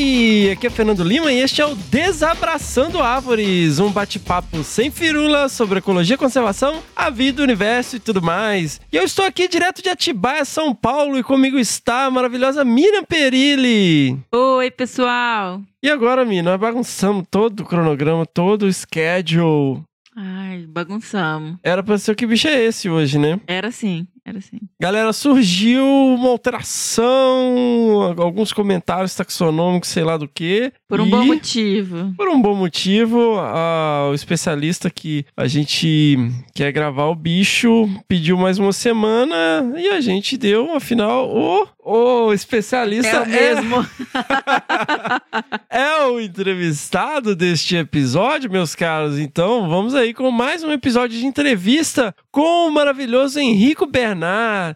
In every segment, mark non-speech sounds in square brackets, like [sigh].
Howdy! Aqui é Fernando Lima e este é o Desabraçando Árvores, um bate-papo sem firula sobre ecologia, conservação, a vida, o universo e tudo mais. E eu estou aqui direto de Atibaia, São Paulo, e comigo está a maravilhosa Miriam Perilli. Oi, pessoal! E agora, Miriam, nós bagunçamos todo o cronograma, todo o schedule. Ai, bagunçamos. Era pra ser o que bicho é esse hoje, né? Era sim, era sim. Galera, surgiu uma alteração, alguns comentários taxonômicos, sei lá do que. Por um e... bom motivo. Por um bom motivo, a- o especialista que a gente quer gravar o bicho pediu mais uma semana e a gente deu, afinal, o, o especialista É o mesmo. [laughs] [laughs] é o entrevistado deste episódio, meus caros. Então, vamos aí com mais um episódio de entrevista com o maravilhoso Henrico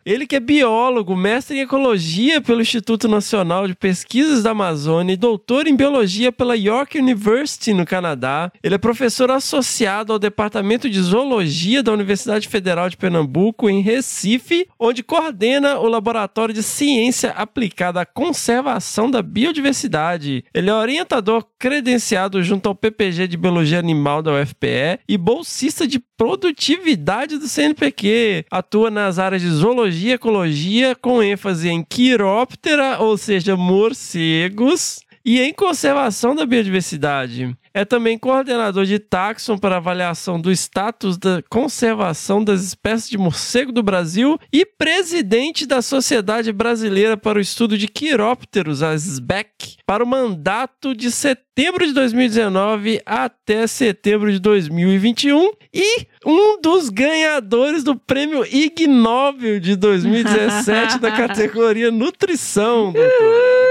Ele que é biólogo, mestre em ecologia pelo Instituto Nacional de Pesquisas da Amazônia e doutor em biologia pela York University, no Canadá. Ele é professor associado ao Departamento de Zoologia da Universidade Federal de Pernambuco, em Recife, onde coordena o Laboratório de Ciência Aplicada à Conservação da Biodiversidade. Ele é orientador credenciado junto ao PPG de Biologia Animal da UFPE e bolsista de produtividade do CNPq. Atua nas áreas de zoologia e ecologia, com ênfase em quiróptera, ou seja, morcegos, e em conservação da biodiversidade. É também coordenador de taxon para avaliação do status da conservação das espécies de morcego do Brasil e presidente da Sociedade Brasileira para o Estudo de Quirópteros, a SBEC, para o mandato de setembro de 2019 até setembro de 2021 e um dos ganhadores do prêmio Ig Nobel de 2017 da categoria Nutrição. doutor.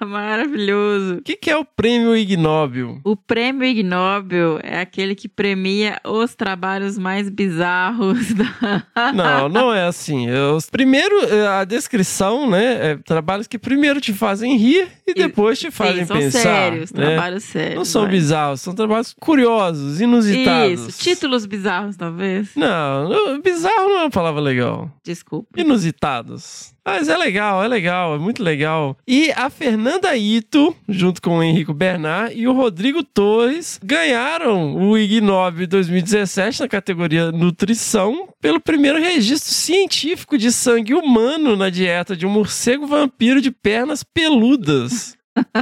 [laughs] Maravilhoso. O que, que é o prêmio Ig Nobel? O prêmio Ig Nobel é aquele que premia os trabalhos mais bizarros da... [laughs] Não, não é assim. Eu- primeiro, eh, a descrição, né? É trabalhos que primeiro te fazem rir e depois te fazem Sim, são pensar. sérios, né? trabalhos sérios. Não são vai. bizarros, são trabalhos curiosos, inusitados. Isso, títulos bizarros, talvez. Não, não, bizarro não é uma palavra legal. Desculpa. Inusitados. Mas é legal, é legal, é muito legal. E a Fernanda Ito, junto com o Henrico Bernard e o Rodrigo Torres, ganharam o Ig Nobel 2017 na categoria Nutrição pelo primeiro registro científico de sangue humano na dieta de um morcego vampiro de pernas peludas.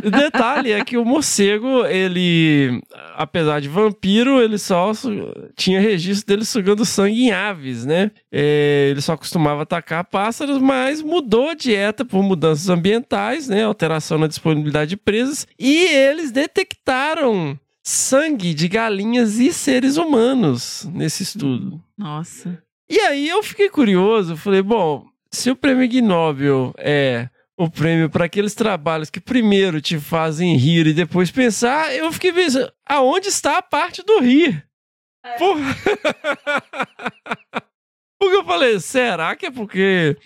O detalhe é que o morcego, ele, apesar de vampiro, ele só tinha registro dele sugando sangue em aves, né? É, ele só costumava atacar pássaros, mas mudou a dieta por mudanças ambientais, né? Alteração na disponibilidade de presas. E eles detectaram sangue de galinhas e seres humanos nesse estudo. Nossa. E aí eu fiquei curioso, falei, bom, se o prêmio Nobel é o prêmio para aqueles trabalhos que primeiro te fazem rir e depois pensar, eu fiquei pensando, aonde está a parte do rir? Porra. Porque [laughs] eu falei, será que é porque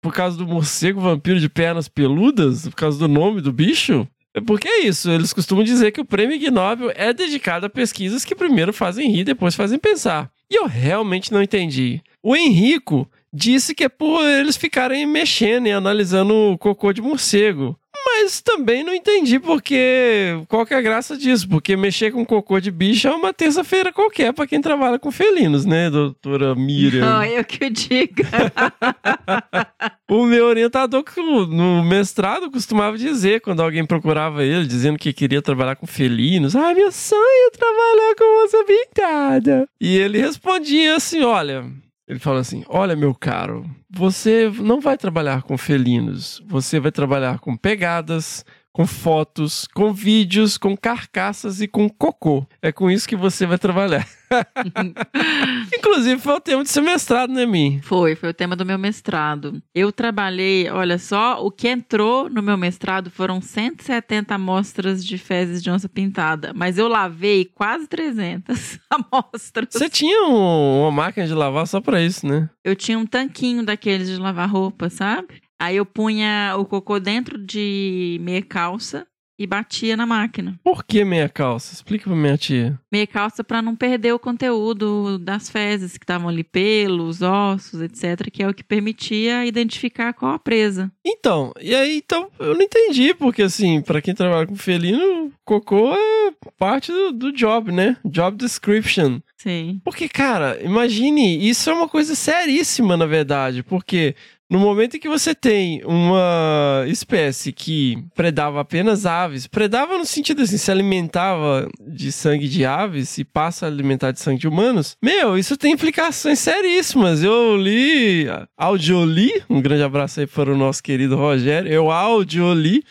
por causa do morcego vampiro de pernas peludas, por causa do nome do bicho? É porque é isso, eles costumam dizer que o prêmio Ig Nobel é dedicado a pesquisas que primeiro fazem rir e depois fazem pensar. E eu realmente não entendi. O Henrico disse que é por eles ficarem mexendo e analisando o cocô de morcego. Mas também não entendi porque qual que é a graça disso, porque mexer com cocô de bicho é uma terça-feira qualquer pra quem trabalha com felinos, né, doutora Miriam? Não, eu que o diga. [laughs] O meu orientador no mestrado costumava dizer, quando alguém procurava ele, dizendo que queria trabalhar com felinos, ah, meu sonho é trabalhar com moça pintada. E ele respondia assim, olha, ele fala assim, olha meu caro, você não vai trabalhar com felinos, você vai trabalhar com pegadas, com fotos, com vídeos, com carcaças e com cocô. É com isso que você vai trabalhar. [laughs] Inclusive, foi o tema do seu mestrado, né, Mi? Foi, foi o tema do meu mestrado. Eu trabalhei, olha só, o que entrou no meu mestrado foram 170 amostras de fezes de onça pintada, mas eu lavei quase 300 [laughs] amostras. Você tinha um- uma máquina de lavar só pra isso, né? Eu tinha um tanquinho daqueles de lavar roupa, sabe? Aí eu punha o cocô dentro de meia calça e batia na máquina. Por que meia calça? Explica pra minha tia. Meia calça para não perder o conteúdo das fezes que estavam ali, pelos, ossos, etc, que é o que permitia identificar qual a presa. Então, e aí, então, eu não entendi, porque assim, pra quem trabalha com felino, cocô é parte do, do job, né? Job description. Sim. Porque, cara, imagine, isso é uma coisa seríssima, na verdade, porque no momento em que você tem uma espécie que predava apenas aves, predava no sentido assim, se alimentava de sangue de aves e passa a alimentar de sangue de humanos, meu, isso tem implicações seríssimas. Eu li, audioli, um grande abraço aí para o nosso querido Rogério, eu audioli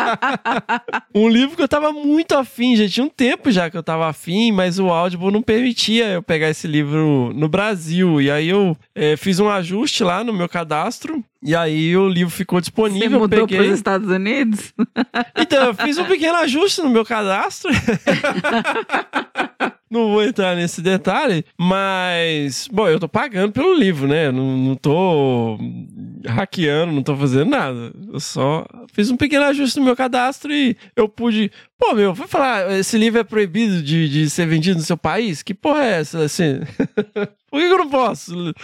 [laughs] um livro que eu tava muito afim, já tinha um tempo já que eu tava afim, mas o Audible não permitia eu pegar esse livro no Brasil. E aí eu eh, fiz um ajuste lá no meu cadastro. E aí o livro ficou Você disponível. eu mudou para peguei. os Estados Unidos? Então, eu fiz um pequeno ajuste no meu cadastro. [laughs] Não vou entrar nesse detalhe, mas, bom, eu tô pagando pelo livro, né? Não, não tô hackeando, não tô fazendo nada. Eu só fiz um pequeno ajuste no meu cadastro e eu pude. Pô, meu, foi falar, esse livro é proibido de, de ser vendido no seu país? Que porra é essa? Assim, [laughs] por que eu não posso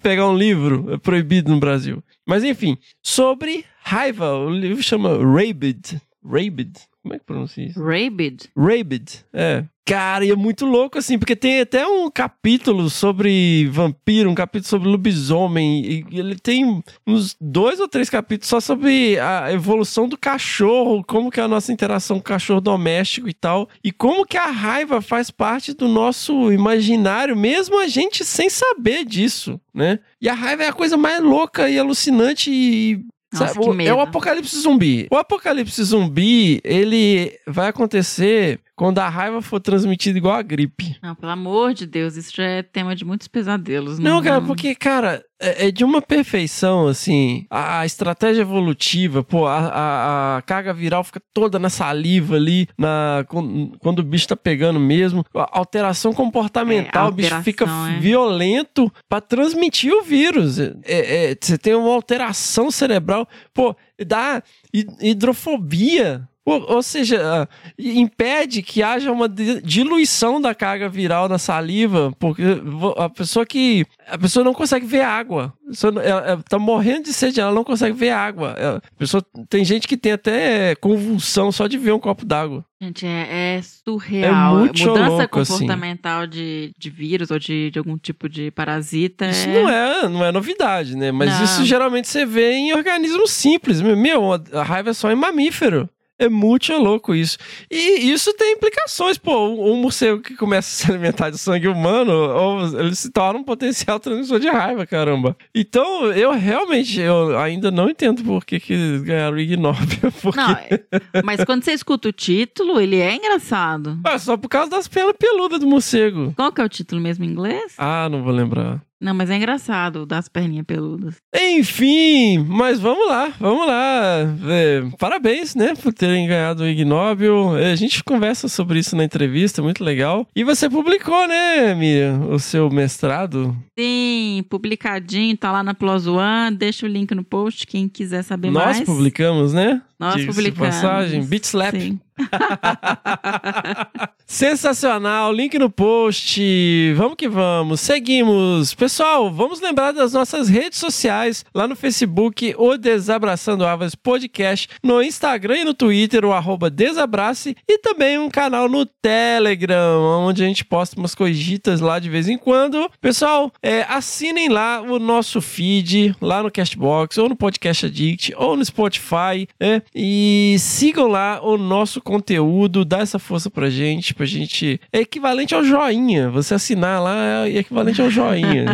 pegar um livro proibido no Brasil? Mas enfim, sobre raiva, o livro chama Rabid. Rabid? Como é que pronuncia isso? Rabid? Rabid, é. Cara, e é muito louco, assim, porque tem até um capítulo sobre vampiro, um capítulo sobre lobisomem, e ele tem uns dois ou três capítulos só sobre a evolução do cachorro, como que é a nossa interação com o cachorro doméstico e tal, e como que a raiva faz parte do nosso imaginário, mesmo a gente sem saber disso, né? E a raiva é a coisa mais louca e alucinante e Nossa, Sabe, o-. É o apocalipse zumbi. O apocalipse zumbi, ele vai acontecer quando a raiva for transmitida igual a gripe. Não, pelo amor de Deus, isso já é tema de muitos pesadelos. Não, cara, porque, cara, é, é de uma perfeição, assim. A, estratégia evolutiva, pô, a, a- a carga viral fica toda na saliva ali, na, quan- quando o bicho tá pegando mesmo. A alteração comportamental, É, o bicho fica alteração, é. violento pra transmitir o vírus. É, é, você tem uma alteração cerebral, pô, dá hi- hidrofobia. Pô, Ou seja, ah, impede que haja uma di- diluição da carga viral na saliva, porque a pessoa que. A pessoa não consegue ver água. Ela, ela tá morrendo de sede, ela não consegue ver água. Ela- pessoa, tem gente que tem até convulsão só de ver um copo d'água. Gente, é, é surreal. É muito Mudança louco, assim. comportamental de, de vírus ou de, de algum tipo de parasita. Isso não é, não é novidade, né? Mas Não. isso geralmente você vê em organismos simples. Meu, a raiva é só em mamífero. É muito louco isso. E isso tem implicações, pô. Um, morcego que começa a se alimentar de sangue humano, ou ele se torna um potencial transmissor de raiva, caramba. Então, eu realmente, eu ainda não entendo por que, que eles ganharam o Ig Nobel. [laughs] Porque... Não, é- mas quando você escuta o título, ele é engraçado. Ah, só por causa das penas peludas do morcego. Qual que é o título mesmo em inglês? Ah, não vou lembrar. Não, mas é engraçado, das perninhas peludas. Enfim, mas vamos lá, vamos lá. É, parabéns, né, por terem ganhado o Ig Nobel. É, A gente conversa sobre isso na entrevista, muito legal. E você publicou, né, Miriam, o seu mestrado? Sim, publicadinho, tá lá na Plus One. Deixa o link no post, quem quiser saber Nós mais. publicamos, né? Nós publicamos. passagem, Beat Slap. Sim. [laughs] Sensacional, link no post. Vamos que vamos. Seguimos. Pessoal, vamos lembrar das nossas redes sociais. Lá no Facebook, o Desabraçando Árvores Podcast. No Instagram e no Twitter, o arroba Desabrace. E também um canal no Telegram, onde a gente posta umas coisitas lá de vez em quando. Pessoal, é, assinem lá o nosso feed, lá no Castbox, ou no Podcast Addict, ou no Spotify. né? E sigam lá o nosso conteúdo, dá essa força pra gente, pra gente. É equivalente ao joinha. Você assinar lá é equivalente ao joinha.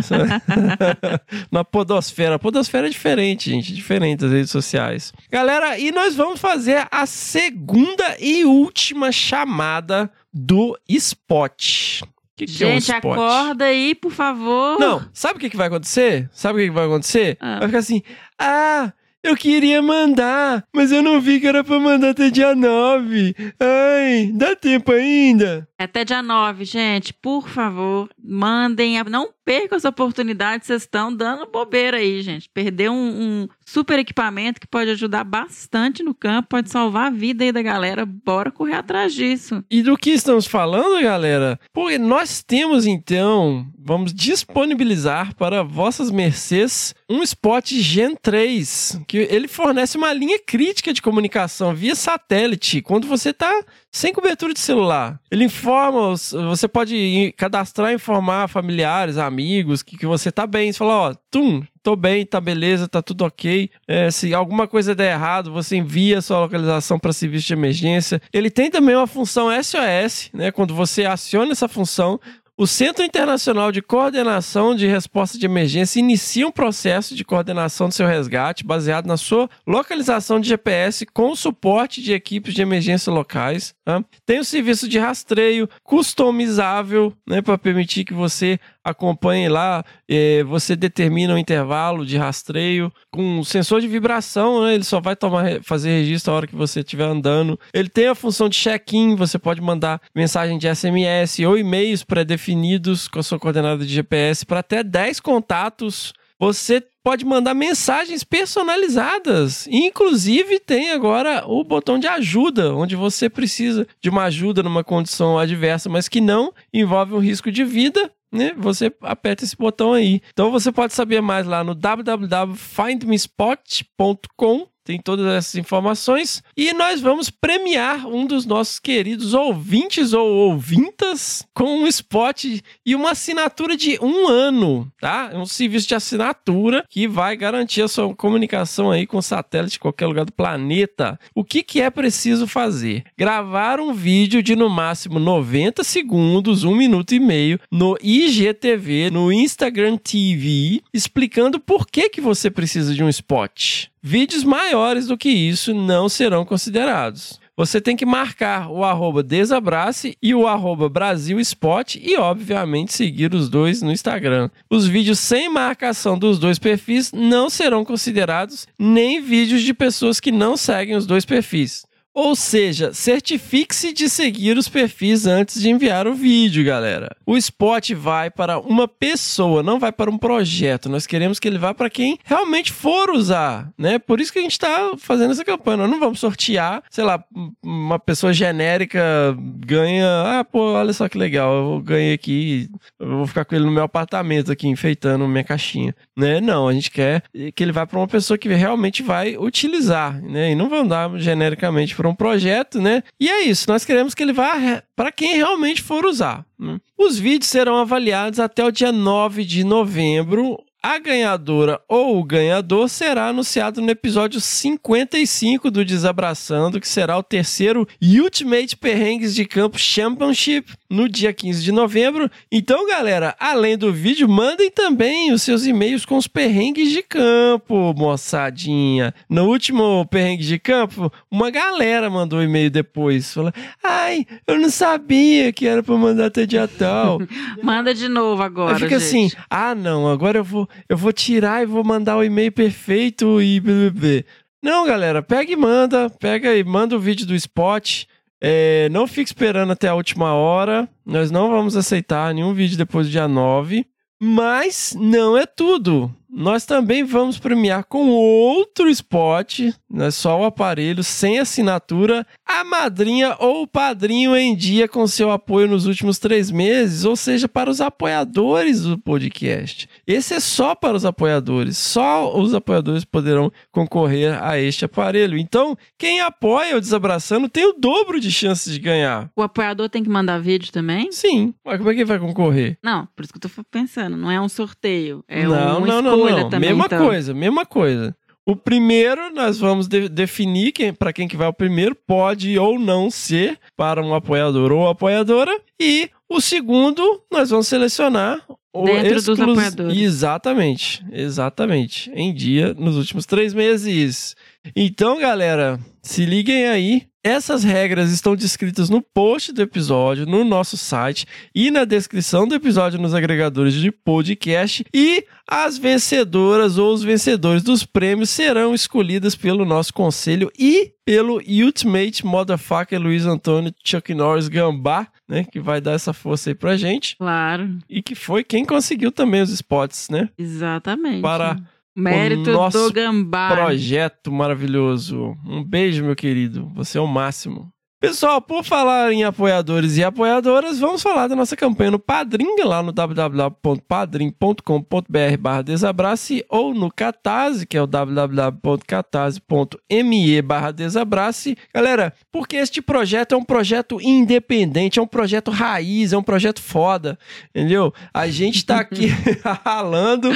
[laughs] [laughs] Na Podosfera. A Podosfera é diferente, gente. Diferente das redes sociais. Galera, e nós vamos fazer a segunda e última chamada do Spot. Que, que é um Gente, acorda aí, por favor. Não, sabe o que, que vai acontecer? Sabe o que, que vai acontecer? Ah. Vai ficar assim, ah, eu queria mandar, mas eu não vi que era pra mandar até dia 9. Ai, dá tempo ainda? Até dia 9, gente, por favor, mandem. a- Não percam essa oportunidade, vocês estão dando bobeira aí, gente. Perder um, um super equipamento que pode ajudar bastante no campo, pode salvar a vida aí da galera. Bora correr atrás disso. E do que estamos falando, galera? Porque nós temos então, vamos disponibilizar para vossas mercês um Spot Gen 3, que ele fornece uma linha crítica de comunicação via satélite quando você está sem cobertura de celular. Ele informa, você pode cadastrar informar familiares, amigos, que, que você tá bem. Você fala, ó, tum, tô bem, tá beleza, tá tudo ok. É, se alguma coisa der errado, você envia sua localização para serviço de emergência. Ele tem também uma função SOS, né? Quando você aciona essa função, o Centro Internacional de Coordenação de Resposta de Emergência inicia um processo de coordenação do seu resgate baseado na sua localização de GPS com suporte de equipes de emergência locais. tá? Tem o serviço de rastreio customizável né, para permitir que você acompanhe lá, eh, você determina o intervalo de rastreio com um sensor de vibração, né, ele só vai tomar, fazer registro a hora que você estiver andando. Ele tem a função de check-in, você pode mandar mensagem de SMS ou e-mails pré-definidos com a sua coordenada de GPS para até 10 contatos. Você pode mandar mensagens personalizadas. Inclusive, tem agora o botão de ajuda, onde você precisa de uma ajuda numa condição adversa, mas que não envolve um risco de vida. Né? Você aperta esse botão aí. Então você pode saber mais lá no www.findmespot.com. Tem todas essas informações. E nós vamos premiar um dos nossos queridos ouvintes ou ouvintas com um spot e uma assinatura de um ano, tá? É um serviço de assinatura que vai garantir a sua comunicação aí com satélite em qualquer lugar do planeta. O que, que é preciso fazer? Gravar um vídeo de no máximo 90 segundos, um minuto e meio, no IGTV, no Instagram TV, explicando por que, que você precisa de um spot. Vídeos maiores do que isso não serão considerados. Você tem que marcar o arroba Desabrace e o arroba Brasil Spot e, obviamente, seguir os dois no Instagram. Os vídeos sem marcação dos dois perfis não serão considerados, nem vídeos de pessoas que não seguem os dois perfis. Ou seja, certifique-se de seguir os perfis antes de enviar o vídeo, galera. O spot vai para uma pessoa, não vai para um projeto. Nós queremos que ele vá para quem realmente for usar, né? Por isso que a gente está fazendo essa campanha. Nós não vamos sortear, sei lá, uma pessoa genérica ganha. Ah, pô, olha só que legal, eu ganhei aqui, eu vou ficar com ele no meu apartamento aqui, enfeitando minha caixinha, né? Não, a gente quer que ele vá para uma pessoa que realmente vai utilizar, né? E não vão dar genericamente para um projeto, né? E é isso, nós queremos que ele vá para quem realmente for usar. né? Os vídeos serão avaliados até o dia 9 de novembro. A ganhadora ou o ganhador será anunciado no episódio 55 do Desabraçando, que será o terceiro Ultimate Perrengues de Campo Championship no dia 15 de novembro. Então, galera, além do vídeo, mandem também os seus e-mails com os perrengues de campo, moçadinha. No último perrengue de campo, uma galera mandou um e-mail depois, falando: "Ai, eu não sabia que era para mandar até dia tal". [laughs] Manda de novo agora. Fica assim, ah não, agora eu vou, eu vou tirar e vou mandar o e-mail perfeito e blá, blá, blá. Não, galera, pega e manda, pega e manda o vídeo do spot. É, não fique esperando até a última hora. Nós não vamos aceitar nenhum vídeo depois do dia 9. Mas não é tudo. Nós também vamos premiar com outro spot, não é só o aparelho, sem assinatura, a madrinha ou o padrinho em dia com seu apoio nos últimos três meses, ou seja, para os apoiadores do podcast. Esse é só para os apoiadores, só os apoiadores poderão concorrer a este aparelho. Então, quem apoia o Desabraçando tem o dobro de chances de ganhar. O apoiador tem que mandar vídeo também? Sim, mas como é que ele vai concorrer? Não, por isso que eu tô pensando. Não é um sorteio. É não, uma não, não, escolha não. também. Mesma então. coisa, mesma coisa. O primeiro, nós vamos de- definir quem, para quem que vai o primeiro, pode ou não ser para um apoiador ou apoiadora. E o segundo, nós vamos selecionar o Dentro dos apoiadores. Exatamente, exatamente. Em dia, nos últimos três meses. Então, galera, se liguem aí. Essas regras estão descritas no post do episódio, no nosso site e na descrição do episódio nos agregadores de podcast. E as vencedoras ou os vencedores dos prêmios serão escolhidas pelo nosso conselho e pelo Ultimate Motherfucker Luiz Antônio Chuck Norris Gambá, né? Que vai dar essa força aí pra gente. Claro, E que foi quem conseguiu também os spots, né? exatamente. Para Mérito o nosso do Gambá. Projeto maravilhoso. Um beijo, meu querido. Você é o máximo. Pessoal, por falar em apoiadores e apoiadoras, vamos falar da nossa campanha no Padrim, lá no www.padrim.com.br barra desabrace ou no Catarse, que é o www.catarse.me barra desabrace. Galera, porque este projeto é um projeto independente, é um projeto raiz, é um projeto foda, entendeu? A gente tá aqui [laughs] [laughs] ralando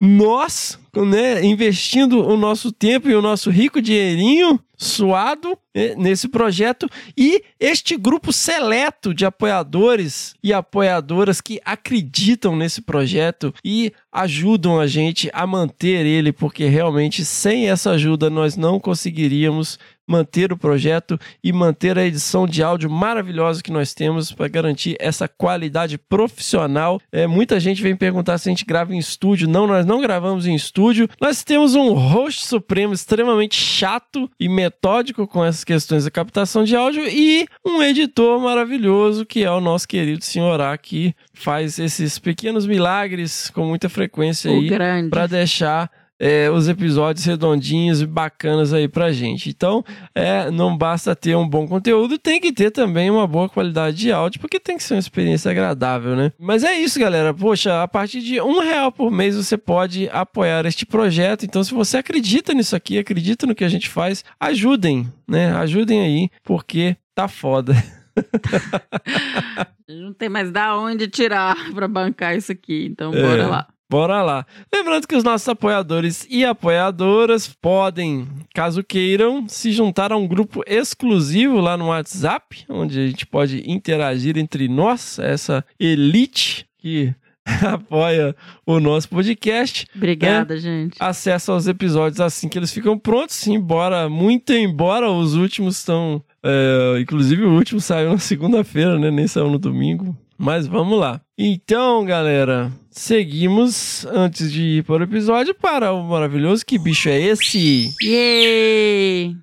nós, né, investindo o nosso tempo e o nosso rico dinheirinho suado né, nesse projeto. E este grupo seleto de apoiadores e apoiadoras que acreditam nesse projeto e ajudam a gente a manter ele, porque realmente sem essa ajuda nós não conseguiríamos manter o projeto e manter a edição de áudio maravilhosa que nós temos para garantir essa qualidade profissional. É, muita gente vem perguntar se a gente grava em estúdio. Não, nós não gravamos em estúdio. Nós temos um host supremo extremamente chato e metódico com essas questões da captação de áudio e um editor maravilhoso que é o nosso querido senhor que faz esses pequenos milagres com muita frequência O aí para deixar é, os episódios redondinhos e bacanas aí pra gente. Então, é, não basta ter um bom conteúdo, tem que ter também uma boa qualidade de áudio, porque tem que ser uma experiência agradável, né? Mas é isso, galera. Poxa, a partir de um real por mês você pode apoiar este projeto. Então, se você acredita nisso aqui, acredita no que a gente faz, ajudem, né? Ajudem aí, porque tá foda. [laughs] Não tem mais da onde tirar pra bancar isso aqui. Então, É. bora lá. Bora lá. Lembrando que os nossos apoiadores e apoiadoras podem, caso queiram, se juntar a um grupo exclusivo lá no WhatsApp, onde a gente pode interagir entre nós, essa elite que [laughs] apoia o nosso podcast. Obrigada, gente. Acesso aos episódios assim que eles ficam prontos, embora, muito embora os últimos estão. é, inclusive o último saiu na segunda-feira, né? Nem saiu no domingo. Mas vamos lá. Então, galera, seguimos antes de ir para o episódio para o maravilhoso Que Bicho é Esse? Yay!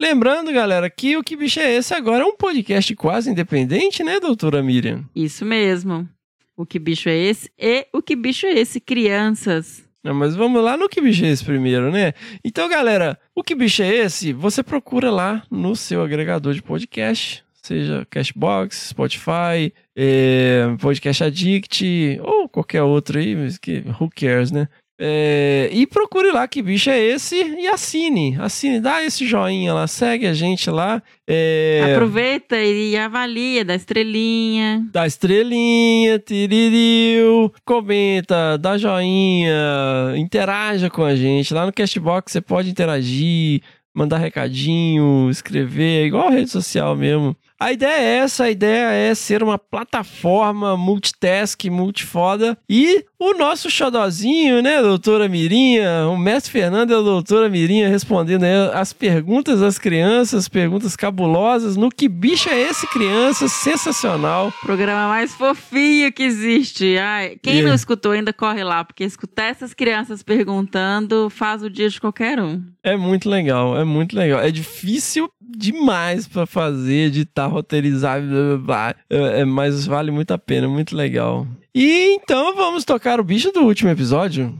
Lembrando, galera, que o Que Bicho é Esse agora é um podcast quase independente, né, doutora Miriam? Isso mesmo. O que bicho é esse? E o que bicho é esse? Crianças. Não, mas vamos lá no Que Bicho é Esse primeiro, né? Então, galera, o Que Bicho é Esse? Você procura lá no seu agregador de podcast, seja Cashbox, Spotify, é, Podcast Addict ou qualquer outro aí, mas que who cares, né? É, e procure lá que bicho é esse e assine. Assine, dá esse joinha lá, segue a gente lá. É, Aproveita e avalia, dá estrelinha. Dá estrelinha, tiririu, comenta, dá joinha, interaja com a gente. Lá no Castbox você pode interagir, mandar recadinho, escrever, igual a rede social mesmo. A ideia é essa, a ideia é ser uma plataforma multitask, multifoda. E o nosso xodozinho, né, doutora Mirinha, o mestre Fernando e a doutora Mirinha respondendo aí as perguntas das crianças, perguntas cabulosas. No que bicho é esse, criança? Sensacional. Programa mais fofinho que existe. Ai, quem não escutou ainda corre lá, porque escutar essas crianças perguntando faz o dia de qualquer um. É muito legal, é muito legal. É difícil demais pra fazer, editar, roteirizar, blá, blá, blá. É, é, mas vale muito a pena, muito legal. E então vamos tocar o bicho do último episódio.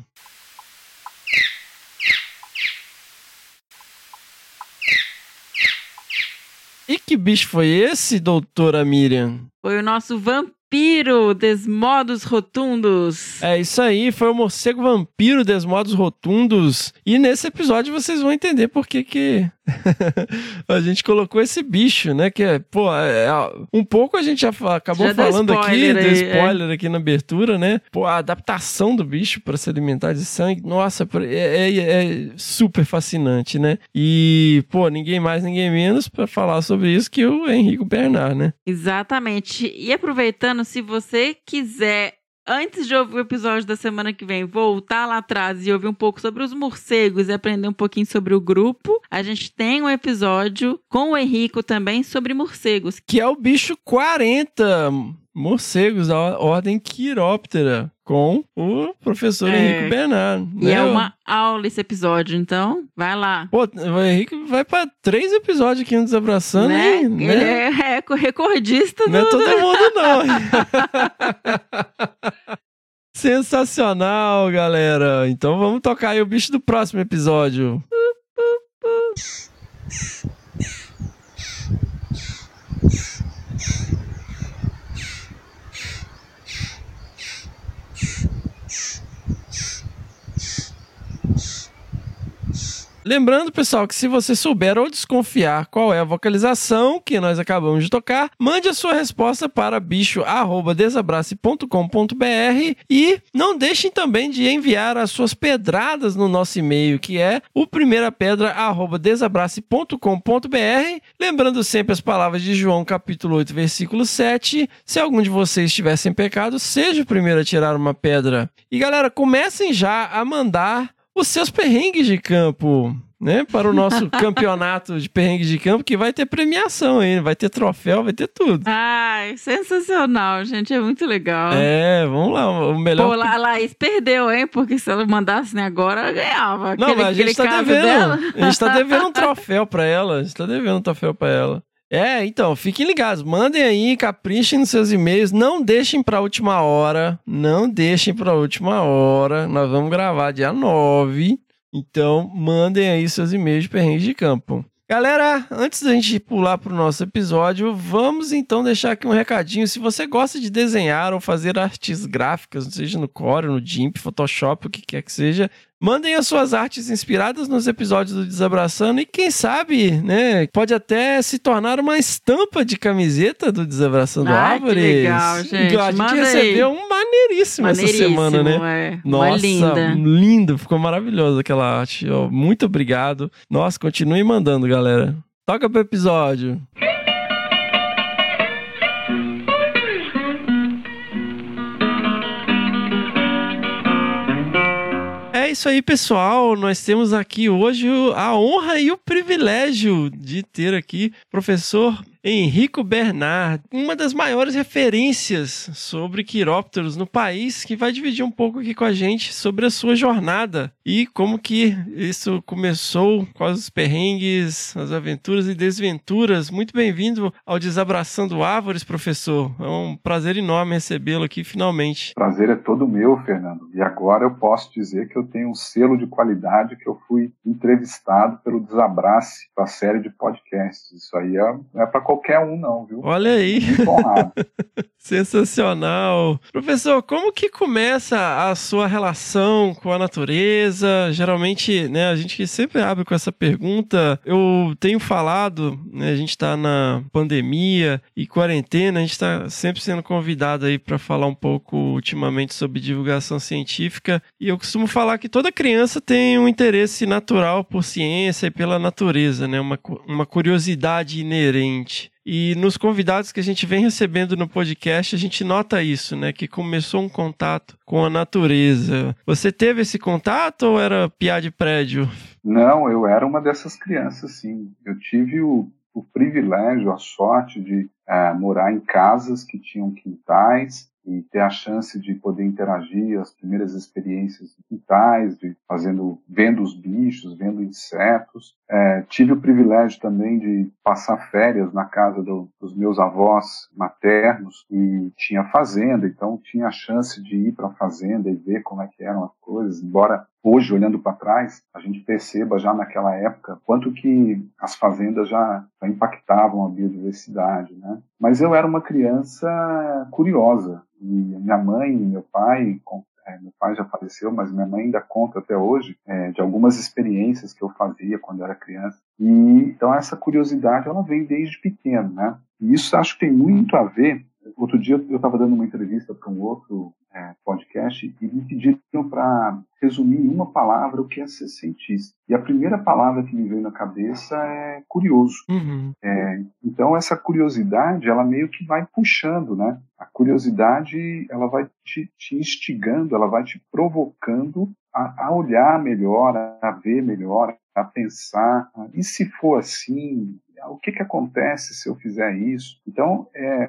E que bicho foi esse, doutora Miriam? Foi o nosso vampiro Desmodos Rotundos. É isso aí, foi o morcego vampiro Desmodos Rotundos. E nesse episódio vocês vão entender por que, que [laughs] a gente colocou esse bicho, né? Que é, pô, é, é, um pouco a gente já acabou Já falando aqui, spoiler deu aí, spoiler aqui na abertura, né? Pô, a adaptação do bicho para se alimentar de sangue, nossa, é, é- é super fascinante, né? E, pô, ninguém mais, ninguém menos para falar sobre isso que o Henrico Bernard, né? Exatamente. E aproveitando, se você quiser, antes de ouvir o episódio da semana que vem, voltar lá atrás e ouvir um pouco sobre os morcegos e aprender um pouquinho sobre o grupo, a gente tem um episódio com o Henrico também sobre morcegos. Que é o bicho 40 morcegos da ordem Quiróptera, com o professor É. Henrico Bernard. E né? é uma aula esse episódio, então vai lá. Pô, o Henrique vai pra três episódios aqui no Desabraçando, né? Ele Né? é reco- recordista Não é do... todo mundo, [laughs] não. [laughs] Sensacional, galera. Então vamos tocar aí o bicho do próximo episódio. [laughs] Lembrando, pessoal, que se você souber ou desconfiar qual é a vocalização que nós acabamos de tocar, mande a sua resposta para bicho@desabrace.com.br e não deixem também de enviar as suas pedradas no nosso e-mail, que é o primeirapedra@desabrace.com.br. Lembrando sempre as palavras de João, capítulo 8, versículo 7. Se algum de vocês estiver sem pecado, seja o primeiro a tirar uma pedra. E galera, comecem já a mandar os seus perrengues de campo, né? Para o nosso [laughs] campeonato de perrengues de campo, que vai ter premiação aí, vai ter troféu, vai ter tudo. Ai, sensacional, gente. É muito legal. É, vamos lá, o melhor. Pô, a Laís perdeu, hein? Porque se ela mandasse né, agora, ela ganhava. Não, Aquele- mas a gente tá devendo. dela. A gente tá devendo um [laughs] troféu pra ela. A gente tá devendo um troféu pra ela. É, então, fiquem ligados. Mandem aí, caprichem nos seus e-mails. Não deixem pra última hora. Não deixem pra última hora. Nós vamos gravar dia 9. Então, mandem aí seus e-mails de perrengues de campo. Galera, antes da gente pular pro nosso episódio, vamos então deixar aqui um recadinho. Se você gosta de desenhar ou fazer artes gráficas, seja no Core, no GIMP, Photoshop, o que quer que seja, mandem as suas artes inspiradas nos episódios do Desabraçando e quem sabe, né, pode até se tornar uma estampa de camiseta do Desabraçando Ai, que Árvores. legal, gente. A gente Manda recebeu um maneiríssimo, essa semana, né? É. Nossa, Uma linda. lindo, ficou maravilhoso aquela arte. Muito obrigado. Nossa, continue mandando, galera. Toca pro episódio. Isso aí, pessoal. Nós temos aqui hoje a honra e o privilégio de ter aqui professor Henrico Bernard, uma das maiores referências sobre quirópteros no país, que vai dividir um pouco aqui com a gente sobre a sua jornada e como que isso começou, quais os perrengues, as aventuras e desventuras. Muito bem-vindo ao Desabraçando Árvores, professor. É um prazer enorme recebê-lo aqui finalmente. prazer é todo meu, Fernando. E agora eu posso dizer que eu tenho um selo de qualidade que eu fui entrevistado pelo Desabrace da série de podcasts. Isso aí é, é para qualquer um, não, viu? Olha aí. Muito honrado. [laughs] Sensacional. Professor, como que começa a sua relação com a natureza? Geralmente, né, a gente sempre abre com essa pergunta. Eu tenho falado, né, a gente está na pandemia e quarentena, a gente está sempre sendo convidado aí para falar um pouco ultimamente sobre divulgação científica. E eu costumo falar que toda criança tem um interesse natural por ciência e pela natureza, né, uma, uma curiosidade inerente. E nos convidados que a gente vem recebendo no podcast, a gente nota isso, né? Que começou um contato com a natureza. Você teve esse contato ou era piá de prédio? Não, eu era uma dessas crianças, sim. Eu tive o, o privilégio, a sorte de eh, morar em casas que tinham quintais e ter a chance de poder interagir, as primeiras experiências de quintais, de fazendo, vendo os bichos, vendo insetos. Eh, tive o privilégio também de passar férias na casa do- dos meus avós maternos e tinha fazenda, então tinha a chance de ir para a fazenda e ver como é que eram as coisas, embora hoje, olhando para trás, a gente perceba já naquela época quanto que as fazendas já, impactavam a biodiversidade, né? Mas eu era uma criança curiosa e minha mãe e meu pai eh, meu pai já faleceu, mas minha mãe ainda conta até hoje é, de algumas experiências que eu fazia quando era criança. E então essa curiosidade ela vem desde pequeno, né? E isso acho que tem muito a ver Outro dia eu estava dando uma entrevista para um outro é, podcast e me pediram para resumir em uma palavra o que é ser cientista. E a primeira palavra que me veio na cabeça é curioso. Uhum. É, então essa curiosidade, ela meio que vai puxando, né? A curiosidade, ela vai te, te instigando, ela vai te provocando a, a, olhar melhor, a ver melhor, a pensar. E se for assim, o que, que acontece se eu fizer isso? Então, é,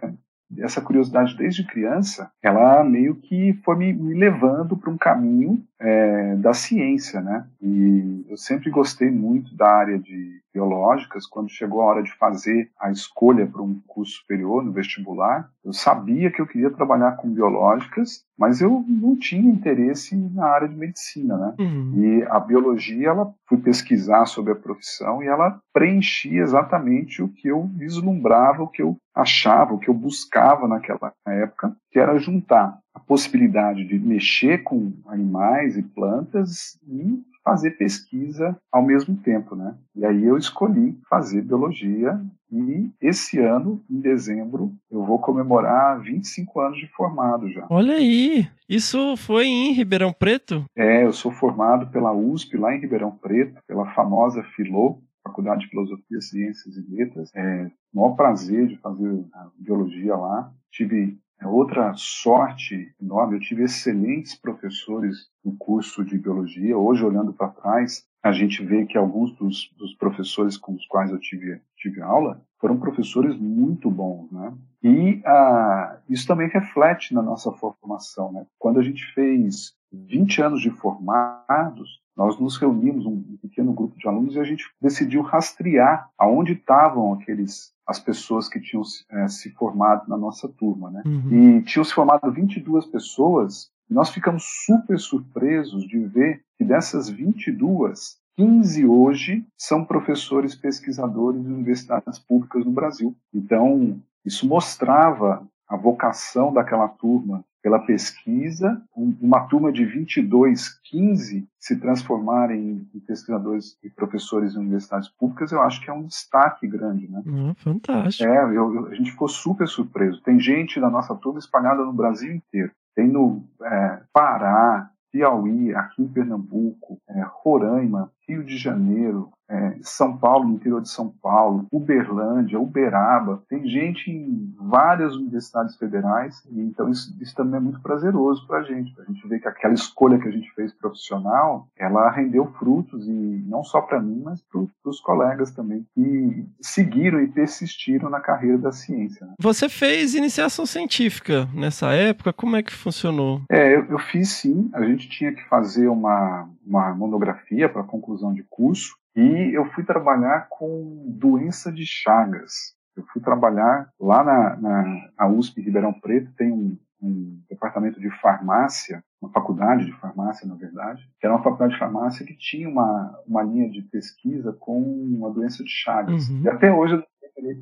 essa curiosidade desde criança, ela meio que foi me, me levando para um caminho é, da ciência, né? E eu sempre gostei muito da área de biológicas. Quando chegou a hora de fazer a escolha para um curso superior no vestibular, eu sabia que eu queria trabalhar com biológicas, mas eu não tinha interesse na área de medicina, né? Uhum. E a biologia, ela fui pesquisar sobre a profissão e ela preenchia exatamente o que eu vislumbrava, o que eu achava, o que eu buscava naquela época, que era juntar a possibilidade de mexer com animais e plantas e fazer pesquisa ao mesmo tempo, né? E aí eu escolhi fazer biologia e esse ano, em dezembro, eu vou comemorar 25 anos de formado já. Olha aí, isso foi em Ribeirão Preto? É, eu sou formado pela USP lá em Ribeirão Preto, pela famosa Filô, Faculdade de Filosofia, Ciências e Letras. É, maior prazer de fazer biologia lá. Tive outra sorte enorme, eu tive excelentes professores no curso de biologia. Hoje, olhando para trás, a gente vê que alguns dos, dos, professores com os quais eu tive, tive aula foram professores muito bons, né? E ah, isso também reflete na nossa formação, né? Quando a gente fez 20 anos de formados, nós nos reunimos, um pequeno grupo de alunos, e a gente decidiu rastrear aonde estavam aqueles as pessoas que tinham é, se formado na nossa turma, né? Uhum. E tinham se formado 22 pessoas, e nós ficamos super surpresos de ver que dessas 22, 15 hoje são professores pesquisadores de universidades públicas no Brasil. Então, isso mostrava a vocação daquela turma pela pesquisa, uma turma de 22, 15 se transformarem em pesquisadores e professores em universidades públicas, eu acho que é um destaque grande, né? Ah, fantástico. É, eu, eu, a gente ficou super surpreso. Tem gente da nossa turma espalhada no Brasil inteiro. Tem no é, Pará, Piauí, aqui em Pernambuco, é, Roraima, Rio de Janeiro, é, São Paulo, no interior de São Paulo, Uberlândia, Uberaba, tem gente em várias universidades federais, e então isso, isso também é muito prazeroso para a gente, para a gente ver que aquela escolha que a gente fez profissional, ela rendeu frutos, e não só para mim, mas para os colegas também, que seguiram e persistiram na carreira da ciência. Né? Você fez iniciação científica nessa época, como é que funcionou? É, eu, eu fiz sim, a gente tinha que fazer uma, uma monografia para conclusão de curso, e eu fui trabalhar com doença de Chagas. Eu fui trabalhar lá na, na, na USP Ribeirão Preto, tem um, um, departamento de farmácia, uma faculdade de farmácia, na verdade, que era uma faculdade de farmácia que tinha uma, uma linha de pesquisa com a doença de Chagas. Uhum. E até hoje eu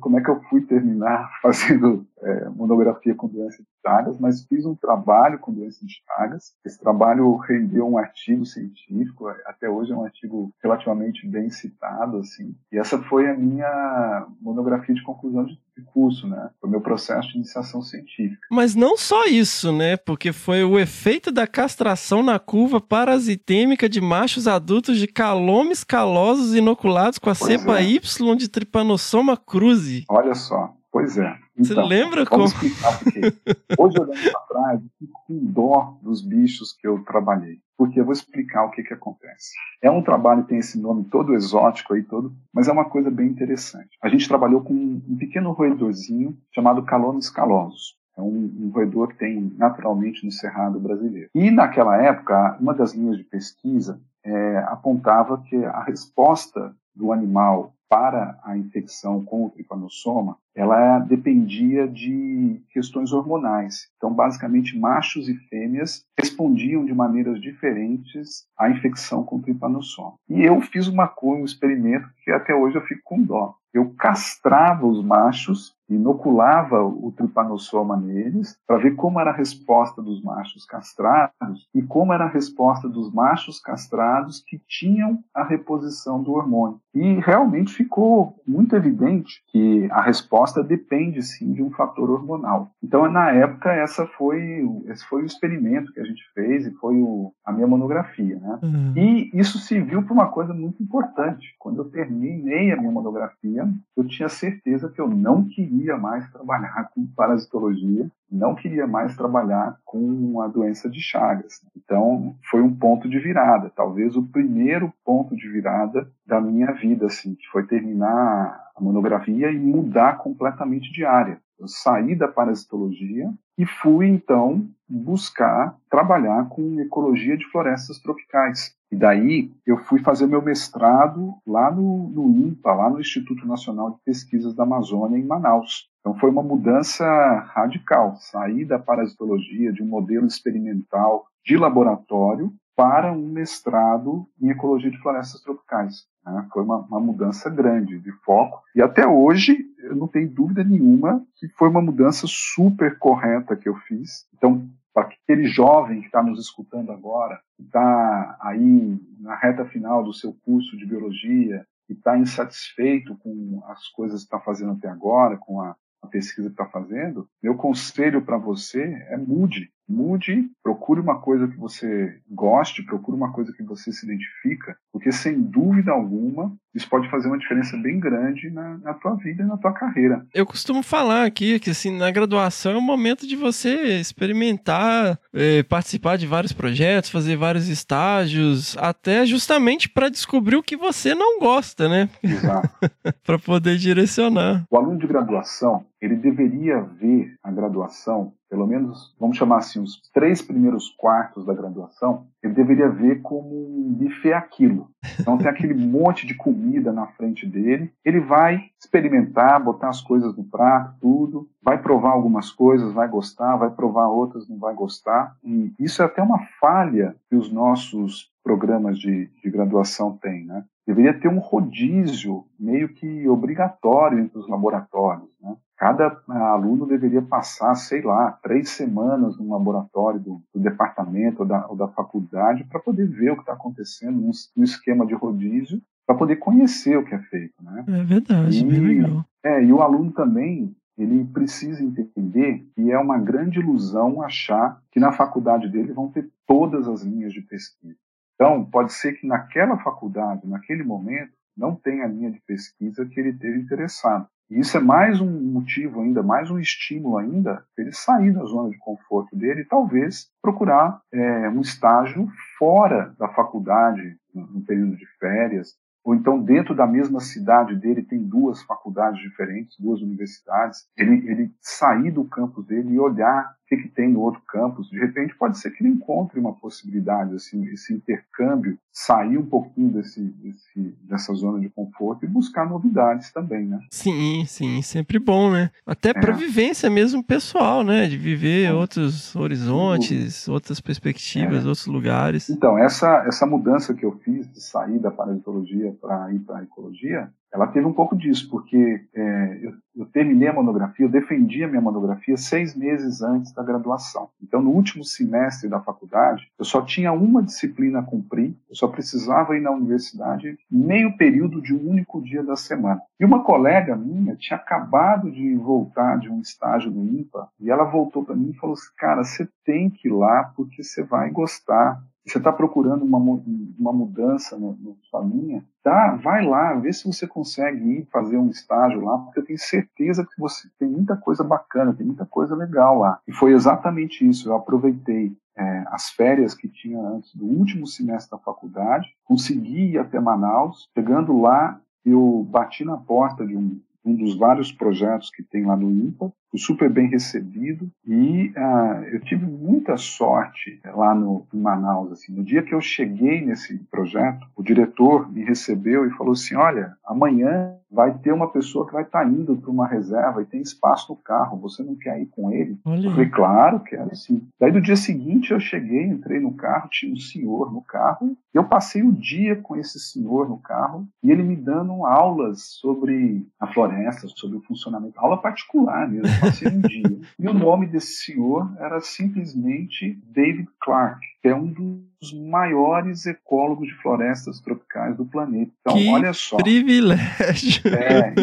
como é que eu fui terminar [laughs] fazendo é, monografia com doença de Chagas, mas fiz um trabalho com doença de Chagas. Esse trabalho rendeu um artigo científico, até hoje é um artigo relativamente bem citado, assim. E essa foi a minha monografia de conclusão de curso, né? Foi meu processo de iniciação científica. Mas não só isso, né? Porque foi o efeito da castração na curva parasitêmica de machos adultos de calomes calosos inoculados com a Pois cepa é. Y de Trypanosoma cruzi. Olha só, pois é. Você lembra como? Hoje, olhando para trás, eu fico com dó dos bichos que eu trabalhei. Porque eu vou explicar o que, que acontece. É um trabalho que tem esse nome todo exótico aí, todo, mas é uma coisa bem interessante. A gente trabalhou com um pequeno roedorzinho chamado Calonos calosus. É um, um roedor que tem naturalmente no Cerrado brasileiro. E naquela época, uma das linhas de pesquisa é, apontava que a resposta do animal para a infecção com o tripanossoma, ela dependia de questões hormonais. Então, basicamente, machos e fêmeas respondiam de maneiras diferentes à infecção com tripanossoma. E eu fiz uma coisa, um experimento que até hoje eu fico com dó. Eu castrava os machos inoculava o tripanossoma neles para ver como era a resposta dos machos castrados e como era a resposta dos machos castrados que tinham a reposição do hormônio. E realmente ficou muito evidente que a resposta depende sim de um fator hormonal. Então, na época, essa foi, esse foi o experimento que a gente fez e foi o, a minha monografia. Né? Uhum. E isso serviu para uma coisa muito importante. Quando eu terminei a minha monografia, eu tinha certeza que eu não queria mais trabalhar com parasitologia, não queria mais trabalhar com a doença de Chagas. Então, foi um ponto de virada, talvez o primeiro ponto de virada da minha vida, assim, que foi terminar a monografia e mudar completamente de área. Saí da parasitologia e fui então buscar trabalhar com ecologia de florestas tropicais. E daí eu fui fazer meu mestrado lá no, no INPA, lá no Instituto Nacional de Pesquisas da Amazônia, em Manaus. Então foi uma mudança radical, sair da parasitologia, de um modelo experimental de laboratório, para um mestrado em ecologia de florestas tropicais. Né? Foi uma, uma, mudança grande de foco. E até hoje, eu não tenho dúvida nenhuma que foi uma mudança super correta que eu fiz. Então, para aquele jovem que está nos escutando agora, que está aí na reta final do seu curso de biologia, que está insatisfeito com as coisas que está fazendo até agora, com a, a pesquisa que está fazendo, meu conselho para você é mude mude, procure uma coisa que você goste, procure uma coisa que você se identifica, porque sem dúvida alguma isso pode fazer uma diferença bem grande na, na tua vida e na tua carreira. Eu costumo falar aqui que assim na graduação é o momento de você experimentar, é, participar de vários projetos, fazer vários estágios, até justamente para descobrir o que você não gosta, né? Exato. [laughs] para poder direcionar. O aluno de graduação ele deveria ver a graduação pelo menos, vamos chamar assim, os três primeiros quartos da graduação, ele deveria ver como um buffet aquilo. Então tem aquele [laughs] monte de comida na frente dele, ele vai experimentar, botar as coisas no prato, tudo, vai provar algumas coisas, vai gostar, vai provar outras, não vai gostar. E isso é até uma falha que os nossos programas de, de graduação têm, né? Deveria ter um rodízio meio que obrigatório entre os laboratórios, né? Cada aluno deveria passar, sei lá, três semanas no laboratório do, do departamento ou da, ou da faculdade para poder ver o que está acontecendo num, num, esquema de rodízio, para poder conhecer o que é feito. Né? É verdade, e, bem legal. É, e o aluno também ele precisa entender que é uma grande ilusão achar que na faculdade dele vão ter todas as linhas de pesquisa. Então, pode ser que naquela faculdade, naquele momento, não tenha a linha de pesquisa que ele esteja interessado. E isso é mais um motivo ainda, mais um estímulo ainda, para ele sair da zona de conforto dele e talvez procurar é, um estágio fora da faculdade, no período de férias, ou então dentro da mesma cidade dele tem duas faculdades diferentes, duas universidades, ele, ele sair do campus dele e olhar que, que tem no outro campus, de repente pode ser que ele encontre uma possibilidade, assim, esse intercâmbio, sair um pouquinho desse, desse, dessa zona de conforto e buscar novidades também, né? Sim, sim, sempre bom, né? Até é. para vivência mesmo pessoal, né? De viver é. outros horizontes, outras perspectivas, é. outros lugares. Então, essa, essa mudança que eu fiz de sair da parasitologia para ir para a ecologia, ela teve um pouco disso, porque é, eu, eu, terminei a monografia, eu defendi a minha monografia seis meses antes da graduação. Então, no último semestre da faculdade, eu só tinha uma disciplina a cumprir, eu só precisava ir na universidade meio período de um único dia da semana. E uma colega minha tinha acabado de voltar de um estágio do IMPA, e ela voltou para mim e falou assim, cara, você tem que ir lá porque você vai gostar você está procurando uma, uma mudança na sua linha, tá, vai lá, vê se você consegue ir fazer um estágio lá, porque eu tenho certeza que você tem muita coisa bacana, tem muita coisa legal lá. E foi exatamente isso, eu aproveitei é, as férias que tinha antes do último semestre da faculdade, consegui ir até Manaus, chegando lá, eu bati na porta de um, um dos vários projetos que tem lá no IMPA, fui super bem recebido e uh, eu tive muita sorte lá no em Manaus. Assim, no dia que eu cheguei nesse projeto, o diretor me recebeu e falou assim: Olha, amanhã vai ter uma pessoa que vai estar tá indo para uma reserva e tem espaço no carro. Você não quer ir com ele? Olha. Eu falei, claro, quero sim. Daí no dia seguinte eu cheguei, entrei no carro, tinha um senhor no carro. E eu passei o dia com esse senhor no carro e ele me dando aulas sobre a floresta, sobre o funcionamento, aula particular mesmo. Passei um dia. E o nome desse senhor era simplesmente David Clark, que é um dos maiores ecólogos de florestas tropicais do planeta. Então, que olha só. privilégio! É,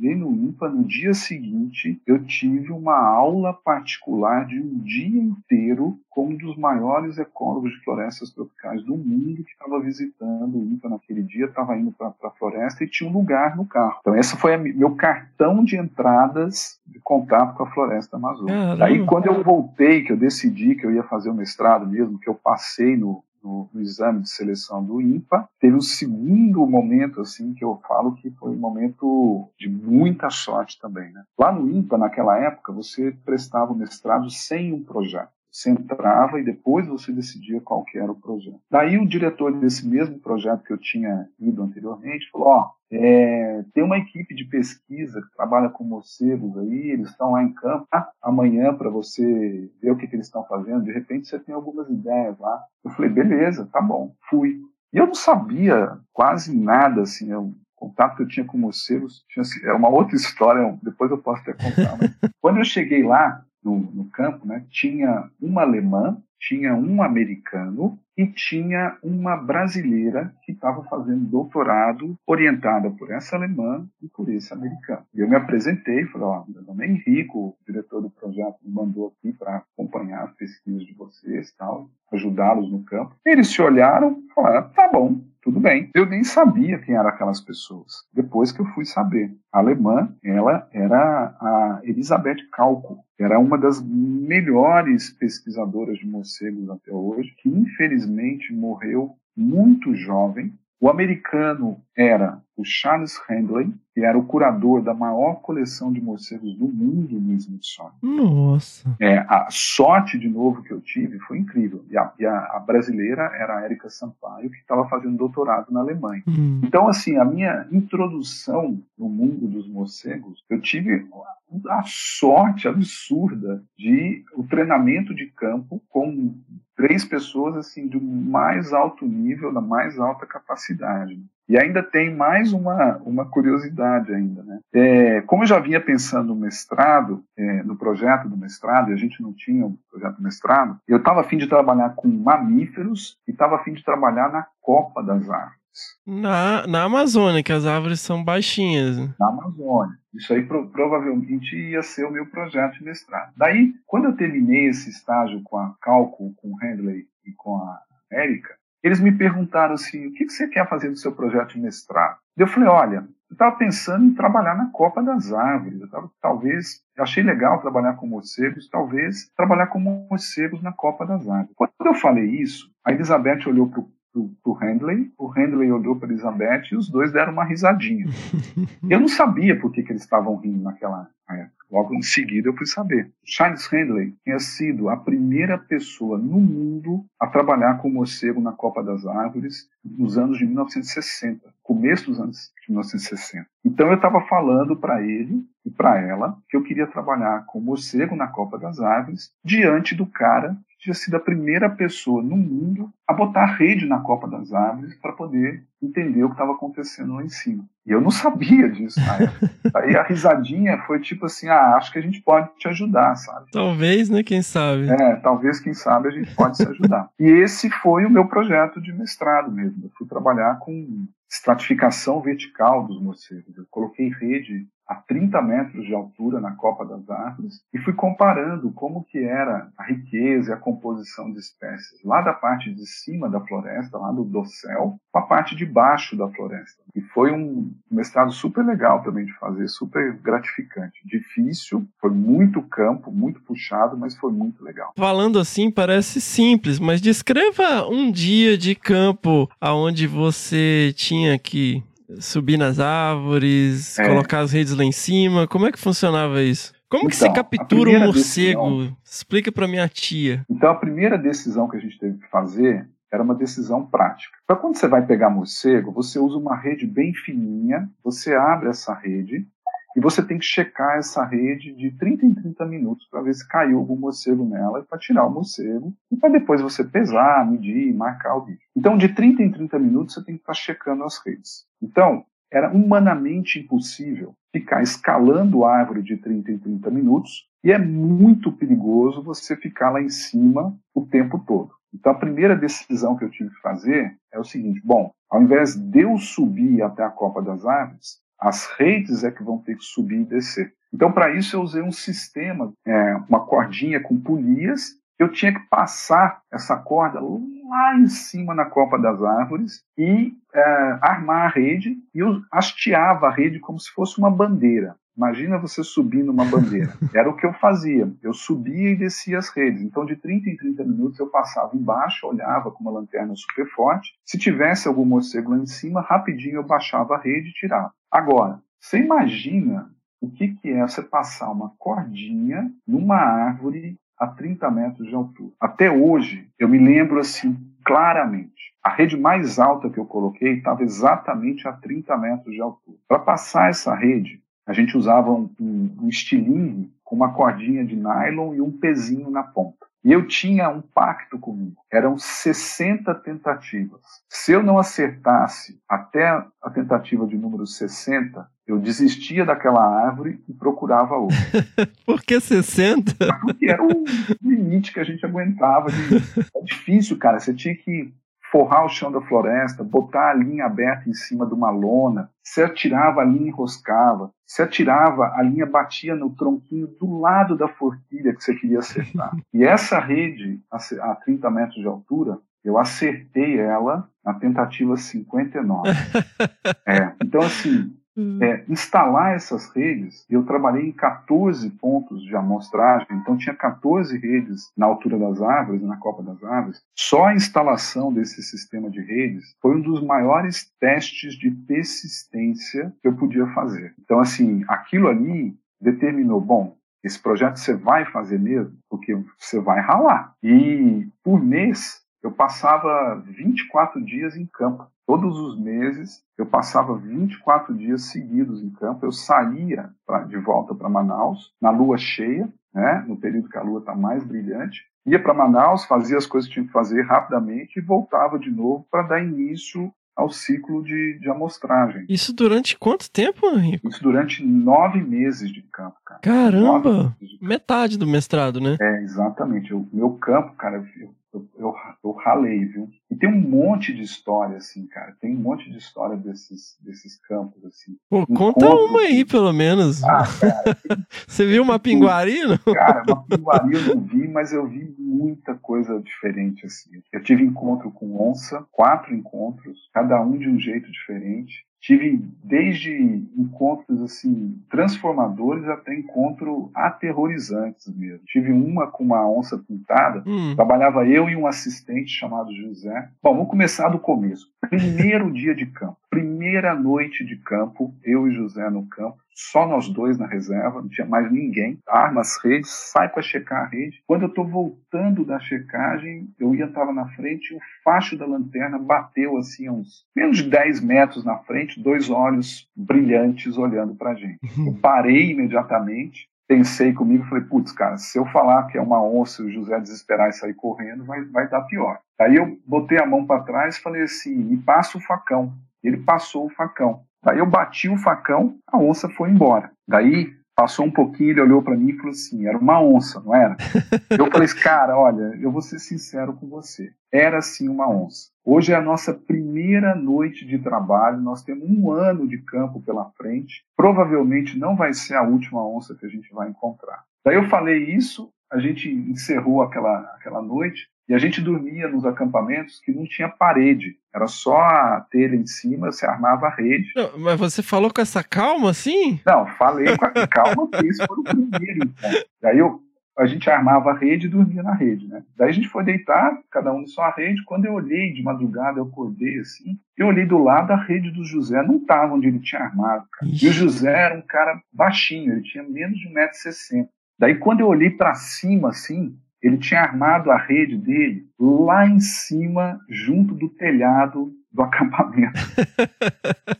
e no IMPA, no dia seguinte, eu tive uma aula particular de um dia inteiro com um dos maiores ecólogos de florestas tropicais do mundo que estava visitando o IMPA naquele dia, estava indo para a floresta e tinha um lugar no carro. Então, esse foi a, meu cartão de entradas de contato com a floresta amazônica. Daí, quando eu voltei, que eu decidi que eu ia fazer o mestrado mesmo, que eu passei no, no, no, exame de seleção do IMPA. Teve um segundo momento, assim, que eu falo que foi um momento de muita sorte também, né? Lá no IMPA, naquela época, você prestava o mestrado sem um projeto. Você entrava e depois você decidia qual que era o projeto. Daí o diretor desse mesmo projeto que eu tinha ido anteriormente falou, ó, é, tem uma equipe de pesquisa que trabalha com morcegos aí, eles estão lá em campo ah, amanhã para você ver o que, que eles estão fazendo. De repente você tem algumas ideias lá. Eu falei, beleza, tá bom, fui. E eu não sabia quase nada, assim, eu, o contato que eu tinha com morcegos tinha, é uma outra história, depois eu posso até contar. Mas [laughs] quando eu cheguei lá, no, no campo, né, tinha uma alemã, tinha um americano e tinha uma brasileira que estava fazendo doutorado orientada por essa alemã e por esse americano. E eu me apresentei, falei, ó, meu nome é Henrico, o diretor do projeto me mandou aqui para acompanhar as pesquisas de vocês, tal, ajudá-los no campo. Eles se olharam, falaram, tá bom, tudo bem. Eu nem sabia quem eram aquelas pessoas. Depois que eu fui saber. A alemã, ela era a Elizabeth Calco. Era uma das melhores pesquisadoras de morcegos até hoje, que infelizmente morreu muito jovem o americano era o Charles Handley, que era o curador da maior coleção de morcegos do mundo no Smithsonian. Nossa! É, a sorte, de novo, que eu tive foi incrível. E a, e a, a brasileira era a Erika Sampaio, que estava fazendo doutorado na Alemanha. Hum. Então, assim, a minha introdução no mundo dos morcegos, eu tive a sorte absurda de o treinamento de campo com três pessoas assim do mais alto nível, da mais alta capacidade. E ainda tem mais uma, uma curiosidade ainda, né? É, como eu já vinha pensando no mestrado, é, no projeto do mestrado, e a gente não tinha um projeto do mestrado, eu estava afim de trabalhar com mamíferos e estava afim de trabalhar na copa das árvores. Na, na Amazônia, que as árvores são baixinhas. Na Amazônia. Isso aí pro, provavelmente ia ser o meu projeto de mestrado. Daí, quando eu terminei esse estágio com a Calco, com o Handley e com a Érica, eles me perguntaram assim, o que você quer fazer no seu projeto de mestrado? Eu falei, olha, eu estava pensando em trabalhar na Copa das Árvores. Eu tava, talvez, eu achei legal trabalhar com morcegos, talvez trabalhar com morcegos na Copa das Árvores. Quando eu falei isso, a Elizabeth olhou para o Handley, o Handley olhou para Elizabeth e os dois deram uma risadinha. eu não sabia por que, que eles estavam rindo naquela época. Logo em seguida eu fui saber. Charles Handley tinha sido a primeira pessoa no mundo a trabalhar com morcego na Copa das Árvores nos anos de 1960, começo dos anos de 1960. Então eu estava falando para ele e para ela que eu queria trabalhar com morcego na Copa das Árvores diante do cara tinha sido a primeira pessoa no mundo a botar a rede na copa das árvores para poder entender o que estava acontecendo lá em cima. E eu não sabia disso na época. [laughs] Aí a risadinha foi tipo assim: ah, acho que a gente pode te ajudar, sabe? Talvez, né? Quem sabe? É, talvez, quem sabe, a gente pode se ajudar. E esse foi o meu projeto de mestrado mesmo. Eu fui trabalhar com estratificação vertical dos morcegos. Eu coloquei rede a 30 metros de altura na copa das árvores e fui comparando como que era a riqueza e a composição de espécies lá da parte de cima da floresta, lá do dossel, com a parte de baixo da floresta. E foi um mestrado super legal também de fazer, super gratificante. Difícil, foi muito campo, muito puxado, mas foi muito legal. Falando assim parece simples, mas descreva um dia de campo aonde você tinha que subir nas árvores, é. colocar as redes lá em cima. Como é que funcionava isso? Como que você Então, captura um morcego? decisão- Explica pra minha tia. Então, a primeira decisão que a gente teve que fazer era uma decisão prática. Para quando você vai pegar morcego, você usa uma rede bem fininha, você abre essa rede e você tem que checar essa rede de 30 em 30 minutos para ver se caiu algum morcego nela, para tirar o morcego e para depois você pesar, medir, marcar o bicho. Então, de 30 em 30 minutos, você tem que estar checando as redes. Então, era humanamente impossível ficar escalando a árvore de 30 em 30 minutos e é muito perigoso você ficar lá em cima o tempo todo. Então a primeira decisão que eu tive que fazer é o seguinte: bom, ao invés de eu subir até a copa das árvores, as redes é que vão ter que subir e descer. Então para isso eu usei um sistema, é, uma cordinha com polias. Eu tinha que passar essa corda lá em cima na copa das árvores e é, armar a rede e eu hasteava a rede como se fosse uma bandeira. Imagina você subindo uma bandeira. [laughs] Era o que eu fazia. Eu subia e descia as redes. Então, de 30 em 30 minutos, eu passava embaixo, olhava com uma lanterna super forte. Se tivesse algum morcego lá em cima, rapidinho eu baixava a rede e tirava. Agora, você imagina o que, que é você passar uma cordinha numa árvore a 30 metros de altura. Até hoje, eu me lembro assim claramente. A rede mais alta que eu coloquei estava exatamente a 30 metros de altura. Para passar essa rede, a gente usava um, um, um estilingue com uma cordinha de nylon e um pezinho na ponta. E eu tinha um pacto comigo. Eram 60 tentativas. Se eu não acertasse até a tentativa de número 60, eu desistia daquela árvore e procurava outra. [laughs] Por que 60? Porque era o limite que a gente aguentava. De... É difícil, cara. Você tinha que forrar o chão da floresta, botar a linha aberta em cima de uma lona. Se atirava, a linha enroscava. Se atirava, a linha batia no tronquinho do lado da forquilha que você queria acertar. [laughs] E essa rede, a 30 metros de altura, eu acertei ela na tentativa 59. [laughs] é, então, assim, é, instalar essas redes, eu trabalhei em 14 pontos de amostragem, então tinha 14 redes na altura das árvores, na copa das árvores. Só a instalação desse sistema de redes foi um dos maiores testes de persistência que eu podia fazer. Então, assim, aquilo ali determinou, bom, esse projeto você vai fazer mesmo, porque você vai ralar. E por mês eu passava 24 dias em campo. Todos os meses eu passava 24 dias seguidos em campo. Eu saía pra, de volta para Manaus na lua cheia, né, no período que a lua está mais brilhante. Ia para Manaus, fazia as coisas que tinha que fazer rapidamente e voltava de novo para dar início ao ciclo de, de amostragem. Isso durante quanto tempo, Henrique? Isso durante nove meses de campo, cara. Caramba! Metade do mestrado, né? É, exatamente. O meu campo, cara, eu, eu, eu, eu, ralei, viu? E tem um monte de história, assim, cara. Tem um monte de história desses, desses campos, assim. Pô, conta uma aí, pelo menos. Ah, cara, [laughs] Você viu uma pinguari, não? Cara, uma pinguari eu não vi, mas eu vi muita coisa diferente, assim. Eu tive encontro com onça, quatro encontros, cada um de um jeito diferente. Tive desde encontros assim transformadores até encontros aterrorizantes mesmo. Tive uma com uma onça pintada. Hum. Trabalhava eu e um assistente chamado José. Bom, vamos começar do começo. Primeiro dia de campo, primeira noite de campo, eu e José no campo. Só nós dois na reserva, não tinha mais ninguém. Arma as redes, sai para checar a rede. Quando eu estou voltando da checagem, eu ia estava na frente, o facho da lanterna bateu assim a uns menos de 10 metros na frente, dois olhos brilhantes olhando para a gente. Eu parei imediatamente, pensei comigo, falei, putz, cara, se eu falar que é uma onça e o José desesperar e sair correndo, vai, vai dar pior. Aí eu botei a mão para trás e falei assim, me passa o facão. Ele passou o facão. Daí eu bati o facão, a onça foi embora. Daí passou um pouquinho, ele olhou para mim e falou assim: era uma onça, não era? [laughs] eu falei assim, cara, olha, eu vou ser sincero com você. Era sim uma onça. Hoje é a nossa primeira noite de trabalho, nós temos um ano de campo pela frente. Provavelmente não vai ser a última onça que a gente vai encontrar. Daí eu falei isso, a gente encerrou aquela, aquela noite e a gente dormia nos acampamentos que não tinha parede, era só a telha em cima, você armava a rede. Não, mas você falou com essa calma assim? Não, falei com a calma, porque esse foi o primeiro encontro. Daí eu, a gente armava a rede e dormia na rede, né? Daí a gente foi deitar, cada um na sua rede. Quando eu olhei de madrugada, eu acordei assim, eu olhei do lado, a rede do José não estava onde ele tinha armado. Cara. E o José era um cara baixinho, ele tinha menos de 1,60m. Daí quando eu olhei para cima assim, ele tinha armado a rede dele lá em cima, junto do telhado do [laughs] acampamento.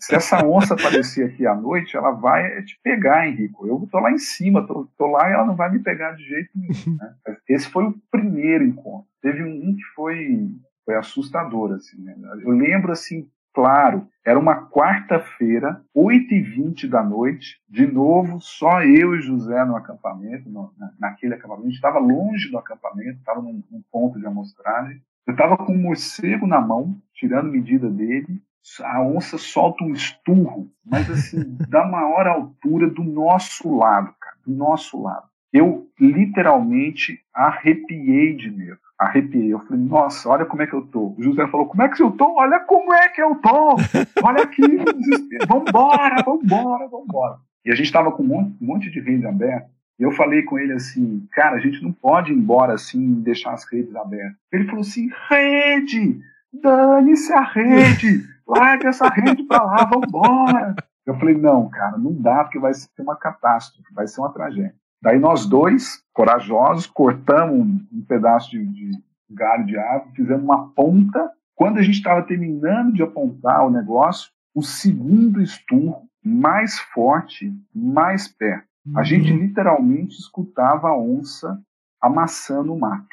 Se essa onça aparecer aqui à noite, ela vai te pegar, Henrico. Eu estou lá em cima, estou lá e ela não vai me pegar de jeito nenhum. Né? Esse foi o primeiro encontro. Teve um que foi, foi assustador. Assim, né? Eu lembro assim, claro, era uma quarta-feira, 8h20 da noite, de novo, só eu e José no acampamento, no, naquele acampamento. A gente estava longe do acampamento, estava num, num ponto de amostragem. Eu estava com um morcego na mão, tirando medida dele. A onça solta um esturro, mas assim, [laughs] da maior altura do nosso lado, cara, do nosso lado. Eu literalmente arrepiei de medo. Arrepiei. Eu falei, nossa, olha como é que eu tô. O José falou, como é que eu tô? Olha como é que eu tô. Olha aqui, vambora, vambora, vambora. E a gente estava com um monte, um monte de rede aberta. E eu falei com ele assim, cara, a gente não pode ir embora assim deixar as redes abertas. Ele falou assim, rede, dane-se a rede, larga essa rede pra lá, vambora. Eu falei, não, cara, não dá, porque vai ser uma catástrofe, vai ser uma tragédia. Daí nós dois, corajosos, cortamos um, um pedaço de, de galho de árvore, fizemos uma ponta. Quando a gente estava terminando de apontar o negócio, o segundo esturro, mais forte, mais perto. A uhum. gente literalmente escutava a onça amassando o mato.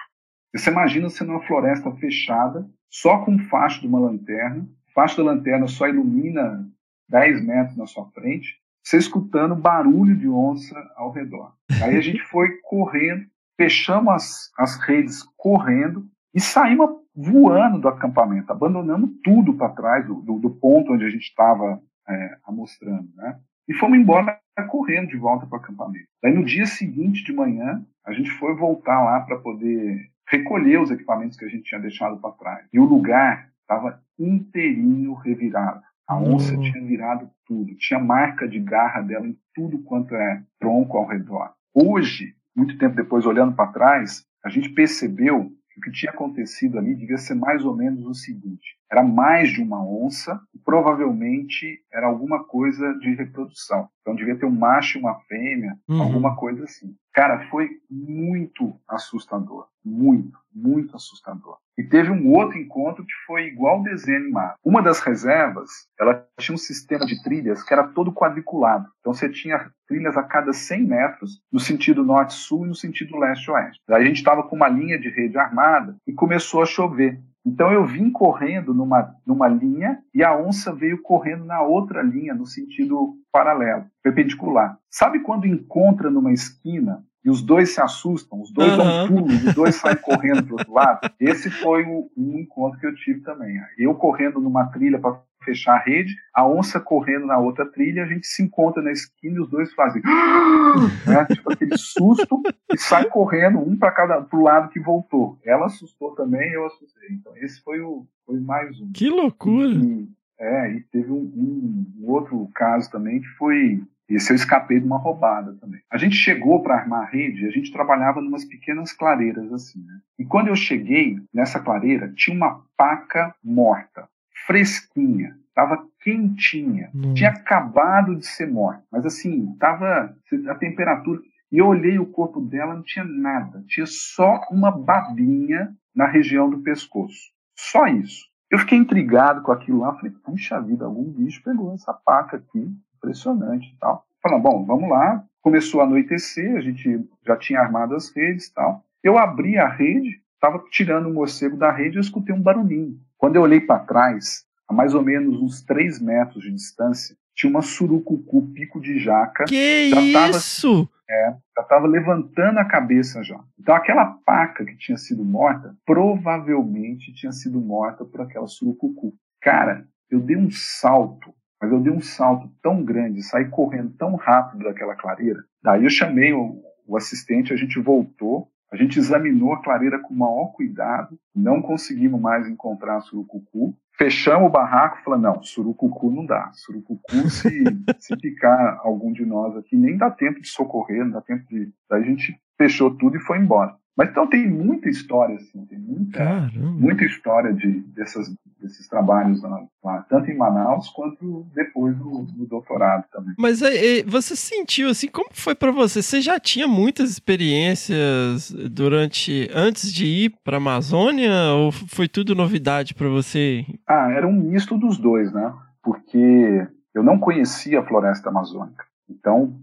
Você imagina você numa floresta fechada, só com o facho de uma lanterna, o facho da lanterna só ilumina 10 metros na sua frente, você escutando barulho de onça ao redor. Aí a gente foi correndo, fechamos as, as redes correndo e saímos voando do acampamento, abandonando tudo para trás do, do, do, ponto onde a gente estava é, amostrando, né? E fomos embora correndo de volta para o acampamento. Daí no dia seguinte de manhã, a gente foi voltar lá para poder recolher os equipamentos que a gente tinha deixado para trás. E o lugar estava inteirinho revirado. A onça uhum. tinha virado tudo, tinha marca de garra dela em tudo quanto é tronco ao redor. Hoje, muito tempo depois, olhando para trás, a gente percebeu que o que tinha acontecido ali devia ser mais ou menos o seguinte: era mais de uma onça, provavelmente era alguma coisa de reprodução. Então devia ter um macho e uma fêmea, uhum. alguma coisa assim. Cara, foi muito assustador. Muito, muito assustador. E teve um outro encontro que foi igual desenho animado. Uma das reservas, ela tinha um sistema de trilhas que era todo quadriculado. Então você tinha trilhas a cada 100 metros, no sentido norte-sul e no sentido leste-oeste. Aí a gente estava com uma linha de rede armada e começou a chover. Então eu vim correndo numa, numa linha e a onça veio correndo na outra linha, no sentido paralelo, perpendicular. Sabe quando encontra numa esquina e os dois se assustam, os dois uhum. dão pulo, os dois saem [laughs] correndo para o outro lado? Esse foi o, um encontro que eu tive também. Eu correndo numa trilha para fechar a rede, a onça correndo na outra trilha, a gente se encontra na esquina e os dois fazem [gasps] né? tipo aquele susto e sai correndo um para cada pro lado que voltou. Ela assustou também, eu assustei. Então esse foi o foi mais um. Que loucura! E, é, e teve um, um, um outro caso também que foi esse eu escapei de uma roubada também. A gente chegou para armar a rede, a gente trabalhava em umas pequenas clareiras assim, né? E quando eu cheguei nessa clareira, tinha uma paca morta fresquinha, estava quentinha, hum. tinha acabado de ser morta, mas assim, estava a temperatura. E eu olhei o corpo dela, não tinha nada, tinha só uma babinha na região do pescoço. Só isso. Eu fiquei intrigado com aquilo lá, falei, puxa vida, algum bicho pegou essa paca aqui, impressionante e tal. Falei, bom, vamos lá. Começou a anoitecer, a gente já tinha armado as redes e tal. Eu abri a rede, estava tirando o morcego da rede e eu escutei um barulhinho. Quando eu olhei para trás, a mais ou menos uns 3 metros de distância, tinha uma surucucu pico de jaca. Que já isso? Tava, é, já estava levantando a cabeça já. Então aquela paca que tinha sido morta, provavelmente tinha sido morta por aquela surucucu. Cara, eu dei um salto, mas eu dei um salto tão grande, saí correndo tão rápido daquela clareira. Daí eu chamei o, o assistente, a gente voltou, A gente examinou a clareira com o maior cuidado, não conseguimos mais encontrar surucucu. Fechamos o barraco e falamos, não, surucucu não dá. Surucucu, se, [laughs] se picar algum de nós aqui, nem dá tempo de socorrer, não dá tempo de... Daí a gente fechou tudo e foi embora. Mas então tem muita história, assim, tem muita, muita história de, dessas, desses trabalhos lá, lá, tanto em Manaus quanto depois do, do doutorado também. Mas é, é, você sentiu assim, como foi para você? Você já tinha muitas experiências durante antes de ir para a Amazônia ou foi tudo novidade para você? Ah, era um misto dos dois, né? Porque eu não conhecia a floresta amazônica. Então,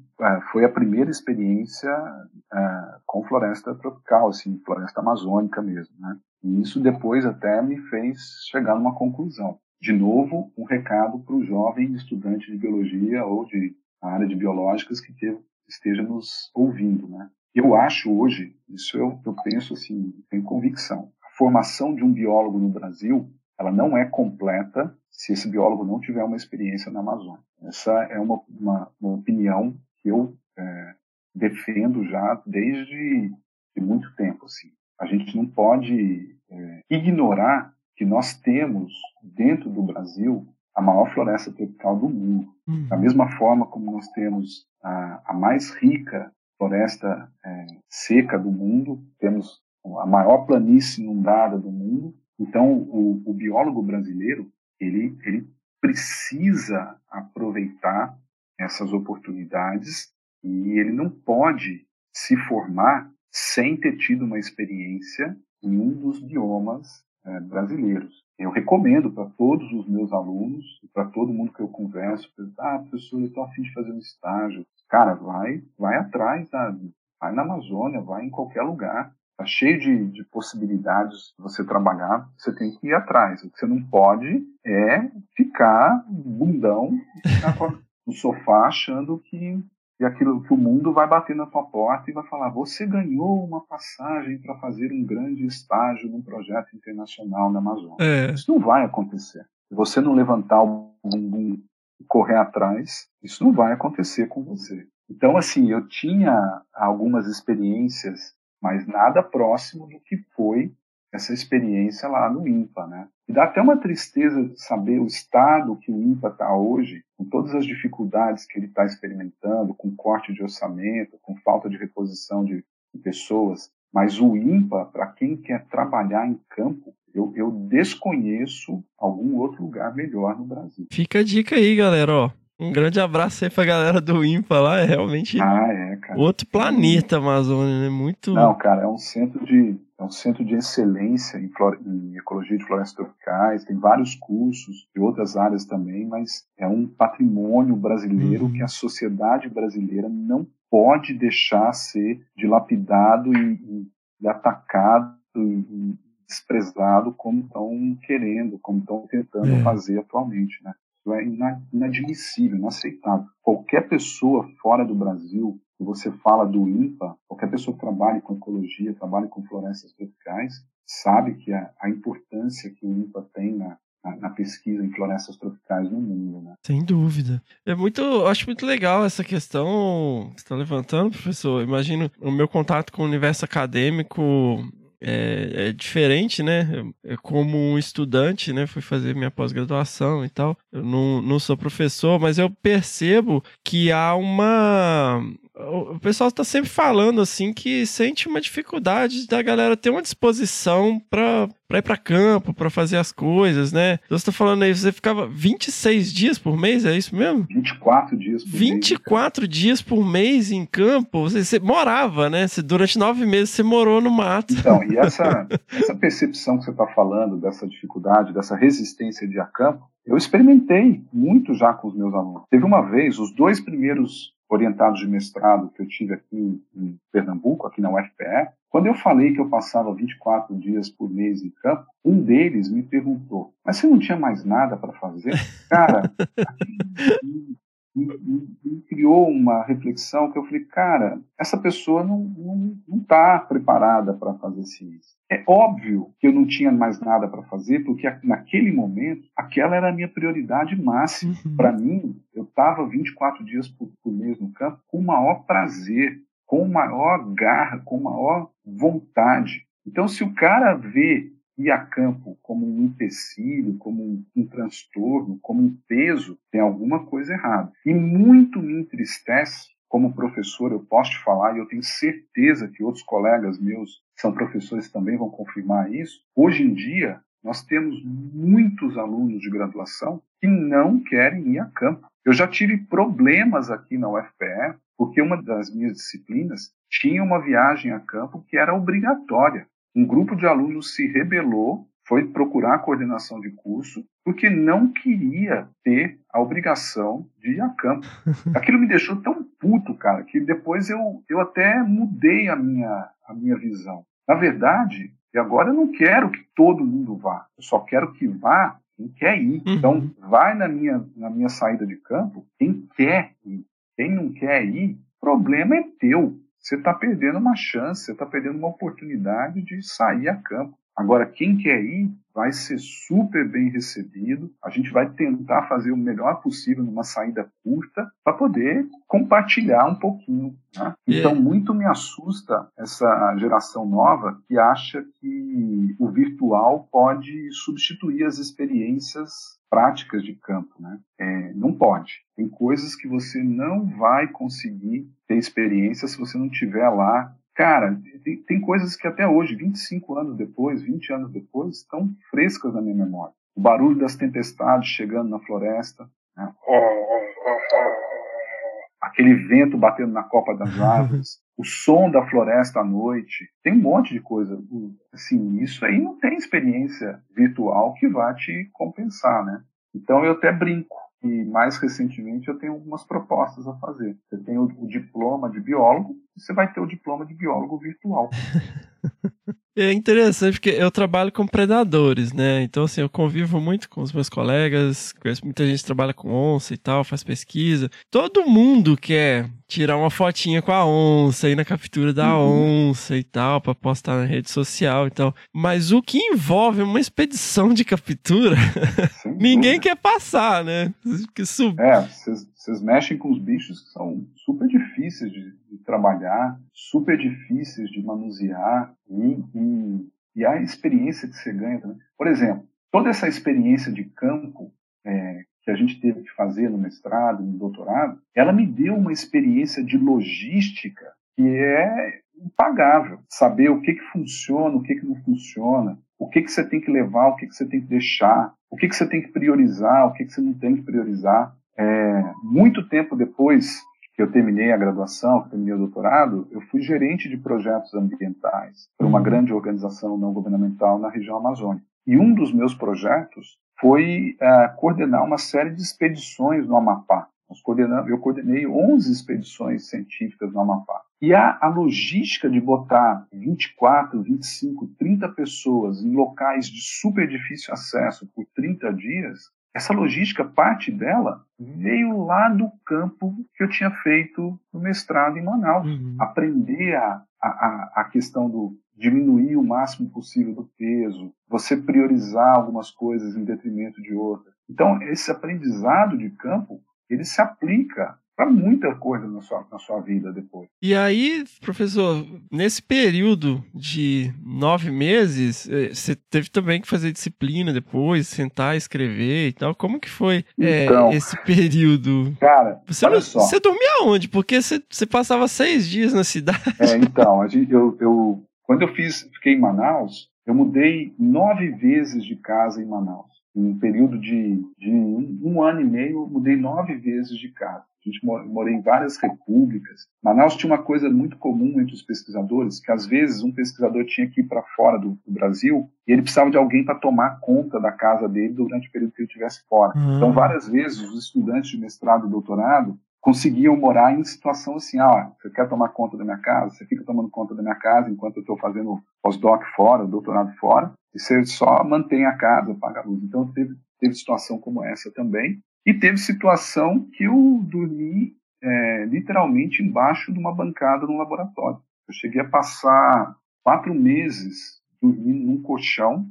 foi a primeira experiência é, com floresta tropical, assim, floresta amazônica mesmo, né? E isso depois até me fez chegar numa conclusão. De novo, um recado para o jovem estudante de biologia ou de área de biológicas que esteja nos ouvindo, né? Eu acho hoje, isso eu, eu penso assim, tenho convicção, a formação de um biólogo no Brasil, ela não é completa se esse biólogo não tiver uma experiência na Amazônia. Essa é uma, uma, uma opinião eu é, defendo já desde de muito tempo. Assim. A gente não pode é, ignorar que nós temos dentro do Brasil a maior floresta tropical do mundo. Hum. Da mesma forma como nós temos a, a mais rica floresta é, seca do mundo, temos a maior planície inundada do mundo. Então, o, o biólogo brasileiro ele, ele precisa aproveitar essas oportunidades e ele não pode se formar sem ter tido uma experiência em um dos biomas é, brasileiros. Eu recomendo para todos os meus alunos, para todo mundo que eu converso, ah, professor, eu estou afim de fazer um estágio. Cara, vai, vai atrás, vai na Amazônia, vai em qualquer lugar. Está cheio de, de possibilidades de você trabalhar, você tem que ir atrás. O que você não pode é ficar bundão, ficar no sofá achando que e aquilo que o mundo vai bater na sua porta e vai falar: você ganhou uma passagem para fazer um grande estágio num projeto internacional na Amazônia. É. Isso não vai acontecer. Se você não levantar o bumbum e correr atrás, isso não vai acontecer com você. Então, assim, eu tinha algumas experiências, mas nada próximo do que foi essa experiência lá no INPA, né? E dá até uma tristeza de saber o estado que o INPA está hoje, com todas as dificuldades que ele está experimentando, com corte de orçamento, com falta de reposição de, de pessoas. Mas o INPA, para quem quer trabalhar em campo, eu, eu, desconheço algum outro lugar melhor no Brasil. Fica a dica aí, galera, ó. Um grande abraço aí pra galera do IMPA lá, é realmente ah, é, outro planeta Amazônia, né? Muito. Não, cara, é um centro de, é um centro de excelência em, flore... em ecologia de florestas tropicais, tem vários cursos de outras áreas também, mas é um patrimônio brasileiro uhum. que a sociedade brasileira não pode deixar ser dilapidado e, e, atacado e, e desprezado como estão querendo, como estão tentando é. fazer atualmente, né? É inadmissível, inaceitável. Qualquer pessoa fora do Brasil, que você fala do INPA, qualquer pessoa que trabalhe com ecologia, trabalhe com florestas tropicais, sabe que a, a importância que o INPA tem na, na, na, pesquisa em florestas tropicais no mundo, né? Sem dúvida. É muito, acho muito legal essa questão que está levantando, professor. Imagino o meu contato com o universo acadêmico é, é, diferente, né? É como um estudante, né? Fui fazer minha pós-graduação e tal. Eu não, não sou professor, mas eu percebo que há uma o pessoal está sempre falando assim que sente uma dificuldade da galera ter uma disposição para ir para campo, para fazer as coisas, né? Você está falando aí, você ficava 26 dias por mês, é isso mesmo? 24 dias por 24 mês, dias por mês em campo? Você, você morava, né? Você, durante nove meses você morou no mato. Então, e essa, [laughs] essa percepção que você está falando, dessa dificuldade, dessa resistência de a campo, eu experimentei muito já com os meus alunos. Teve uma vez, os dois primeiros orientados de mestrado que eu tive aqui em Pernambuco, aqui na UFPE, quando eu falei que eu passava 24 dias por mês em campo, um deles me perguntou: Mas você não tinha mais nada para fazer? [laughs] Cara, me, criou uma reflexão que eu falei: Cara, essa pessoa não está preparada para fazer ciência. É óbvio que eu não tinha mais nada para fazer, porque naquele momento, aquela era a minha prioridade máxima. Uhum. Para mim, eu estava 24 dias por, por mês no campo com o maior prazer, com maior garra, com maior vontade. Então, se o cara vê ir a campo como um empecilho, como um, um, transtorno, como um peso, tem alguma coisa errada. E muito me entristece, como professor, eu posso te falar, e eu tenho certeza que outros colegas meus são professores também vão confirmar isso. Hoje em dia, nós temos muitos alunos de graduação que não querem ir a campo. Eu já tive problemas aqui na UFPE, porque uma das minhas disciplinas tinha uma viagem a campo que era obrigatória. Um grupo de alunos se rebelou, foi procurar a coordenação de curso, porque não queria ter a obrigação de ir a campo. [laughs] Aquilo me deixou tão puto, cara, que depois eu, eu até mudei a minha, a minha visão. Na verdade, e agora eu não quero que todo mundo vá, eu só quero que vá quem quer ir. Uhum. Então, vai na minha, na minha saída de campo quem quer ir. Quem não quer ir, o problema é teu. Você está perdendo uma chance, você está perdendo uma oportunidade de sair a campo. Agora, quem quer ir vai ser super bem recebido. A gente vai tentar fazer o melhor possível numa saída curta para poder compartilhar um pouquinho. Né? Então, muito me assusta essa geração nova que acha que o virtual pode substituir as experiências práticas de campo, né? É, não pode. Tem coisas que você não vai conseguir ter experiência se você não estiver lá Cara, tem, tem, coisas que até hoje, 25 anos depois, 20 anos depois, estão frescas na minha memória. O barulho das tempestades chegando na floresta, né? aquele vento batendo na copa das [laughs] árvores, o som da floresta à noite, tem um monte de coisa. Assim, isso aí não tem experiência virtual que vá te compensar, né? Então eu até brinco. E mais recentemente eu tenho algumas propostas a fazer. Você tem o, o diploma de biólogo, e você vai ter o diploma de biólogo virtual. [laughs] É interessante porque eu trabalho com predadores, né? Então, assim, eu convivo muito com os meus colegas, conheço muita gente que trabalha com onça e tal, faz pesquisa. Todo mundo quer tirar uma fotinha com a onça, ir na captura da uhum. onça e tal, para postar na rede social e tal. Mas o que envolve uma expedição de captura, [laughs] ninguém quer passar, né? Que sub... É, vocês mexem com os bichos que são super difíceis de, de trabalhar, super difíceis de manusear e, e, e, a experiência que você ganha também. Por exemplo, toda essa experiência de campo é, que a gente teve que fazer no mestrado, no doutorado, ela me deu uma experiência de logística que é impagável. Saber o que, que funciona, o que, que não funciona, o que, que você tem que levar, o que, que você tem que deixar, o que, que você tem que priorizar, o que, que você não tem que priorizar. É, muito tempo depois que eu terminei a graduação, que terminei o doutorado, eu fui gerente de projetos ambientais para uma grande organização não governamental na região amazônica. E um dos meus projetos foi uh, coordenar uma série de expedições no Amapá. eu coordenei 11 expedições científicas no Amapá. E a, a logística de botar 24, 25, 30 pessoas em locais de super difícil acesso por 30 dias, essa logística, parte dela, veio lá do campo que eu tinha feito no mestrado em Manaus. Uhum. Aprender a, a, a questão do diminuir o máximo possível do peso, você priorizar algumas coisas em detrimento de outras. Então, esse aprendizado de campo, ele se aplica para muita coisa na sua, na sua vida depois. E aí, professor, nesse período de nove meses, eh, você teve também que fazer disciplina depois, sentar, escrever e tal. Como que foi eh, então, é, esse período? Cara, você, olha só. Você dormia onde? Porque você, você passava seis dias na cidade. É, então, a gente, eu, eu, quando eu fiz, fiquei em Manaus, eu mudei nove vezes de casa em Manaus. Em um período de, de um, um ano e meio, eu mudei nove vezes de casa. A gente morei em várias repúblicas. Manaus tinha uma coisa muito comum entre os pesquisadores, que às vezes um pesquisador tinha que ir para fora do, do, Brasil e ele precisava de alguém para tomar conta da casa dele durante o período que ele estivesse fora. Uhum. Então, várias vezes, os estudantes de mestrado e doutorado conseguiam morar em situação assim, ah, você quer tomar conta da minha casa? Você fica tomando conta da minha casa enquanto eu estou fazendo pós-doc fora, doutorado fora, e você só mantém a casa, paga a luz. Então, teve, teve situação como essa também. E teve situação que eu dormi é, literalmente embaixo de uma bancada no laboratório. Eu cheguei a passar quatro meses dormindo num colchão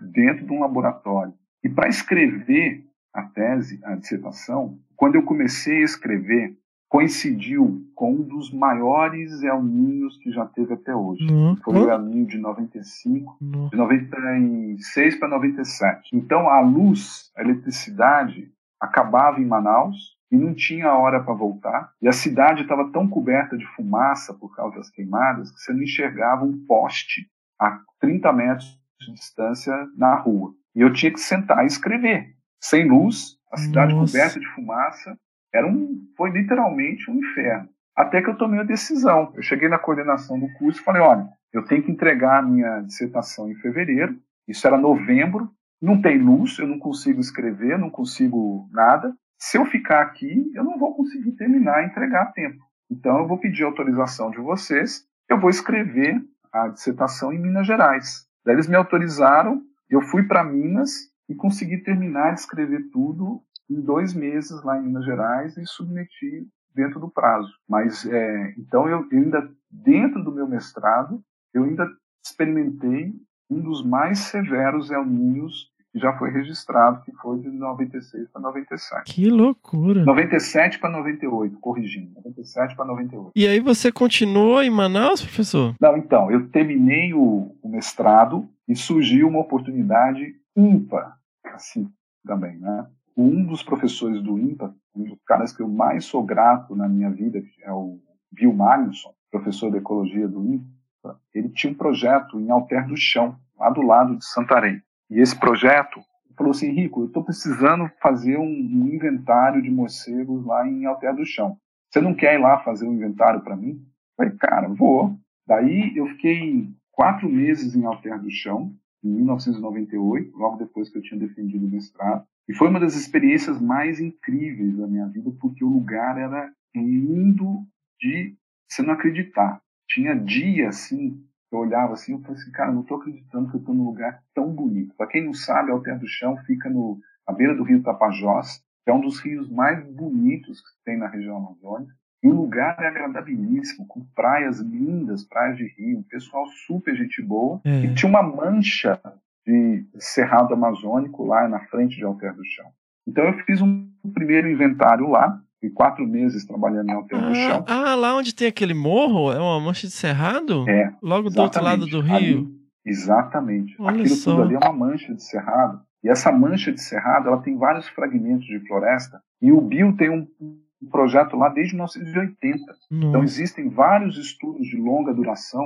dentro de um laboratório. E para escrever a tese, a dissertação, quando eu comecei a escrever, coincidiu com um dos maiores El Ninhos que já teve até hoje. Não. Foi o El Ninho de 95, Não. de 96 para 97. Então a luz, a eletricidade acabava em Manaus e não tinha hora para voltar. E a cidade estava tão coberta de fumaça por causa das queimadas que você não enxergava um poste a 30 metros de distância na rua. E eu tinha que sentar e escrever. Sem luz, a cidade Nossa. coberta de fumaça, era um, foi literalmente um inferno. Até que eu tomei a decisão. Eu cheguei na coordenação do curso e falei: olha, eu tenho que entregar a minha dissertação em fevereiro. Isso era novembro. Não tem luz, eu não consigo escrever, não consigo nada. Se eu ficar aqui, eu não vou conseguir terminar entregar a tempo. Então, eu vou pedir autorização de vocês. Eu vou escrever a dissertação em Minas Gerais. Daí eles me autorizaram. Eu fui para Minas e consegui terminar de escrever tudo em dois meses lá em Minas Gerais e submeti dentro do prazo. Mas é, então eu, ainda dentro do meu mestrado eu ainda experimentei um dos mais severos El Ninhos que já foi registrado, que foi de 96 para 97. Que loucura. 97 para 98, corrigindo. 97 para 98. E aí você continuou em Manaus, professor? Não, então, eu terminei o, o mestrado e surgiu uma oportunidade ímpar, assim, também, né? Um dos professores do IMPA, um dos caras que eu mais sou grato na minha vida, que é o Bill Magnusson, professor de ecologia do IMPA, ele tinha um projeto em Alter do Chão, lá do lado de Santarém. E esse projeto falou assim, Rico, eu estou precisando fazer um, um inventário de morcegos lá em Alter do Chão. Você não quer ir lá fazer um inventário para mim? Eu falei, cara, vou. Daí eu fiquei quatro meses em Alter do Chão, em 1998, logo depois que eu tinha defendido o mestrado. E foi uma das experiências mais incríveis da minha vida, porque o lugar era lindo de você não acreditar. Tinha dia assim, eu olhava assim, eu falei assim, cara, não estou acreditando que eu estou num lugar tão bonito. Para quem não sabe, Alter do Chão fica no, à beira do rio Tapajós, que é um dos rios mais bonitos que tem na região amazônica. E o lugar é agradabilíssimo, com praias lindas, praias de rio, pessoal super gente boa. É. E tinha uma mancha de cerrado amazônico lá na frente de Alter do Chão. Então eu fiz um primeiro inventário lá, e quatro meses trabalhando em Alter do Chão. Ah, ah, lá onde tem aquele morro? É uma mancha de cerrado? É, Logo do outro lado do rio. Ali- exatamente. Olha Aquilo só. tudo ali é uma mancha de cerrado. E essa mancha de cerrado, ela tem vários fragmentos de floresta. E o Bill tem um, um projeto lá desde 1980. Então Nossa. existem vários estudos de longa duração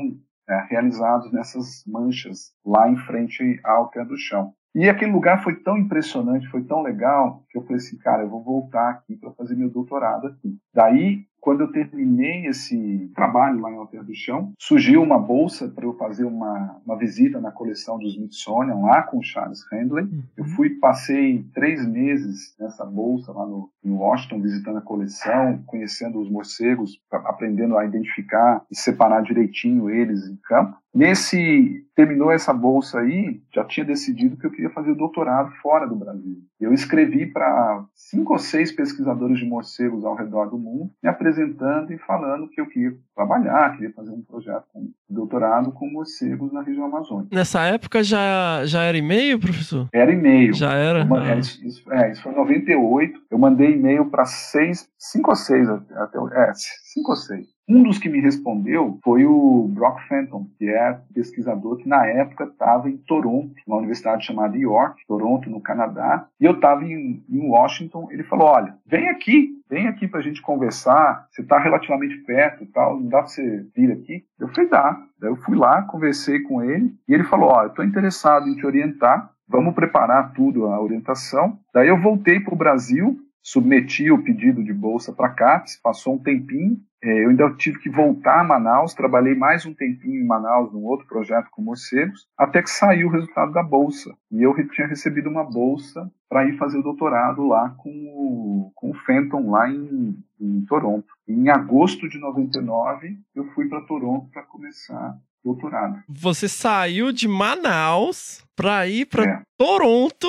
é, realizados nessas manchas lá em frente à Alter do Chão. E aquele lugar foi tão impressionante, foi tão legal, que eu falei assim, cara, eu vou voltar aqui para fazer meu doutorado aqui. Daí, quando eu terminei esse trabalho lá em Alter do Chão, surgiu uma bolsa para eu fazer uma, uma visita na coleção do Smithsonian lá com o Charles Handley. Eu fui, passei três meses nessa bolsa lá no, em Washington, visitando a coleção, conhecendo os morcegos, aprendendo a identificar e separar direitinho eles em campo. Nesse, terminou essa bolsa aí, já tinha decidido que eu queria fazer o doutorado fora do Brasil. Eu escrevi para cinco ou seis pesquisadores de morcegos ao redor do mundo, me apresentando e falando que eu queria trabalhar, queria fazer um projeto com doutorado com morcegos na região amazônica. Nessa época já, já era e-mail, professor? Era e-mail. Já era? Ma- Ah. é, isso, isso- é, isso foi em 98. Eu mandei e-mail para seis, cinco ou seis, até, o- é, cinco ou seis. Um dos que me respondeu foi o Brock Fenton, que é pesquisador que na época estava em Toronto, numa universidade chamada York, Toronto, no Canadá, e eu estava em, em Washington. Ele falou: Olha, vem aqui, vem aqui para a gente conversar. Você está relativamente perto e tal, não dá para você vir aqui? Eu falei: Dá. Daí eu fui lá, conversei com ele, e ele falou: Ó, eu estou interessado em te orientar. Vamos preparar tudo, a orientação. Daí eu voltei para o Brasil, submeti o pedido de bolsa para a CAPES, passou um tempinho, é, eu ainda tive que voltar a Manaus, trabalhei mais um tempinho em Manaus num outro projeto com morcegos, até que saiu o resultado da bolsa. E eu tinha recebido uma bolsa para ir fazer o doutorado lá com o, com o Fenton, lá em, em Toronto. E em agosto de 99, eu fui para Toronto para começar doutorado. Você saiu de Manaus pra ir pra É. Toronto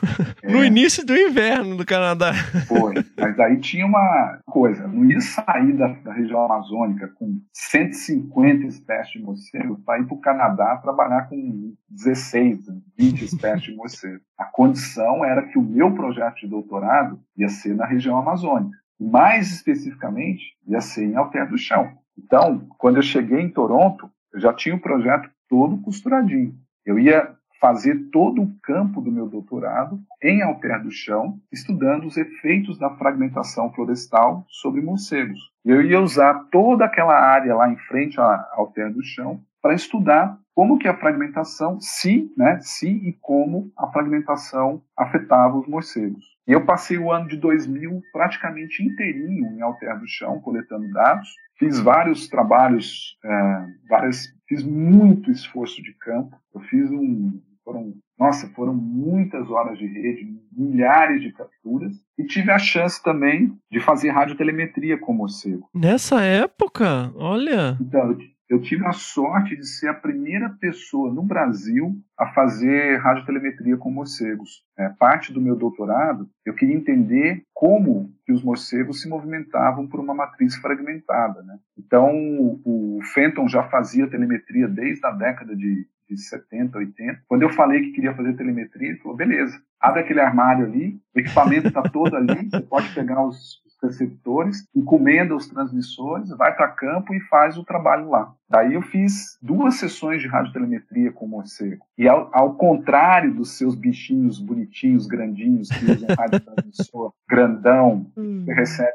[laughs] no É. início do inverno do Canadá. Foi. [laughs] Mas aí tinha uma coisa, não ia sair da, da região amazônica com 150 espécies de morcego para ir para o Canadá trabalhar com 16, 20 espécies de morcego. A condição era que o meu projeto de doutorado ia ser na região amazônica. Mais especificamente, ia ser em Alter do Chão. Então, quando eu cheguei em Toronto, eu já tinha o projeto todo costuradinho. Eu ia fazer todo o campo do meu doutorado em Alter do Chão, estudando os efeitos da fragmentação florestal sobre morcegos. Eu ia usar toda aquela área lá em frente a Alter do Chão para estudar como que a fragmentação, se, né, se e como a fragmentação afetava os morcegos. E eu passei o ano de 2000 praticamente inteirinho em Alter do Chão, coletando dados. Fiz vários trabalhos, é, várias, fiz muito esforço de campo. Eu fiz um, foram, nossa, foram muitas horas de rede, milhares de capturas, e tive a chance também de fazer radiotelemetria com o morcego. Nessa época, olha. Então, eu tive a sorte de ser a primeira pessoa no Brasil a fazer radiotelemetria com morcegos. É, parte do meu doutorado, eu queria entender como que os morcegos se movimentavam por uma matriz fragmentada. Né? Então, o Fenton já fazia telemetria desde a década de, de 70, 80. Quando eu falei que queria fazer telemetria, ele falou, beleza, abre aquele armário ali, o equipamento está todo ali, você pode pegar os, receptores, encomenda os transmissores, vai para campo e faz o trabalho lá. Daí eu fiz duas sessões de radiotelemetria com o morcego. E ao, ao contrário dos seus bichinhos bonitinhos, grandinhos, que usam [laughs] radiotransmissor grandão, hum. que recebe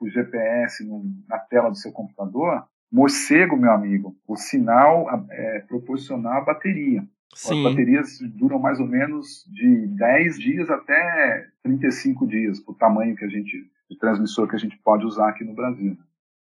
o GPS no, na tela do seu computador, morcego, meu amigo, o sinal é proporcional à bateria. Sim. As baterias duram mais ou menos de 10 dias até 35 dias, o tamanho que a gente de transmissor que a gente pode usar aqui no Brasil.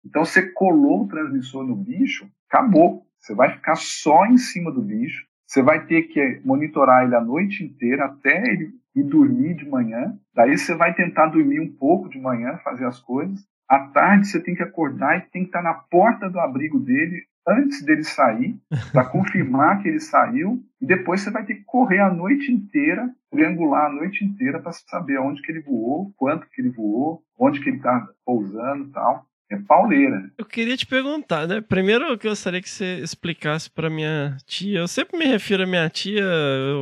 Então você colou o transmissor no bicho, acabou. Você vai ficar só em cima do bicho. Você vai ter que monitorar ele a noite inteira até ele ir dormir de manhã. Daí você vai tentar dormir um pouco de manhã, fazer as coisas. À tarde você tem que acordar e tem que estar na porta do abrigo dele antes dele sair, para [laughs] confirmar que ele saiu, e depois você vai ter que correr a noite inteira, triangular a noite inteira para saber onde que ele voou, quanto que ele voou, onde que ele está pousando e tal. É pauleira. Eu queria te perguntar, né? Primeiro eu gostaria que você explicasse para minha tia. Eu sempre me refiro à minha tia,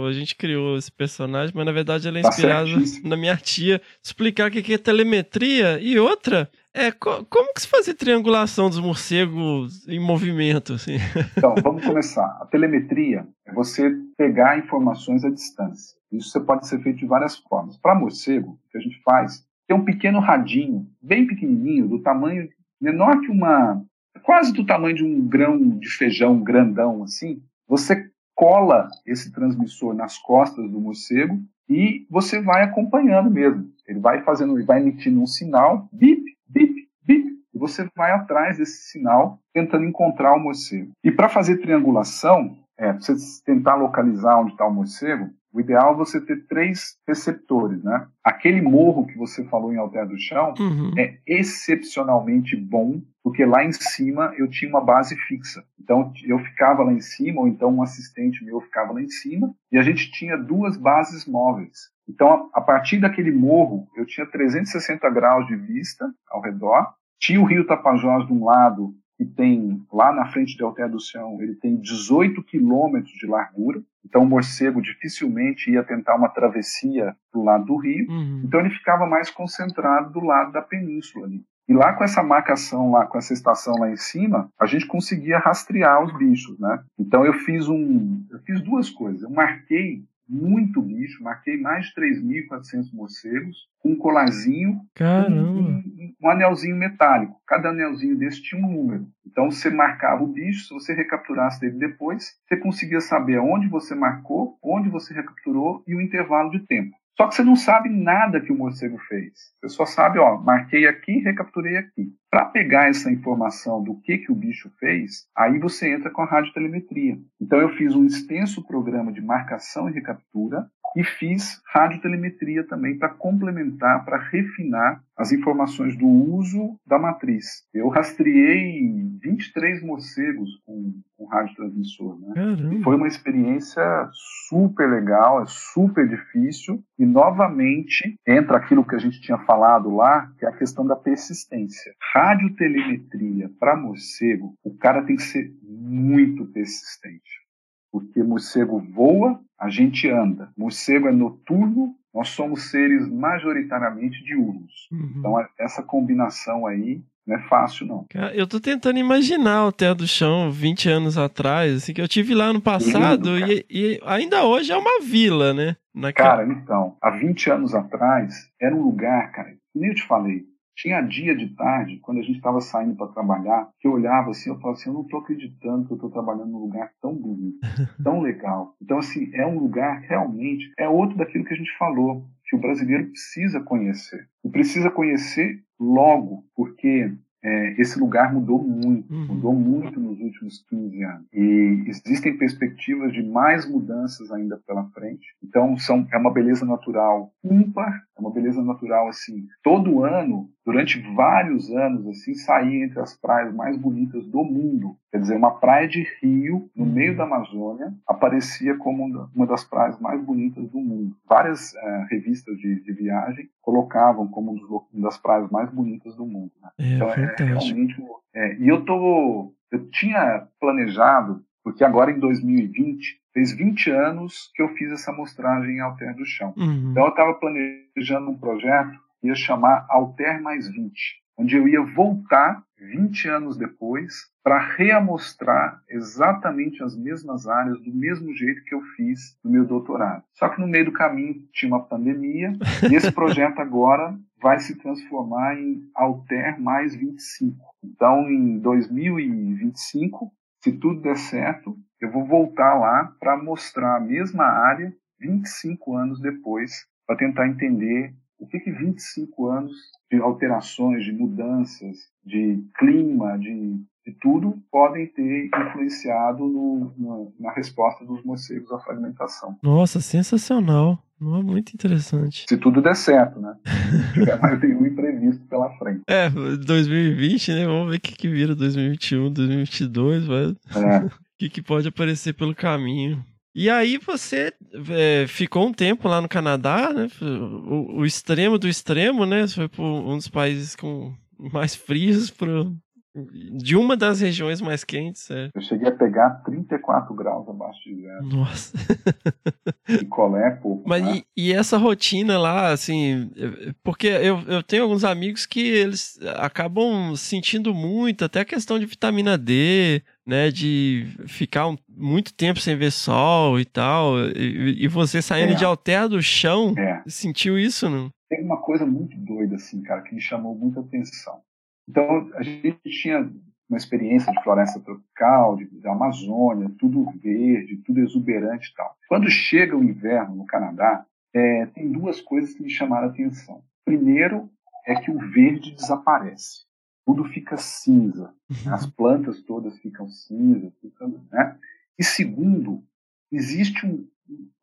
a gente criou esse personagem, mas na verdade ela é tá inspirada tá na minha tia. Explicar o que é telemetria e outra, é, co como que se faz a triangulação dos morcegos em movimento? Assim? [laughs] Então, vamos começar. A telemetria é você pegar informações à distância. Isso pode ser feito de várias formas. Para morcego, o que a gente faz tem um pequeno radinho, bem pequenininho, do tamanho menor que uma, quase do tamanho de um grão de feijão grandão assim. Você cola esse transmissor nas costas do morcego e você vai acompanhando mesmo. Ele vai fazendo, ele vai emitindo um sinal, bip, bip, bip, e você vai atrás desse sinal tentando encontrar o morcego. E para fazer triangulação, é, para você tentar localizar onde está o morcego, o ideal é você ter três receptores, né? Aquele morro que você falou em Alter do Chão uhum. é excepcionalmente bom, porque lá em cima eu tinha uma base fixa. Então eu ficava lá em cima, ou então um assistente meu ficava lá em cima, e a gente tinha duas bases móveis. Então, a partir daquele morro, eu tinha 360 graus de vista ao redor. Tinha o rio Tapajós de um lado, que tem, lá na frente de Alter do Chão, ele tem 18 quilômetros de largura. Então, o morcego dificilmente ia tentar uma travessia do lado do rio. Uhum. Então, ele ficava mais concentrado do lado da península ali. E lá com essa marcação lá, com essa estação lá em cima, a gente conseguia rastrear os bichos, né? Então eu fiz um, eu fiz duas coisas. Eu marquei muito bicho, marquei mais de 3.400 morcegos, com um colarzinho, um, um, anelzinho metálico. Cada anelzinho desse tinha um número. Então você marcava o bicho, se você recapturasse dele depois, você conseguia saber onde você marcou, onde você recapturou e o intervalo de tempo. Só que você não sabe nada que o morcego fez. Você só sabe, ó, marquei aqui, recapturei aqui. Para pegar essa informação do que, que o bicho fez, aí você entra com a radiotelemetria. Então eu fiz um extenso programa de marcação e recaptura e fiz radiotelemetria também para complementar, para refinar as informações do uso da matriz. Eu rastreei 23 morcegos com, com radiotransmissor. Né? Foi uma experiência super legal, é super difícil e novamente entra aquilo que a gente tinha falado lá, que é a questão da persistência. Radiotelemetria para morcego, o cara tem que ser muito persistente porque morcego voa, a gente anda. Morcego é noturno, nós somos seres majoritariamente diurnos. Uhum. Então, essa combinação aí não é fácil, não. Eu tô tentando imaginar o Terra do Chão 20 anos atrás, assim, que eu tive lá no passado Lindo, e, e ainda hoje é uma vila, né? Naquela... Cara, então, há 20 anos atrás, era um lugar, cara, que nem eu te falei, tinha dia de tarde, quando a gente estava saindo para trabalhar, que eu olhava assim, eu falava assim, eu não estou acreditando que eu estou trabalhando num lugar tão bonito, [laughs] tão legal. Então, assim, é um lugar realmente, é outro daquilo que a gente falou, que o brasileiro precisa conhecer. E precisa conhecer logo, porque é, esse lugar mudou muito, Uhum. mudou muito nos últimos 15 anos. E existem perspectivas de mais mudanças ainda pela frente. Então, são, é uma beleza natural ímpar, é uma beleza natural, assim, todo ano, durante vários anos, assim, saía entre as praias mais bonitas do mundo. Quer dizer, uma praia de Rio, no meio da Amazônia, aparecia como uma- das praias mais bonitas do mundo. Várias eh, revistas de, de viagem colocavam como um uma das praias mais bonitas do mundo. né? É, Então é realmente. é, e eu tô. Eu tinha planejado, porque agora em 2020, fez 20 anos que eu fiz essa amostragem em Alter do Chão. Uhum. Então eu estava planejando um projeto que ia chamar Alter mais 20, onde eu ia voltar 20 anos depois para reamostrar exatamente as mesmas áreas do mesmo jeito que eu fiz no meu doutorado. Só que no meio do caminho tinha uma pandemia e esse [laughs] projeto agora vai se transformar em Alter mais 25. Então em 2025, se tudo der certo, eu vou voltar lá para mostrar a mesma área 25 anos depois, para tentar entender o que, que 25 anos de alterações, de mudanças, de clima, de, de tudo, podem ter influenciado no- no- na resposta dos morcegos à fragmentação. Nossa, sensacional. Não, muito interessante. Se tudo der certo, né? Tiver mais nenhum imprevisto pela frente. É, 2020, né? Vamos ver o que, que vira 2021, 2022, vai. É, [laughs] O que, que pode aparecer pelo caminho. E aí você é, ficou um tempo lá no Canadá, né? O, o extremo do extremo, né? Você foi para um dos países com mais frios pro, de uma das regiões mais quentes. É. eu cheguei a pegar 34 graus abaixo de zero. Nossa. E colé, pô. Mas né? e, e essa rotina lá, assim, porque eu, eu tenho alguns amigos que eles acabam sentindo muito, até a questão de vitamina D, né, de ficar um- muito tempo sem ver sol e tal, e, e você saindo É. de alter do chão, É. sentiu isso, não? tem uma coisa muito doida, assim, cara, que me chamou muita atenção. Então, a gente tinha uma experiência de floresta tropical, de, da Amazônia, tudo verde, tudo exuberante e tal. Quando chega o inverno no Canadá, é, tem duas coisas que me chamaram a atenção. Primeiro é que o verde desaparece. Tudo fica cinza. né? As plantas todas ficam cinzas. ficam, né? E segundo, existe um,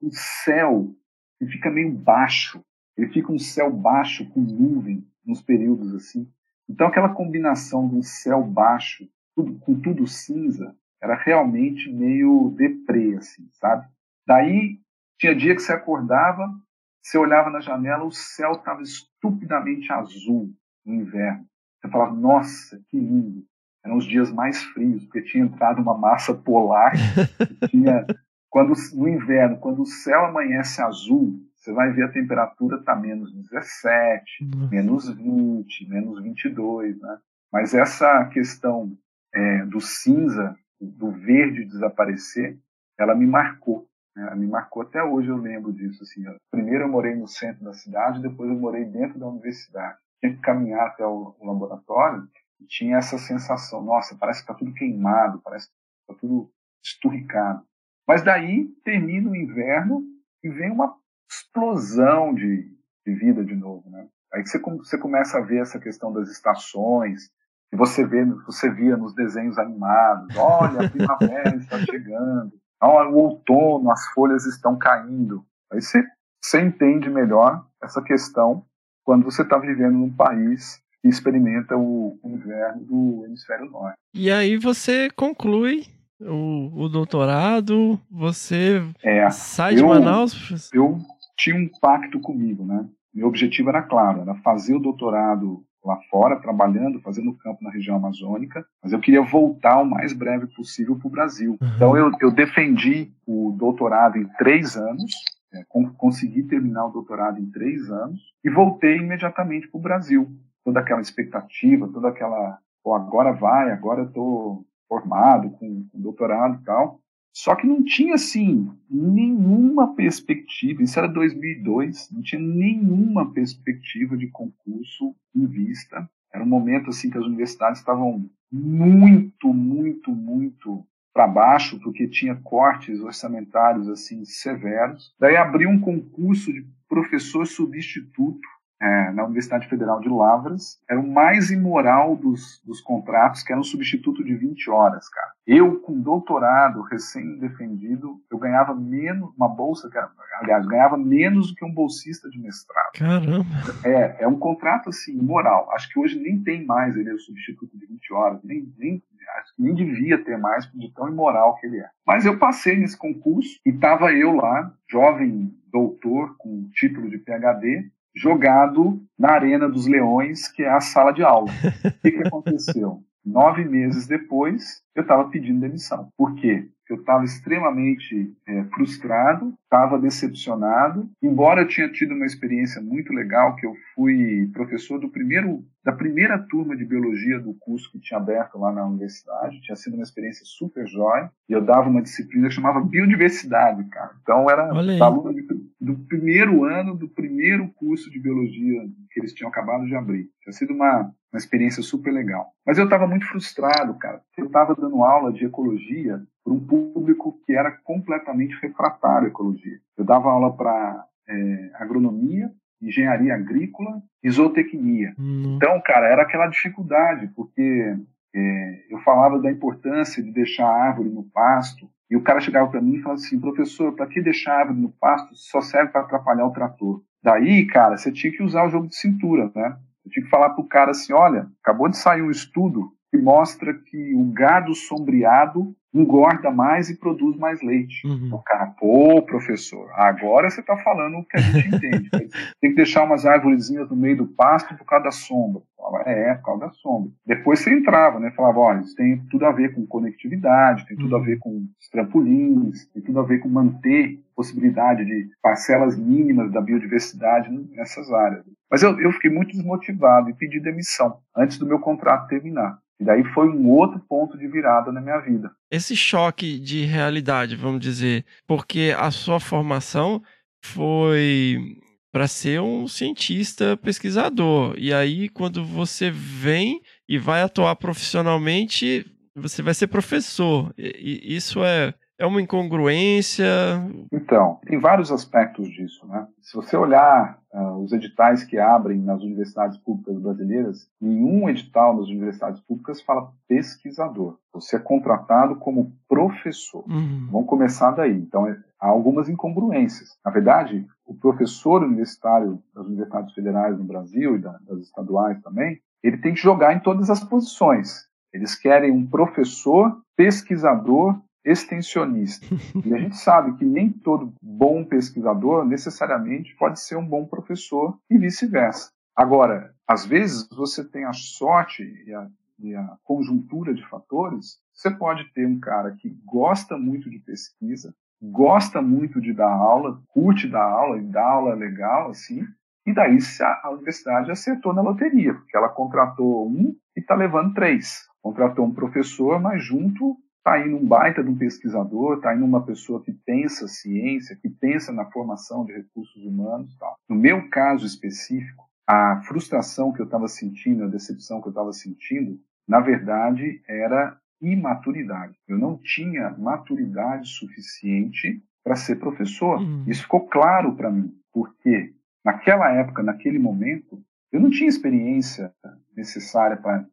um céu que fica meio baixo. Ele fica um céu baixo com nuvem nos períodos assim. Então aquela combinação de um céu baixo tudo, com tudo cinza era realmente meio deprê, assim, sabe? Daí tinha dia que você acordava, você olhava na janela, o céu estava estupidamente azul no inverno. Você falava, nossa, que lindo. Eram os dias mais frios, porque tinha entrado uma massa polar. tinha, [laughs] quando no inverno, quando o céu amanhece azul, você vai ver a temperatura está menos 17, menos 20, menos 22, né? Mas essa questão é, do cinza, do verde desaparecer, ela me marcou. Né? Ela me marcou até hoje, eu lembro disso. Assim, primeiro eu morei no centro da cidade, depois eu morei dentro da universidade. Tinha que caminhar até o, o laboratório e tinha essa sensação, nossa, parece que está tudo queimado, parece que está tudo esturricado. Mas daí termina o inverno e vem uma explosão de, de vida de novo, né? Aí você, você começa a ver essa questão das estações, e você vê, você via nos desenhos animados, olha, a primavera está chegando, olha, o outono, as folhas estão caindo. Aí você, você entende melhor essa questão quando você está vivendo num país que experimenta o, inverno do hemisfério norte. E aí você conclui o, o doutorado, você É, sai de eu- Manaus. eu tinha um pacto comigo, né? Meu objetivo era claro, era fazer o doutorado lá fora, trabalhando, fazendo campo na região amazônica, mas eu queria voltar o mais breve possível para o Brasil. Uhum. Então eu, eu defendi o doutorado em três anos, é, consegui terminar o doutorado em três anos e voltei imediatamente para o Brasil. Toda aquela expectativa, toda aquela, pô, agora vai, agora eu estou formado com, com doutorado e tal. Só que não tinha, assim, nenhuma perspectiva, isso era 2002, não tinha nenhuma perspectiva de concurso em vista. Era um momento, assim, que as universidades estavam muito, muito, muito para baixo, porque tinha cortes orçamentários, assim, severos. Daí abriu um concurso de professor substituto é, na Universidade Federal de Lavras, era o mais imoral dos, dos contratos, que era um substituto de 20 horas, cara. Eu, com doutorado recém-defendido, eu ganhava menos, uma bolsa, que, aliás, ganhava menos do que um bolsista de mestrado. Caramba! É, é um contrato, assim, imoral. Acho que hoje nem tem mais ele, o substituto de 20 horas, nem, nem, acho que nem devia ter mais, de tão imoral que ele é. Mas eu passei nesse concurso e estava eu lá, jovem doutor com título de PhD, jogado na Arena dos Leões, que é a sala de aula. O que, que aconteceu? Nove meses depois, eu estava pedindo demissão. Por quê? Eu estava extremamente é, frustrado, estava decepcionado. Embora eu tinha tido uma experiência muito legal, que eu fui professor do primeiro, da primeira turma de biologia do curso que tinha aberto lá na universidade, tinha sido uma experiência super jóia. E eu dava uma disciplina que chamava biodiversidade, cara. Então era aluno do primeiro ano do primeiro curso de biologia que eles tinham acabado de abrir. Tinha sido uma, uma experiência super legal. Mas eu estava muito frustrado, cara. Eu estava dando aula de ecologia para um público que era completamente refratário à ecologia. Eu dava aula para é, agronomia, engenharia agrícola e zootecnia. Uhum. Então, cara, era aquela dificuldade, porque é, eu falava da importância de deixar a árvore no pasto, e o cara chegava para mim e falava assim, professor, para que deixar a árvore no pasto só serve para atrapalhar o trator? Daí, cara, você tinha que usar o jogo de cintura, né? Eu tinha que falar pro cara assim, olha, acabou de sair um estudo que mostra que o gado sombreado engorda mais e produz mais leite. Uhum. O cara, pô, professor, agora você está falando o que a gente entende. [laughs] Tem que deixar umas árvorezinhas no meio do pasto por causa da sombra. Falava, é, por causa da sombra. Depois você entrava, né? Falava, olha, isso tem tudo a ver com conectividade, tem tudo a ver com os trampolins, tem tudo a ver com manter possibilidade de parcelas mínimas da biodiversidade nessas áreas. Mas eu, eu fiquei muito desmotivado e pedi demissão antes do meu contrato terminar. E daí foi um outro ponto de virada na minha vida. Esse choque de realidade, vamos dizer, porque a sua formação foi para ser um cientista pesquisador. E aí, quando você vem e vai atuar profissionalmente, você vai ser professor. E isso é é uma incongruência? Então, tem vários aspectos disso, né? Se você olhar uh, os editais que abrem nas universidades públicas brasileiras, nenhum edital das universidades públicas fala pesquisador. Você é contratado como professor. Uhum. Vamos começar daí. Então, é, há algumas incongruências. Na verdade, o professor universitário das universidades federais no Brasil e da, das estaduais também, ele tem que jogar em todas as posições. Eles querem um professor pesquisador extensionista. E a gente sabe que nem todo bom pesquisador necessariamente pode ser um bom professor e vice-versa. Agora, às vezes você tem a sorte e a, e a conjuntura de fatores, você pode ter um cara que gosta muito de pesquisa, gosta muito de dar aula, curte dar aula e dar aula legal, assim, e daí a universidade acertou na loteria, porque ela contratou um e está levando três. Contratou um professor, mas junto Está indo um baita de um pesquisador, está indo uma pessoa que pensa ciência, que pensa na formação de recursos humanos. Tal. No meu caso específico, a frustração que eu estava sentindo, a decepção que eu estava sentindo, na verdade era imaturidade. Eu não tinha maturidade suficiente para ser professor. Uhum. Isso ficou claro para mim, porque naquela época, naquele momento, eu não tinha experiência necessária para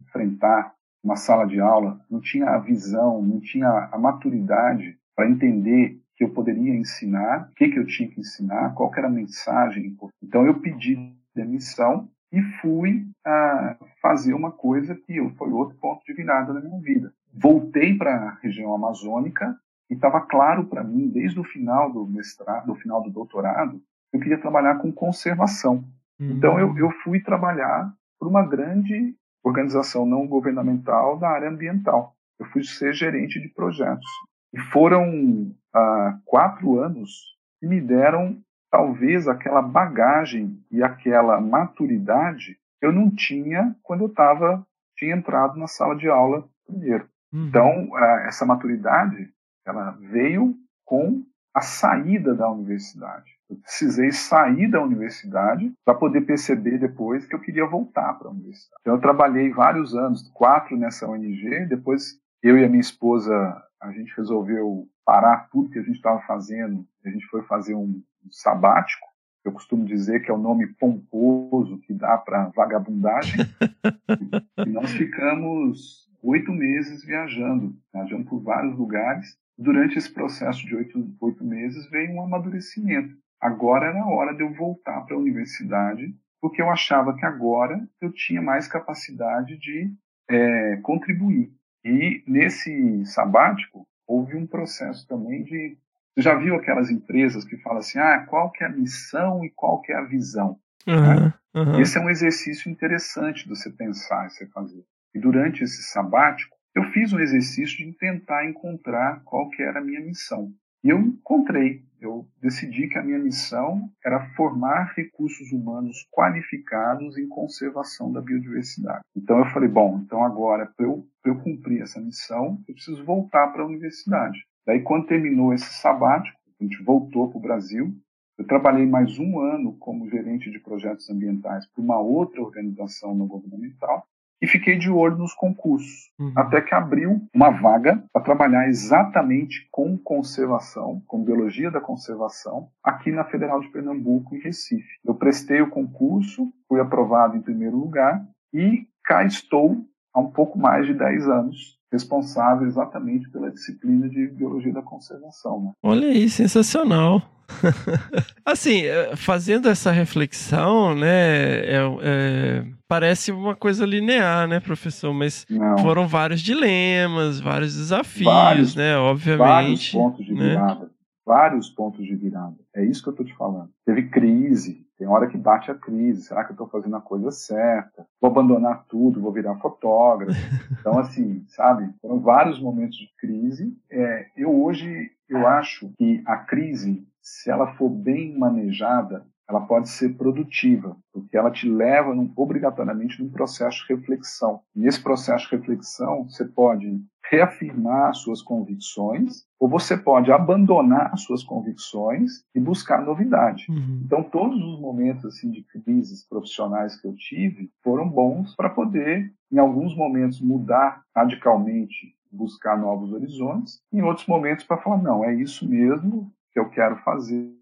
enfrentar uma sala de aula, não tinha a visão, não tinha a maturidade para entender que eu poderia ensinar, o que, que eu tinha que ensinar, qual era a mensagem. Então eu pedi demissão e fui a fazer uma coisa que foi outro ponto de virada na minha vida. Voltei para a região amazônica e estava claro para mim, desde o final do mestrado, do final do doutorado, eu queria trabalhar com conservação. Uhum. Então eu, eu fui trabalhar por uma grande organização não governamental da área ambiental. Eu fui ser gerente de projetos. E foram ah, quatro anos que me deram talvez aquela bagagem e aquela maturidade que eu não tinha quando eu estava tinha entrado na sala de aula primeiro. Uhum. Então essa maturidade ela veio com a saída da universidade. Eu precisei sair da universidade para poder perceber depois que eu queria voltar para a universidade. Então eu trabalhei vários anos, quatro nessa ONG, depois eu e a minha esposa a gente resolveu parar tudo que a gente estava fazendo, a gente foi fazer um, sabático. Eu costumo dizer que é o nome pomposo que dá para vagabundagem. [laughs] e nós ficamos oito meses viajando, viajando por vários lugares. Durante esse processo de oito, oito meses veio um amadurecimento. Agora era a hora de eu voltar para a universidade, porque eu achava que agora eu tinha mais capacidade de é, contribuir. E nesse sabático houve um processo também de você já viu aquelas empresas que falam assim, ah, qual que é a missão e qual que é a visão? Uhum, uhum. Esse é um exercício interessante de você pensar e você fazer. E durante esse sabático, eu fiz um exercício de tentar encontrar qual que era a minha missão. E eu encontrei, eu decidi que a minha missão era formar recursos humanos qualificados em conservação da biodiversidade. Então eu falei, bom, então agora para eu, eu cumprir essa missão, eu preciso voltar para a universidade. Daí quando terminou esse sabático, a gente voltou para o Brasil. Eu trabalhei mais um ano como gerente de projetos ambientais para uma outra organização não governamental e fiquei de olho nos concursos, uhum. até que abriu uma vaga para trabalhar exatamente com conservação, com biologia da conservação, aqui na Federal de Pernambuco, em Recife. Eu prestei o concurso, fui aprovado em primeiro lugar e cá estou há um pouco mais de 10 anos responsável exatamente pela disciplina de biologia da conservação. Né? Olha aí, sensacional. [laughs] assim, é, fazendo essa reflexão, né, é, é, parece uma coisa linear, né, professor? Mas Não. foram vários dilemas, vários desafios, vários, né, obviamente. Vários pontos de né? virada. Vários pontos de virada. É isso que eu estou te falando. Teve crise, tem hora que bate a crise. Será que eu estou fazendo a coisa certa? Vou abandonar tudo, vou virar fotógrafo. [laughs] Então, assim, sabe? Foram vários momentos de crise. É, eu hoje, eu acho que a crise, se ela for bem manejada, ela pode ser produtiva, porque ela te leva num, obrigatoriamente num processo de reflexão. Nesse processo de reflexão, você pode reafirmar suas convicções, ou você pode abandonar suas convicções e buscar novidade. Uhum. Então, todos os momentos assim de crises profissionais que eu tive foram bons para poder, em alguns momentos, mudar radicalmente, buscar novos horizontes, em outros momentos para falar não, é isso mesmo que eu quero fazer.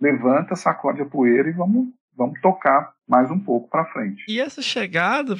Levanta, sacode a poeira e vamos vamos tocar mais um pouco para frente. E essa chegada,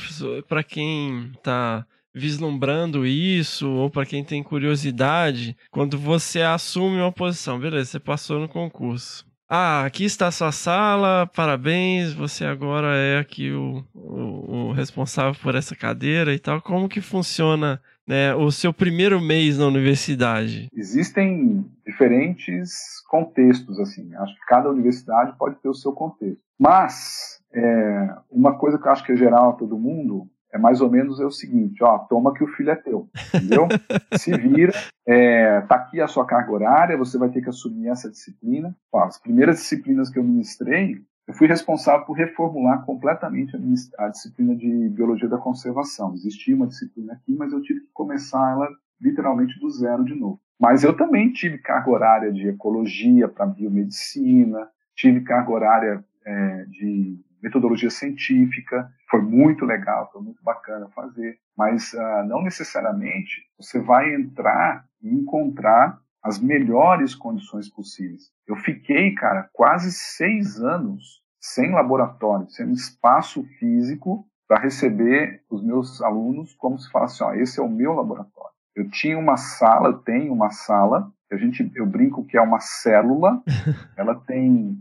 para quem está vislumbrando isso, ou para quem tem curiosidade, quando você assume uma posição, beleza, você passou no concurso. Ah, aqui está a sua sala, parabéns, você agora é aqui o, o, o responsável por essa cadeira e tal. Como que funciona né, o seu primeiro mês na universidade? Existem diferentes contextos, assim. Acho que cada universidade pode ter o seu contexto. Mas, é, uma coisa que eu acho que é geral a todo mundo é mais ou menos é o seguinte, ó, toma que o filho é teu, entendeu? [laughs] Se vira, é, tá aqui a sua carga horária, você vai ter que assumir essa disciplina. Ó, as primeiras disciplinas que eu ministrei, eu fui responsável por reformular completamente a, a, disciplina de biologia da conservação. Existia uma disciplina aqui, mas eu tive que começar ela literalmente do zero de novo. Mas eu também tive carga horária de ecologia para biomedicina, tive carga horária é, de metodologia científica, foi muito legal, foi muito bacana fazer, mas uh, não necessariamente você vai entrar e encontrar as melhores condições possíveis. Eu fiquei, cara, quase seis anos sem laboratório, sem espaço físico para receber os meus alunos como se falasse, ó, esse é o meu laboratório. Eu tinha uma sala, eu tenho uma sala, a gente, eu brinco que é uma célula, [laughs] ela tem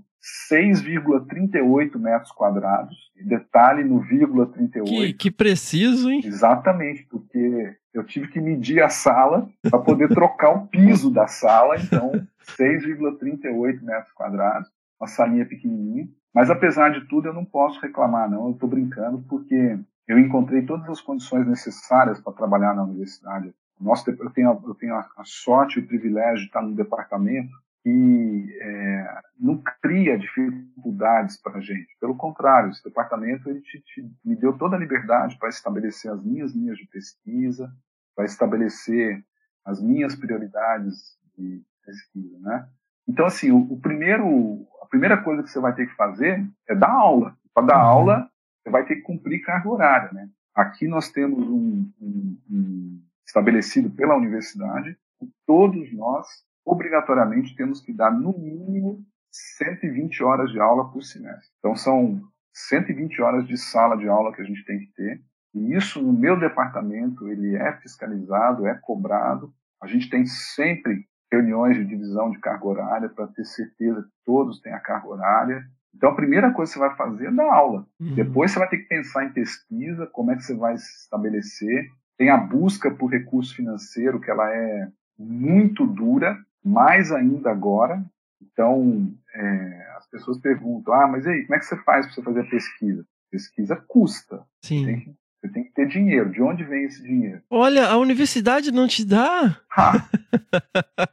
6,38 metros quadrados. Detalhe no vírgula 38. Que, que preciso, hein? Exatamente, porque eu tive que medir a sala para poder trocar o piso da sala, então 6,38 metros quadrados, uma salinha pequenininha. Mas apesar de tudo, eu não posso reclamar, não. Eu estou brincando porque eu encontrei todas as condições necessárias para trabalhar na universidade. Nossa, eu tenho, eu tenho a sorte e o privilégio de estar num departamento que é, não cria dificuldades para a gente. Pelo contrário, esse departamento ele te, te, me deu toda a liberdade para estabelecer as minhas linhas de pesquisa, para estabelecer as minhas prioridades de pesquisa, né? Então, assim, o, o, primeiro, a primeira coisa que você vai ter que fazer é dar aula. Para dar uhum. aula, você vai ter que cumprir carga horária, né? Aqui nós temos um, um, um estabelecido pela universidade, todos nós obrigatoriamente temos que dar no mínimo 120 horas de aula por semestre. Então são 120 horas de sala de aula que a gente tem que ter. E isso no meu departamento ele é fiscalizado, é cobrado. A gente tem sempre reuniões de divisão de carga horária para ter certeza que todos têm a carga horária. Então a primeira coisa que você vai fazer é dar aula. Uhum. Depois você vai ter que pensar em pesquisa, como é que você vai se estabelecer. Tem a busca por recurso financeiro, que ela é muito dura, mais ainda agora. Então, é, as pessoas perguntam: ah, mas aí, como é que você faz para você fazer a pesquisa? Pesquisa custa. Sim. Tem que, você tem que ter dinheiro. De onde vem esse dinheiro? Olha, a universidade não te dá? Ah,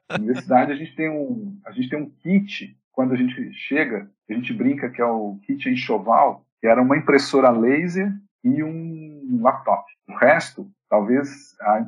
a [laughs] universidade, a gente, tem um, a gente tem um kit. Quando a gente chega, a gente brinca que é o kit enxoval, que era uma impressora laser e um laptop. O resto Talvez a,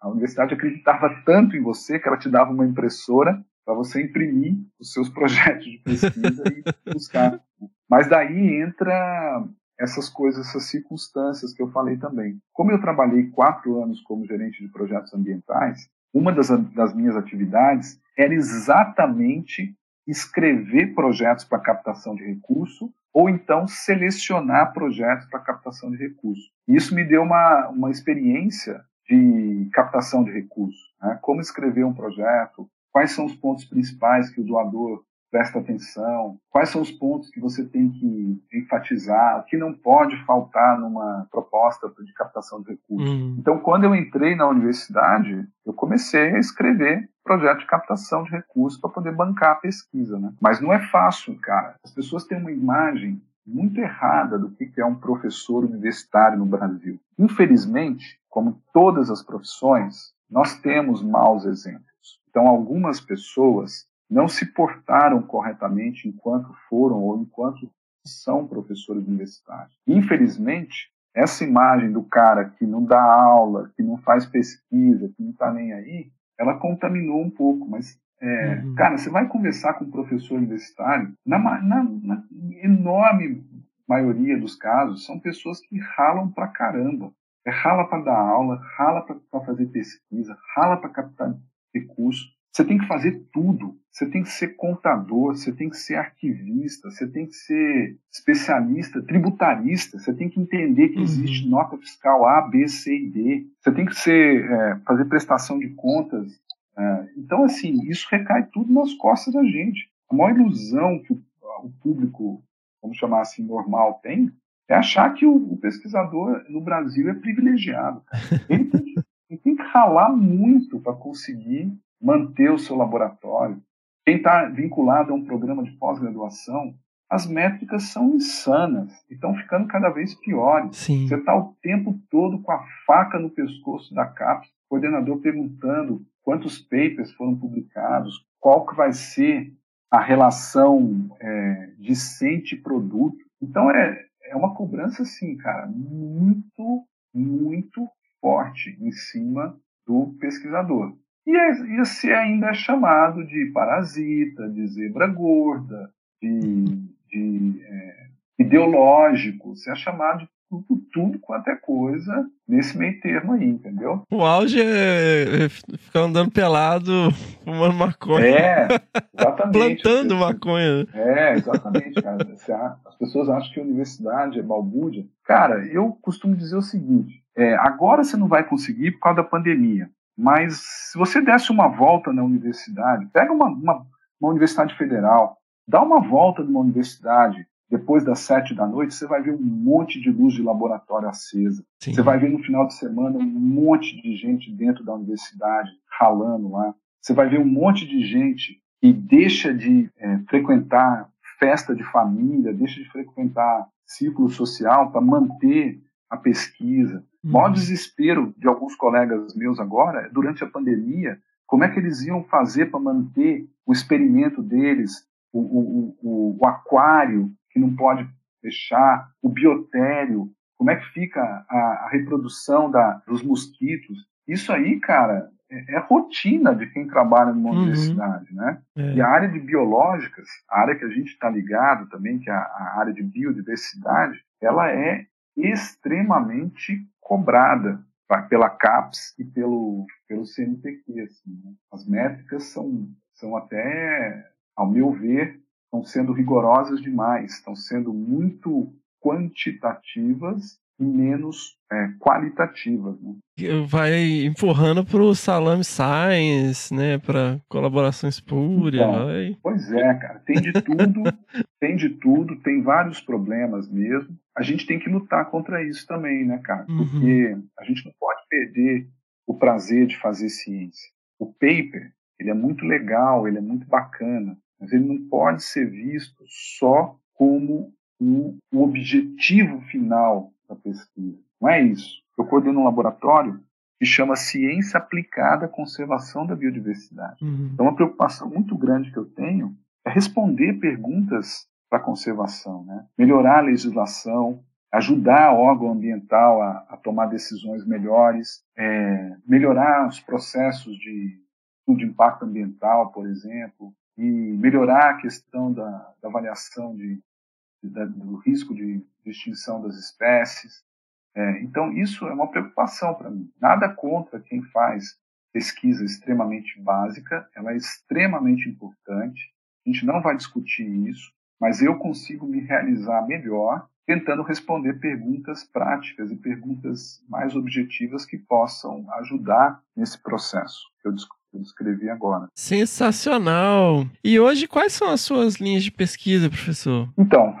a, universidade acreditava tanto em você que ela te dava uma impressora para você imprimir os seus projetos de pesquisa e buscar. Mas daí entra essas coisas, essas circunstâncias que eu falei também. Como eu trabalhei quatro anos como gerente de projetos ambientais, uma das, das minhas atividades era exatamente escrever projetos para captação de recurso ou então selecionar projetos para captação de recursos. Isso me deu uma, uma experiência de captação de recursos. Né? Como escrever um projeto, quais são os pontos principais que o doador presta atenção, quais são os pontos que você tem que enfatizar, o que não pode faltar numa proposta de captação de recursos. Uhum. Então, quando eu entrei na universidade, eu comecei a escrever projeto de captação de recursos para poder bancar a pesquisa, né? Mas não é fácil, cara. As pessoas têm uma imagem muito errada do que é um professor universitário no Brasil. Infelizmente, como todas as profissões, nós temos maus exemplos. Então, algumas pessoas não se portaram corretamente enquanto foram ou enquanto são professores universitários. Infelizmente, essa imagem do cara que não dá aula, que não faz pesquisa, que não está nem aí, ela contaminou um pouco, mas é, uhum. cara, você vai conversar com um professor universitário, na, na, na, enorme maioria dos casos, são pessoas que ralam pra caramba. É rala para dar aula, rala para fazer pesquisa, rala para captar recursos. Você tem que fazer tudo. Você tem que ser contador, você tem que ser arquivista, você tem que ser especialista, tributarista, você tem que entender que uhum. existe nota fiscal A, B, C e D. Você tem que ser, é, fazer prestação de contas. É, então, assim, isso recai tudo nas costas da gente. A maior ilusão que o, o público, vamos chamar assim, normal tem, é achar que o, o pesquisador no Brasil é privilegiado. Ele tem que, ele tem que ralar muito para conseguir manter o seu laboratório. Quem está vinculado a um programa de pós-graduação, as métricas são insanas e estão ficando cada vez piores. Sim. Você está o tempo todo com a faca no pescoço da CAPES, o coordenador perguntando quantos papers foram publicados, qual que vai ser a relação é, discente-produto. Então é, é uma cobrança, assim, cara, muito, muito forte em cima do pesquisador. E esse ainda é chamado de parasita, de zebra gorda, de, de é, ideológico, você é chamado de tudo, tudo quanto é coisa nesse meio termo aí, entendeu? O auge é, é ficar andando pelado, fumando maconha. É, exatamente. Plantando maconha. É, exatamente, cara. As pessoas acham que a universidade é balbúrdia. Cara, eu costumo dizer o seguinte, é, agora você não vai conseguir por causa da pandemia. Mas se você desse uma volta na universidade, pega uma, uma, uma universidade federal, dá uma volta numa universidade depois das sete da noite, você vai ver um monte de luz de laboratório acesa. Sim. Você vai ver no final de semana um monte de gente dentro da universidade ralando lá. Você vai ver um monte de gente que deixa de é, frequentar festa de família, deixa de frequentar círculo social para manter a pesquisa. O maior uhum. desespero de alguns colegas meus agora, durante a pandemia, Como é que eles iam fazer para manter o experimento deles, o, o, o, o aquário que não pode fechar, o biotério, como é que fica a, a reprodução da, dos mosquitos. Isso aí, cara, é, é rotina de quem trabalha numa uhum. universidade, né? É. E a área de biológicas, a área que a gente está ligado também, que é a, a área de biodiversidade, ela é extremamente cobrada pela CAPES e pelo, pelo CNPq. Assim, né? As métricas são, são até, ao meu ver, estão sendo rigorosas demais, estão sendo muito quantitativas e menos é, qualitativas. Né? Vai empurrando para o Salame Science, né, para colaborações espúria. Então, vai... Pois é, cara, tem de tudo, [laughs] tem de tudo, tem vários problemas mesmo. A gente tem que lutar contra isso também, né, cara? Uhum. Porque uhum. a gente não pode perder o prazer de fazer ciência. O paper, ele é muito legal, ele é muito bacana, mas ele não pode ser visto só como o, o objetivo final da pesquisa. Não é isso. Eu coordeno um laboratório que chama Ciência Aplicada à Conservação da Biodiversidade. Uhum. Então, uma preocupação muito grande que eu tenho é responder perguntas para a conservação, né? melhorar a legislação, ajudar o órgão ambiental a, a tomar decisões melhores, é, melhorar os processos de, de impacto ambiental, por exemplo, e melhorar a questão da, da avaliação de, da, do risco de, de, extinção das espécies. É, então, isso é uma preocupação para mim. Nada contra quem faz pesquisa extremamente básica, ela é extremamente importante. A gente não vai discutir isso, mas eu consigo me realizar melhor tentando responder perguntas práticas e perguntas mais objetivas que possam ajudar nesse processo que eu eu descrevi agora. Sensacional! E hoje, quais são as suas linhas de pesquisa, professor? Então,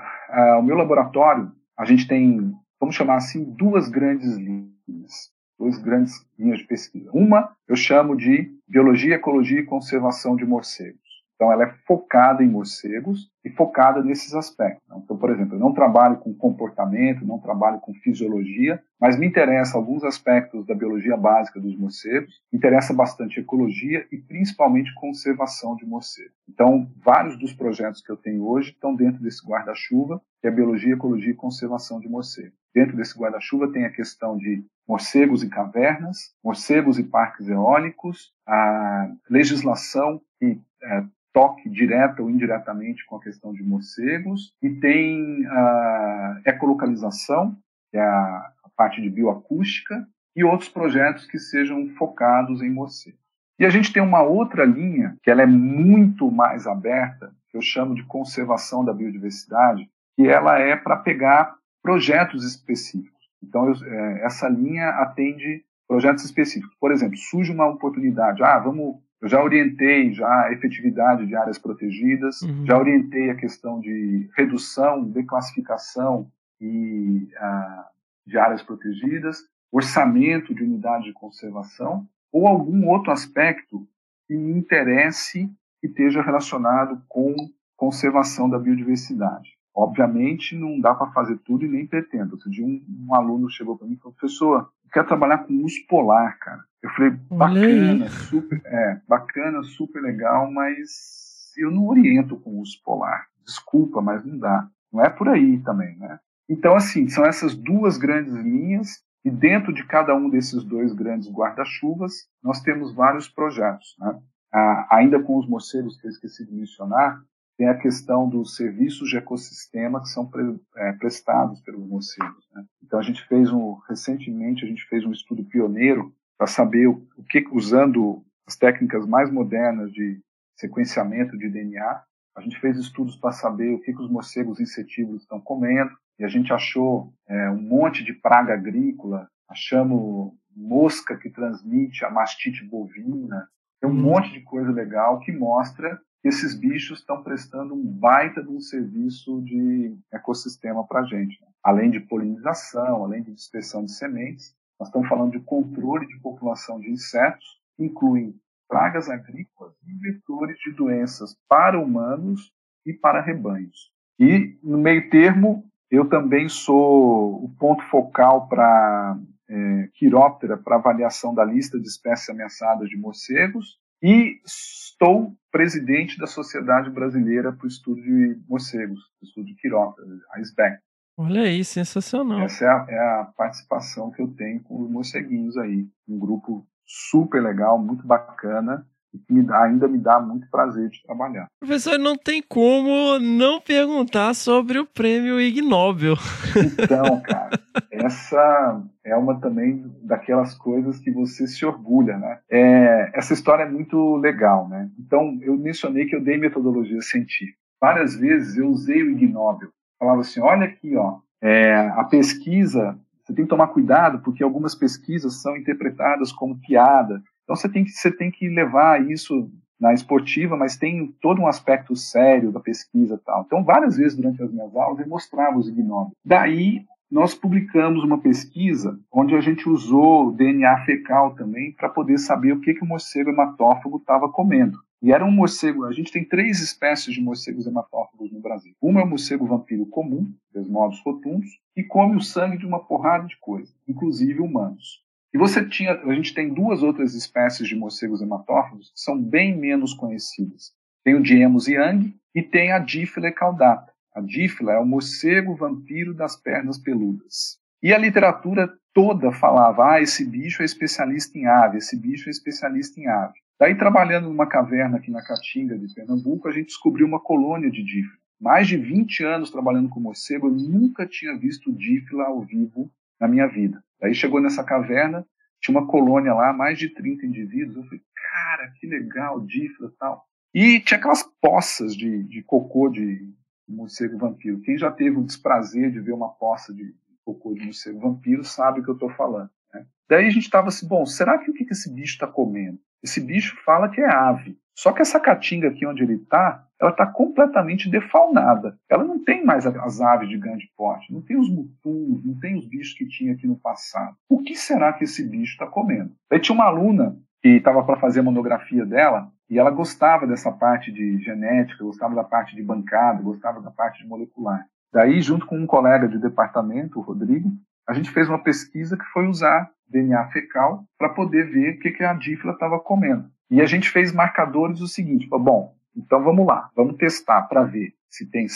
o meu laboratório, a gente tem, vamos chamar assim, duas grandes linhas. Duas grandes linhas de pesquisa. Uma eu chamo de Biologia, Ecologia e Conservação de Morcegos. Então, ela é focada em morcegos e focada nesses aspectos. Então, por exemplo, eu não trabalho com comportamento, não trabalho com fisiologia, mas me interessa alguns aspectos da biologia básica dos morcegos, interessa bastante ecologia e principalmente conservação de morcegos. Então, vários dos projetos que eu tenho hoje estão dentro desse guarda-chuva, que é biologia, ecologia e conservação de morcegos. Dentro desse guarda-chuva tem a questão de morcegos e cavernas, morcegos e parques eólicos, a legislação que é, toque direta ou indiretamente com a questão de morcegos, e tem a ecolocalização, que é a, parte de bioacústica, e outros projetos que sejam focados em morcegos. E a gente tem uma outra linha, que ela é muito mais aberta, que eu chamo de conservação da biodiversidade, que ela é para pegar projetos específicos. Então, eu, é, essa linha atende projetos específicos. Por exemplo, surge uma oportunidade, ah, vamos eu já orientei já a efetividade de áreas protegidas, uhum. já orientei a questão de redução, declassificação e uh, de áreas protegidas, orçamento de unidade de conservação ou algum outro aspecto que me interesse que esteja relacionado com conservação da biodiversidade. Obviamente, não dá para fazer tudo e nem pretendo. Outro dia, um, um aluno chegou para mim e falou: professor, eu quero trabalhar com urso polar, cara. Eu falei: bacana, super, é, bacana, super legal, mas eu não oriento com urso polar. Desculpa, mas não dá. Não é por aí também, né? Então, assim, são essas duas grandes linhas e dentro de cada um desses dois grandes guarda-chuvas, nós temos vários projetos. Né? Ah, ainda com os morcegos que eu esqueci de mencionar, tem a questão dos serviços de ecossistema que são pre, é, prestados pelos morcegos. Né? Então a gente fez um recentemente a gente fez um estudo pioneiro para saber o, o, que usando as técnicas mais modernas de sequenciamento de DNA a gente fez estudos para saber o que, que os morcegos insetívoros estão comendo e a gente achou é, um monte de praga agrícola achamos mosca que transmite a mastite bovina tem um hum. monte de coisa legal que mostra esses bichos estão prestando um baita de um serviço de ecossistema para a gente. Né? Além de polinização, além de dispersão de sementes, nós estamos falando de controle de população de insetos, que incluem pragas agrícolas e vetores de doenças para humanos e para rebanhos. E, no meio termo, eu também sou o ponto focal para é, quiróptera para avaliação da lista de espécies ameaçadas de morcegos E estou presidente da Sociedade Brasileira para o Estudo de Morcegos, Estudo de Quirópteros, a SBEC. Olha aí, sensacional. Essa é a, é a, participação que eu tenho com os morceguinhos aí. Um grupo super legal, muito bacana e que me dá, ainda me dá muito prazer de trabalhar. Professor, não tem como não perguntar sobre o prêmio Ig Nobel. Então, [laughs] cara, essa é uma também daquelas coisas que você se orgulha, né? É, essa história é muito legal, né? Então, eu mencionei que eu dei metodologia científica. Várias vezes eu usei o Ig Nobel. Falava assim, olha aqui, ó, é, a pesquisa, você tem que tomar cuidado porque algumas pesquisas são interpretadas como piada. Então você tem que, você tem que levar isso na esportiva, mas tem todo um aspecto sério da pesquisa e tal. Então, várias vezes durante as minhas aulas eu mostrava os ignóbios. Daí, nós publicamos uma pesquisa onde a gente usou DNA fecal também para poder saber o que, que o morcego hematófago estava comendo. E era um morcego, a gente tem três espécies de morcegos hematófagos no Brasil. Uma é o morcego vampiro comum, Desmodus rotundos, que come o sangue de uma porrada de coisas, inclusive humanos. E você tinha, a gente tem duas outras espécies de morcegos hematófagos que são bem menos conhecidas. Tem o Diemus young e tem a Diphyla caudata. A Diphyla é o morcego vampiro das pernas peludas. E a literatura toda falava: ah, esse bicho é especialista em ave, esse bicho é especialista em ave. Daí, trabalhando numa caverna aqui na Caatinga de Pernambuco, a gente descobriu uma colônia de Diphyla. Mais de 20 anos trabalhando com morcego, eu nunca tinha visto Diphyla ao vivo na minha vida. Daí chegou nessa caverna, tinha uma colônia lá, mais de 30 indivíduos. Eu falei, cara, que legal, difra e tal. E tinha aquelas poças de, de cocô de morcego vampiro. Quem já teve o desprazer de ver uma poça de cocô de morcego vampiro sabe o que eu estou falando. Né? Daí a gente estava assim, bom, será que o que esse bicho está comendo? Esse bicho fala que é ave. Só que essa caatinga aqui onde ele está, ela está completamente defaunada. Ela não tem mais as aves de grande porte, não tem os mutus, não tem os bichos que tinha aqui no passado. O que será que esse bicho está comendo? Aí tinha uma aluna que estava para fazer a monografia dela e ela gostava dessa parte de genética, gostava da parte de bancada, gostava da parte de molecular. Daí, junto com um colega de departamento, o Rodrigo, a gente fez uma pesquisa que foi usar DNA fecal para poder ver o que, que a dífila estava comendo. E a gente fez marcadores o seguinte: bom, então vamos lá, vamos testar para ver se tem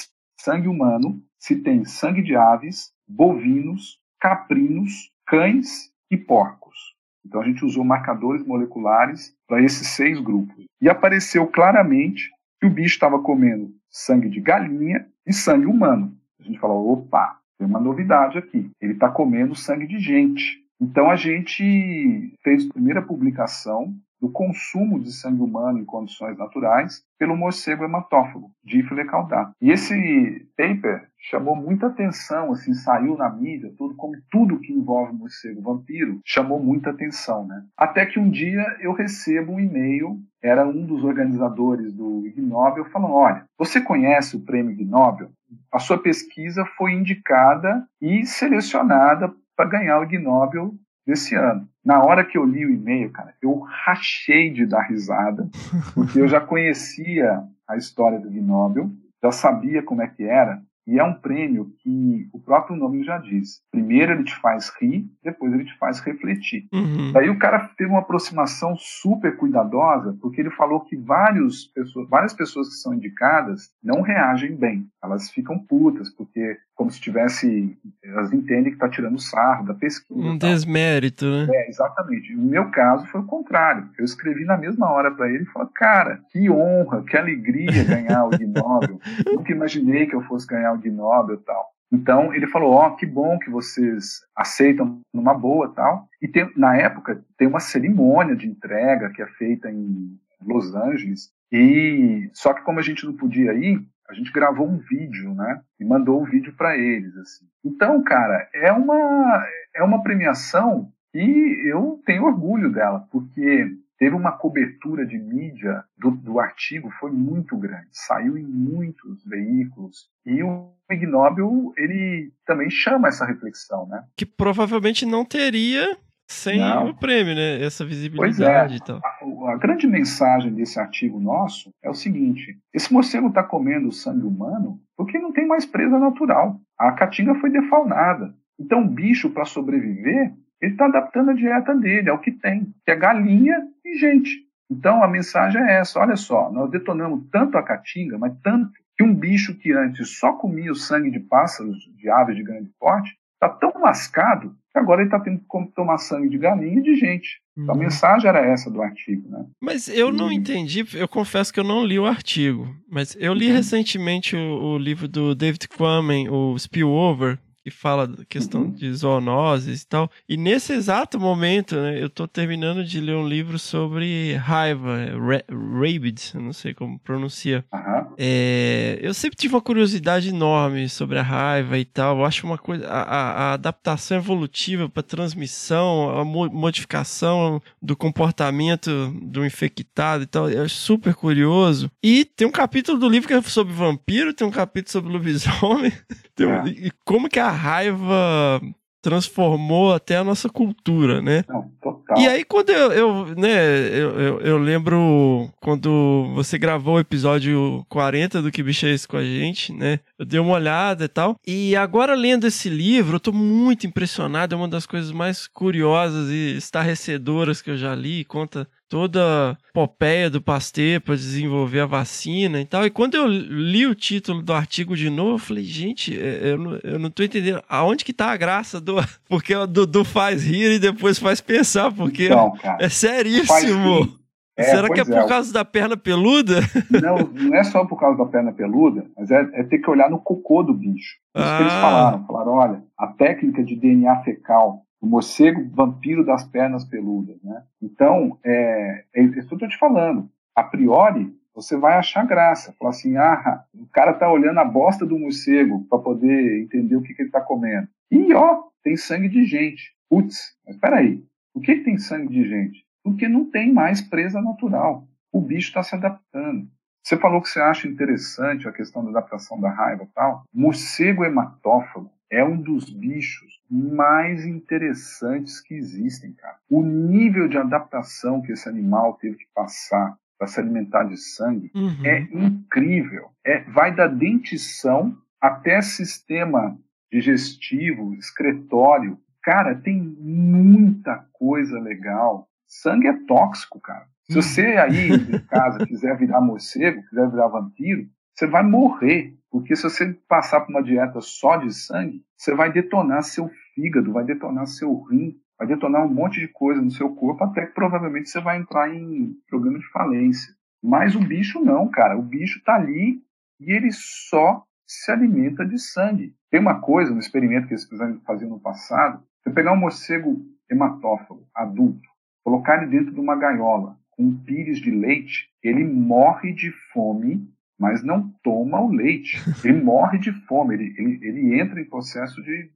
sangue humano, se tem sangue de aves, bovinos, caprinos, cães e porcos. Então a gente usou marcadores moleculares para esses seis grupos. E apareceu claramente que o bicho estava comendo sangue de galinha e sangue humano. A gente falou: opa, tem uma novidade aqui. Ele está comendo sangue de gente. Então a gente fez a primeira publicação do consumo de sangue humano em condições naturais pelo morcego hematófago, Diphyla caudata. E esse paper chamou muita atenção, assim, saiu na mídia, tudo como tudo que envolve morcego vampiro chamou muita atenção, né? Até que um dia eu recebo um e-mail, era um dos organizadores do Ig Nobel falando: "Olha, você conhece o prêmio Ig Nobel? A sua pesquisa foi indicada e selecionada para ganhar o Ig Nobel desse ano. Na hora que eu li o e-mail, cara, eu rachei de dar risada, [laughs] porque eu já conhecia a história do Nobel, já sabia como é que era, e é um prêmio que o próprio nome já diz. Primeiro ele te faz rir, depois ele te faz refletir. Uhum. Daí o cara teve uma aproximação super cuidadosa, porque ele falou que vários pessoas, várias pessoas que são indicadas não reagem bem. Elas ficam putas, porque como se tivesse. Elas entendem que está tirando sarro da pesquisa. Um desmérito, né? É, exatamente. No meu caso foi o contrário. Eu escrevi na mesma hora para ele e falei, cara, que honra, que alegria ganhar o Ig Nobel. [laughs] Nunca imaginei que eu fosse ganhar o Ig Nobel e tal. Então ele falou, ó, oh, que bom que vocês aceitam numa boa tal. E tem, na época tem uma cerimônia de entrega que é feita em Los Angeles. E só que como a gente não podia ir, a gente gravou um vídeo, né? E mandou o vídeo para eles, assim. Então, cara, é uma é uma premiação e eu tenho orgulho dela, porque teve uma cobertura de mídia do, do artigo foi muito grande, saiu em muitos veículos e o Ig Nobel ele também chama essa reflexão, né? Que provavelmente não teria sem Não. o prêmio, né? Essa Pois é. visibilidade e tal. A, a grande mensagem desse artigo nosso é o seguinte: esse morcego está comendo sangue humano porque não tem mais presa natural. A caatinga foi defaunada. Então, o bicho, para sobreviver, ele está adaptando a dieta dele, é o que tem, que é galinha e gente. Então a mensagem é essa: olha só, nós detonamos tanto a caatinga, mas tanto que um bicho que antes só comia o sangue de pássaros, de aves de grande porte, está tão lascado agora ele está tendo que tomar sangue de galinha e de gente. Então, a Uhum. mensagem era essa do artigo, né? Mas eu não entendi, eu confesso que eu não li o artigo, mas eu li Uhum. recentemente o, o livro do David Quammen, o Spillover, que fala da questão Uhum. de zoonoses e tal. E nesse exato momento, né, eu tô terminando de ler um livro sobre raiva, ra rabid, eu não sei como pronuncia. Aham. É, eu sempre tive uma curiosidade enorme sobre a raiva e tal. Eu acho uma coisa. A, a- a adaptação evolutiva para transmissão, a mo- modificação do comportamento do infectado e tal. Eu acho super curioso. E tem um capítulo do livro que é sobre vampiro, tem um capítulo sobre [laughs] lobisomem. tem um- É. E como que a raiva transformou até a nossa cultura, né? Não, total. E aí, quando eu, eu né, eu, eu, eu lembro quando você gravou o episódio 40 do Que Bicho é Esse com a gente, né? Eu dei uma olhada e tal. E agora, lendo esse livro, eu tô muito impressionado. É uma das coisas mais curiosas e estarrecedoras que eu já li. Conta toda a epopeia do Pasteur para desenvolver a vacina e tal. E quando eu li o título do artigo de novo, eu falei, gente, é, eu não, eu não tô entendendo aonde que tá a graça do... [laughs] Porque o Dudu faz rir e depois faz pensar, porque Então, cara, é seríssimo. É, Será que é pois por causa da perna peluda? [laughs] Não, não é só por causa da perna peluda, mas é, é ter que olhar no cocô do bicho. Isso que eles Ah. falaram. Falaram, olha, a técnica de DNA fecal, o morcego vampiro das pernas peludas, né? Então, é, é isso que eu estou te falando. A priori, você vai achar graça. Falar assim, ah, o cara tá olhando a bosta do morcego para poder entender o que, que ele tá comendo. E, ó, tem sangue de gente. Putz, mas peraí, por que, que tem sangue de gente? Porque não tem mais presa natural. O bicho está se adaptando. Você falou que você acha interessante a questão da adaptação da raiva e tal. Morcego hematófago é um dos bichos mais interessantes que existem, cara. O nível de adaptação que esse animal teve que passar para se alimentar de sangue Uhum. é incrível. É, vai da dentição até sistema digestivo, excretório. Cara, tem muita coisa legal. Sangue é tóxico, cara. Se você aí em casa quiser virar morcego, quiser virar vampiro, você vai morrer. Porque se você passar por uma dieta só de sangue, você vai detonar seu fígado, vai detonar seu rim, vai detonar um monte de coisa no seu corpo, até que provavelmente você vai entrar em problema de falência. Mas o bicho não, cara. O bicho tá ali e ele só se alimenta de sangue. Tem uma coisa no experimento que eles fizeram fazer no passado, você pegar um morcego hematófago adulto, colocar ele dentro de uma gaiola com um pires de leite, ele morre de fome, mas não toma o leite. Ele morre de fome, ele, ele, ele entra em processo de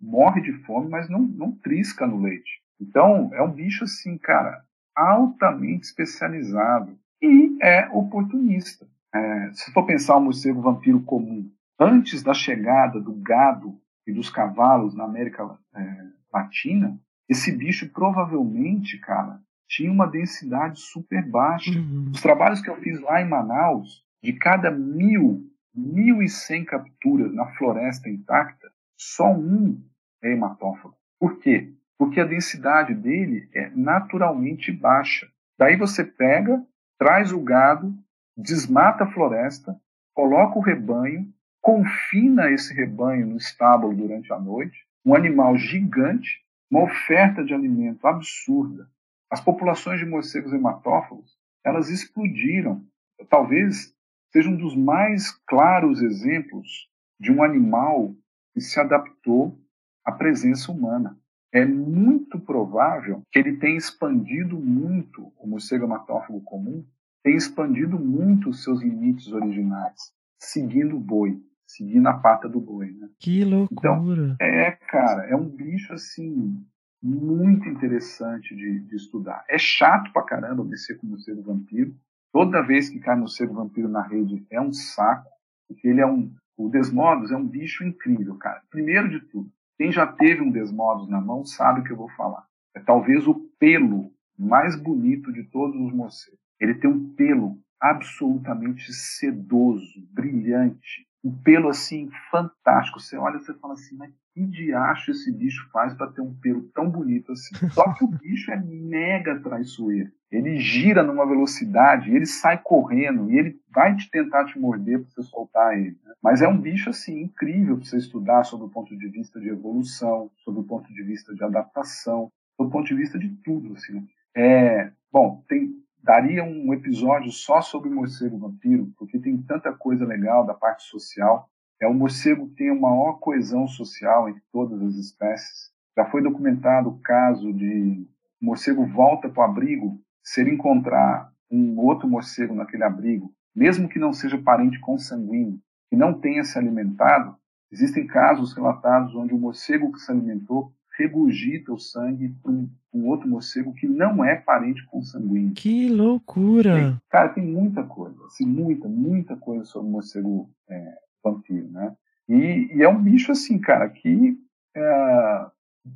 morre de fome, mas não, não trisca no leite. Então, é um bicho assim, cara, altamente especializado e é oportunista. É, se for pensar um morcego vampiro comum, antes da chegada do gado e dos cavalos na América é, Latina, esse bicho provavelmente, cara, tinha uma densidade super baixa. Uhum. Os trabalhos que eu fiz lá em Manaus, de cada mil, mil e cem capturas na floresta intacta, só um é hematófago. Por quê? Porque a densidade dele é naturalmente baixa. Daí você pega, traz o gado, desmata a floresta, coloca o rebanho, confina esse rebanho no estábulo durante a noite, um animal gigante, uma oferta de alimento absurda. As populações de morcegos hematófagos, elas explodiram. Talvez seja um dos mais claros exemplos de um animal que se adaptou à presença humana. É muito provável que ele tenha expandido muito, o morcego hematófago comum, tem expandido muito os seus limites originais, seguindo o boi, seguindo a pata do boi. Né? Que loucura. É, cara, é um bicho assim muito interessante de, de estudar. É chato pra caramba mexer com o morcego vampiro. Toda vez que cai morcego vampiro na rede é um saco, porque ele é um. O Desmodos é um bicho incrível, cara. Primeiro de tudo, quem já teve um Desmodos na mão sabe o que eu vou falar. É talvez o pelo mais bonito de todos os morcegos. Ele tem um pelo absolutamente sedoso, brilhante, um pelo assim fantástico. Você olha e você fala assim, mas que diacho esse bicho faz para ter um pelo tão bonito assim? [laughs] Só que o bicho é mega traiçoeiro. Ele gira numa velocidade, ele sai correndo e ele vai te tentar te morder para você soltar ele. Né? Mas é um bicho assim incrível para você estudar sob o ponto de vista de evolução, sob o ponto de vista de adaptação, sob o ponto de vista de tudo. Assim, é, bom, tem daria um episódio só sobre o morcego vampiro, porque tem tanta coisa legal da parte social. É o morcego tem a maior coesão social entre todas as espécies. Já foi documentado o caso de o morcego volta para o abrigo, se ele encontrar um outro morcego naquele abrigo, mesmo que não seja parente consanguíneo, que não tenha se alimentado, existem casos relatados onde o morcego que se alimentou regurgita o sangue para um, um, outro morcego que não é parente consanguíneo. Que loucura! Tem, cara, tem muita coisa, assim, muita, muita coisa sobre o morcego é, vampiro, né? E, e, é um bicho assim, cara, que é,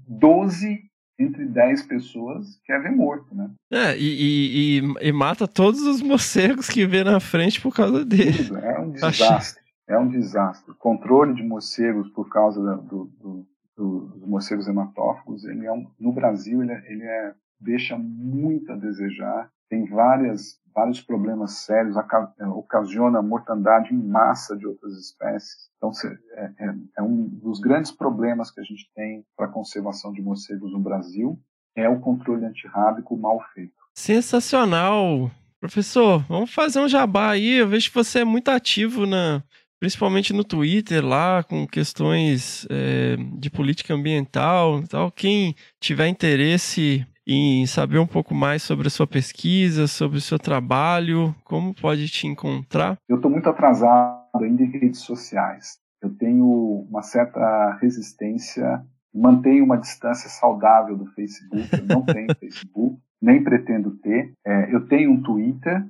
12 entre 10 pessoas quer ver morto, né? É, e, e, e, mata todos os morcegos que vê na frente por causa dele. É um desastre. É um desastre. O controle de morcegos por causa do, do dos morcegos hematófagos, ele é um, no Brasil ele, é, ele é, deixa muito a desejar, tem várias, vários problemas sérios, é, ocasiona mortandade em massa de outras espécies. Então é, é, é um dos grandes problemas que a gente tem para a conservação de morcegos no Brasil, é o controle antirrábico mal feito. Sensacional! Professor, vamos fazer um jabá aí. Eu vejo que você é muito ativo na, principalmente no Twitter lá, com questões é, de política ambiental tal. Quem tiver interesse em saber um pouco mais sobre a sua pesquisa, sobre o seu trabalho, como pode te encontrar? Eu estou muito atrasado ainda em redes sociais. Eu tenho uma certa resistência, mantenho uma distância saudável do Facebook. Eu não tenho [laughs] Facebook, nem pretendo ter. É, eu tenho um Twitter,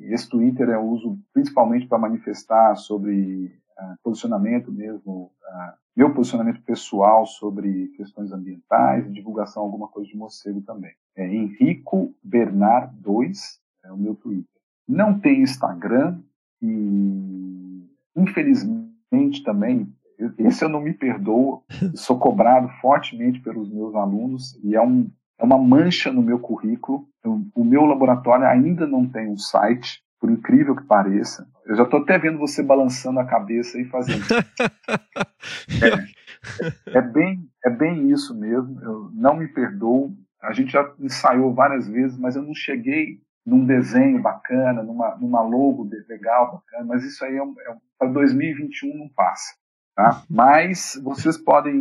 esse Twitter eu uso principalmente para manifestar sobre uh, posicionamento mesmo, uh, meu posicionamento pessoal sobre questões ambientais divulgação alguma coisa de morcego também. É Henrico Bernard 2 é o meu Twitter. Não tem Instagram e infelizmente também esse eu não me perdoo, sou cobrado fortemente pelos meus alunos e é um é uma mancha no meu currículo. Eu, o meu laboratório ainda não tem um site, por incrível que pareça. Eu já estou até vendo você balançando a cabeça e fazendo. [laughs] é, é, bem, é bem isso mesmo. Eu não me perdoo. A gente já ensaiou várias vezes, mas eu não cheguei num desenho bacana, numa, numa logo legal, bacana. Mas isso aí é, é para 2021 não passa. Tá? Mas vocês podem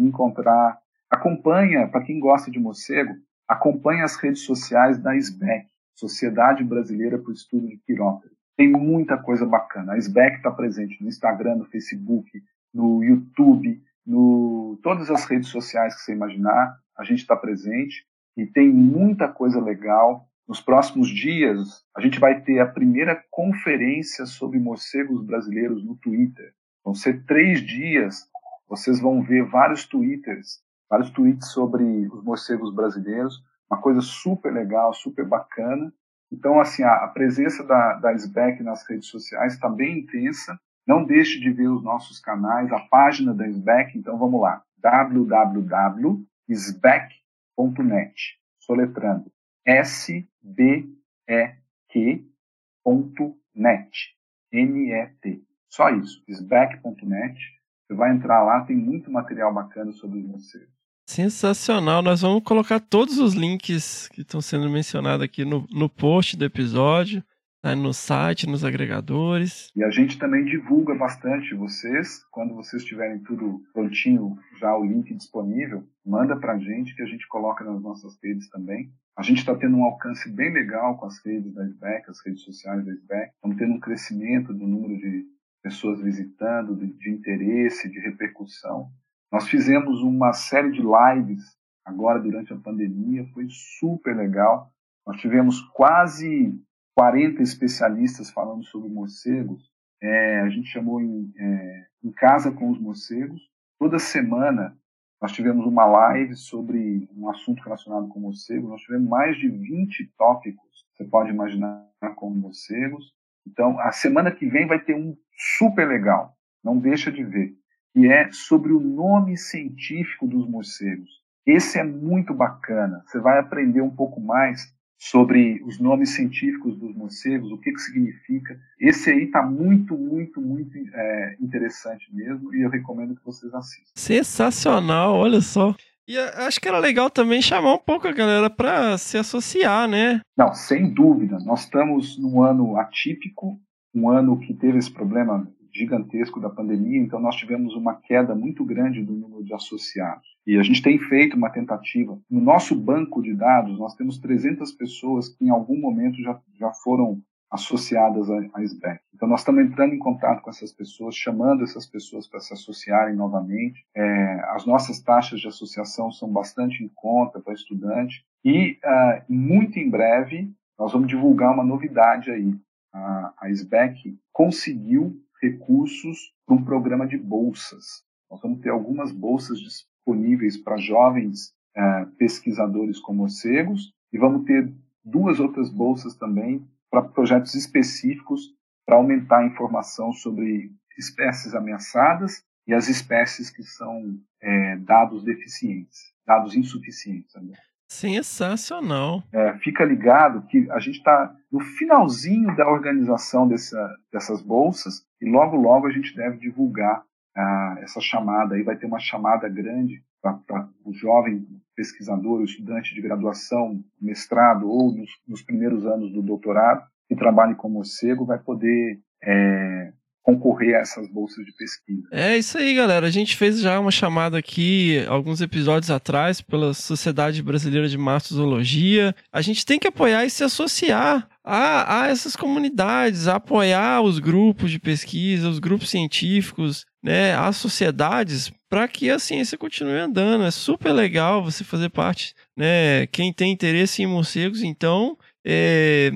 encontrar Acompanha, para quem gosta de morcego, acompanha as redes sociais da SBEC, Sociedade Brasileira para o Estudo de Quiróptero. Tem muita coisa bacana. A SBEC está presente no Instagram, no Facebook, no YouTube, no todas as redes sociais que você imaginar, a gente está presente e tem muita coisa legal. Nos próximos dias, a gente vai ter a primeira conferência sobre morcegos brasileiros no Twitter. Vão ser três dias. Vocês vão ver vários twitters vários tweets sobre os morcegos brasileiros, uma coisa super legal, super bacana. Então, assim, a, a presença da, da SBEC nas redes sociais está bem intensa. Não deixe de ver os nossos canais, a página da SBEC. Então, vamos lá, www.sbec.net, soletrando S-B-E-Q.net, N-E-T. Só isso, sbec.net. Você vai entrar lá, tem muito material bacana sobre os morcegos. Sensacional. Nós vamos colocar todos os links que estão sendo mencionados aqui no, no post do episódio, tá? no site, nos agregadores. E a gente também divulga bastante vocês. Quando vocês tiverem tudo prontinho, já o link disponível, manda para a gente que a gente coloca nas nossas redes também. A gente está tendo um alcance bem legal com as redes da SBEC, as redes sociais da SBEC. Estamos tendo um crescimento do número de pessoas visitando, de, de interesse, de repercussão. Nós fizemos uma série de lives agora durante a pandemia, foi super legal. Nós tivemos quase 40 especialistas falando sobre morcegos. É, a gente chamou em, é, em Casa com os Morcegos. Toda semana nós tivemos uma live sobre um assunto relacionado com morcegos. Nós tivemos mais de 20 tópicos, você pode imaginar, com morcegos. Então, a semana que vem vai ter um super legal. não deixa de ver, que é sobre o nome científico dos morcegos. Esse é muito bacana. Você vai aprender um pouco mais sobre os nomes científicos dos morcegos, o que, que significa. Esse aí está muito, muito, muito é, interessante mesmo e eu recomendo que vocês assistam. Sensacional, olha só. E acho que era legal também chamar um pouco a galera para se associar, né? Não, sem dúvida. Nós estamos num ano atípico, um ano que teve esse problema gigantesco da pandemia, então nós tivemos uma queda muito grande do número de associados. E a gente tem feito uma tentativa. No nosso banco de dados, nós temos 300 pessoas que em algum momento já, já foram associadas à SBEC. Então, nós estamos entrando em contato com essas pessoas, chamando essas pessoas para se associarem novamente. É, as nossas taxas de associação são bastante em conta para estudante. E, uh, muito em breve, nós vamos divulgar uma novidade aí. A, a SBEC conseguiu recursos para um programa de bolsas. Nós vamos ter algumas bolsas disponíveis para jovens uh, pesquisadores como morcegos e vamos ter duas outras bolsas também para projetos específicos para aumentar a informação sobre espécies ameaçadas e as espécies que são é, dados deficientes, dados insuficientes. Também. Sensacional. É, fica ligado que a gente está no finalzinho da organização dessa, dessas bolsas e logo, logo a gente deve divulgar ah, essa chamada. Aí vai ter uma chamada grande para o jovem pesquisador, o estudante de graduação, mestrado ou nos, nos primeiros anos do doutorado, que trabalhe com morcego, vai poder é, concorrer a essas bolsas de pesquisa. É isso aí, galera. A gente fez já uma chamada aqui alguns episódios atrás pela Sociedade Brasileira de Mastozoologia. A gente tem que apoiar e se associar a, a essas comunidades, a apoiar os grupos de pesquisa, os grupos científicos, né, as sociedades, para que a ciência continue andando. É super legal você fazer parte, né? Quem tem interesse em morcegos, então, é,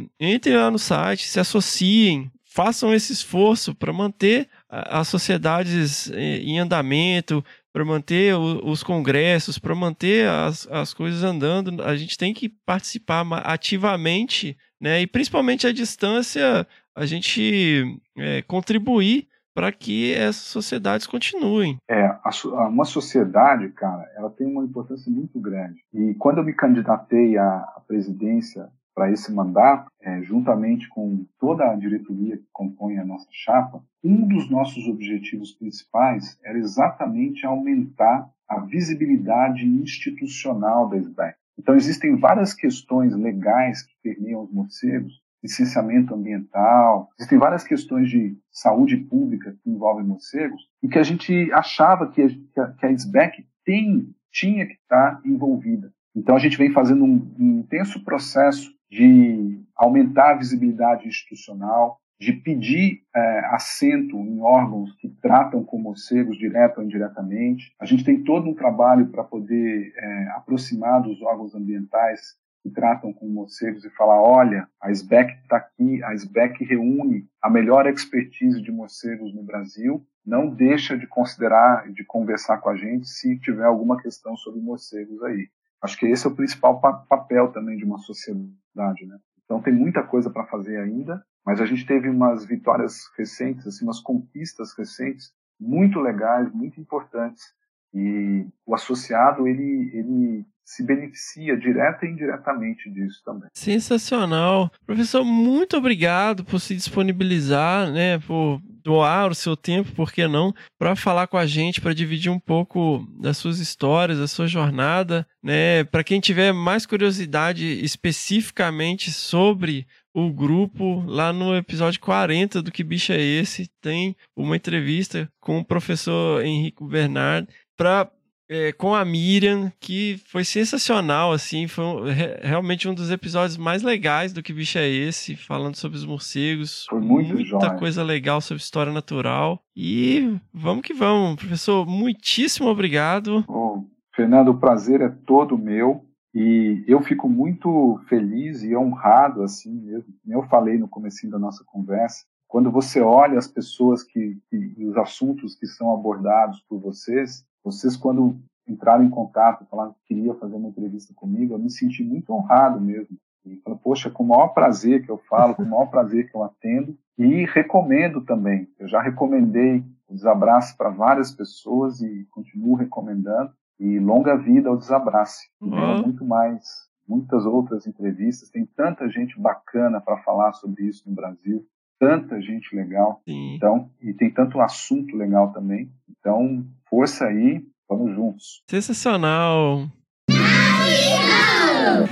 lá no site, se associem, façam esse esforço para manter as sociedades em andamento, para manter os congressos, para manter as, as coisas andando. A gente tem que participar ativamente, né? E principalmente à distância, a gente é, contribuir para que essas sociedades continuem. É, a, uma sociedade, cara, ela tem uma importância muito grande. E quando eu me candidatei à, à presidência para esse mandato, é, juntamente com toda a diretoria que compõe a nossa chapa, um dos nossos objetivos principais era exatamente aumentar a visibilidade institucional da SBEC. Então, existem várias questões legais que permeiam os morcegos, licenciamento ambiental, existem várias questões de saúde pública que envolvem morcegos, e que a gente achava que a, que a SBEC tem, tinha que estar envolvida. Então, a gente vem fazendo um, um intenso processo de aumentar a visibilidade institucional, de pedir é, assento em órgãos que tratam com morcegos direto ou indiretamente. A gente tem todo um trabalho para poder é, aproximar dos órgãos ambientais que tratam com morcegos e falar, olha, a SBEC está aqui, a SBEC reúne a melhor expertise de morcegos no Brasil, não deixa de considerar, de conversar com a gente se tiver alguma questão sobre morcegos aí. Acho que esse é o principal pa papel também de uma sociedade, né? Então tem muita coisa para fazer ainda, mas a gente teve umas vitórias recentes, assim, umas conquistas recentes muito legais, muito importantes. E o associado ele ele se beneficia direta e indiretamente disso também. Sensacional. Professor, muito obrigado por se disponibilizar, né, por doar o seu tempo, por que não, para falar com a gente, para dividir um pouco das suas histórias, da sua jornada, né? Para quem tiver mais curiosidade especificamente sobre o grupo, lá no episódio 40 do Que Bicho é Esse, tem uma entrevista com o professor Henrique Bernard para é, com a Miriam, que foi sensacional, assim, foi um, re, realmente um dos episódios mais legais do Que Bicho é Esse, falando sobre os morcegos. Foi muito Muita jóia. coisa legal sobre história natural. E vamos que vamos, professor, muitíssimo obrigado. Oh, Fernando, o prazer é todo meu. E eu fico muito feliz e honrado, assim mesmo, eu falei no começo da nossa conversa, quando você olha as pessoas que, que, e os assuntos que são abordados por vocês, vocês, quando entraram em contato, falaram que queria fazer uma entrevista comigo, eu me senti muito honrado mesmo. E fala, poxa, com o maior prazer que eu falo, com o maior prazer que eu atendo. E recomendo também. Eu já recomendei o Desabrace para várias pessoas e continuo recomendando. E longa vida ao Desabrace. Uhum. muito mais, muitas outras entrevistas. Tem tanta gente bacana para falar sobre isso no Brasil. Tanta gente legal. Sim. Então, e tem tanto assunto legal também. Então, força aí, vamos juntos. Sensacional.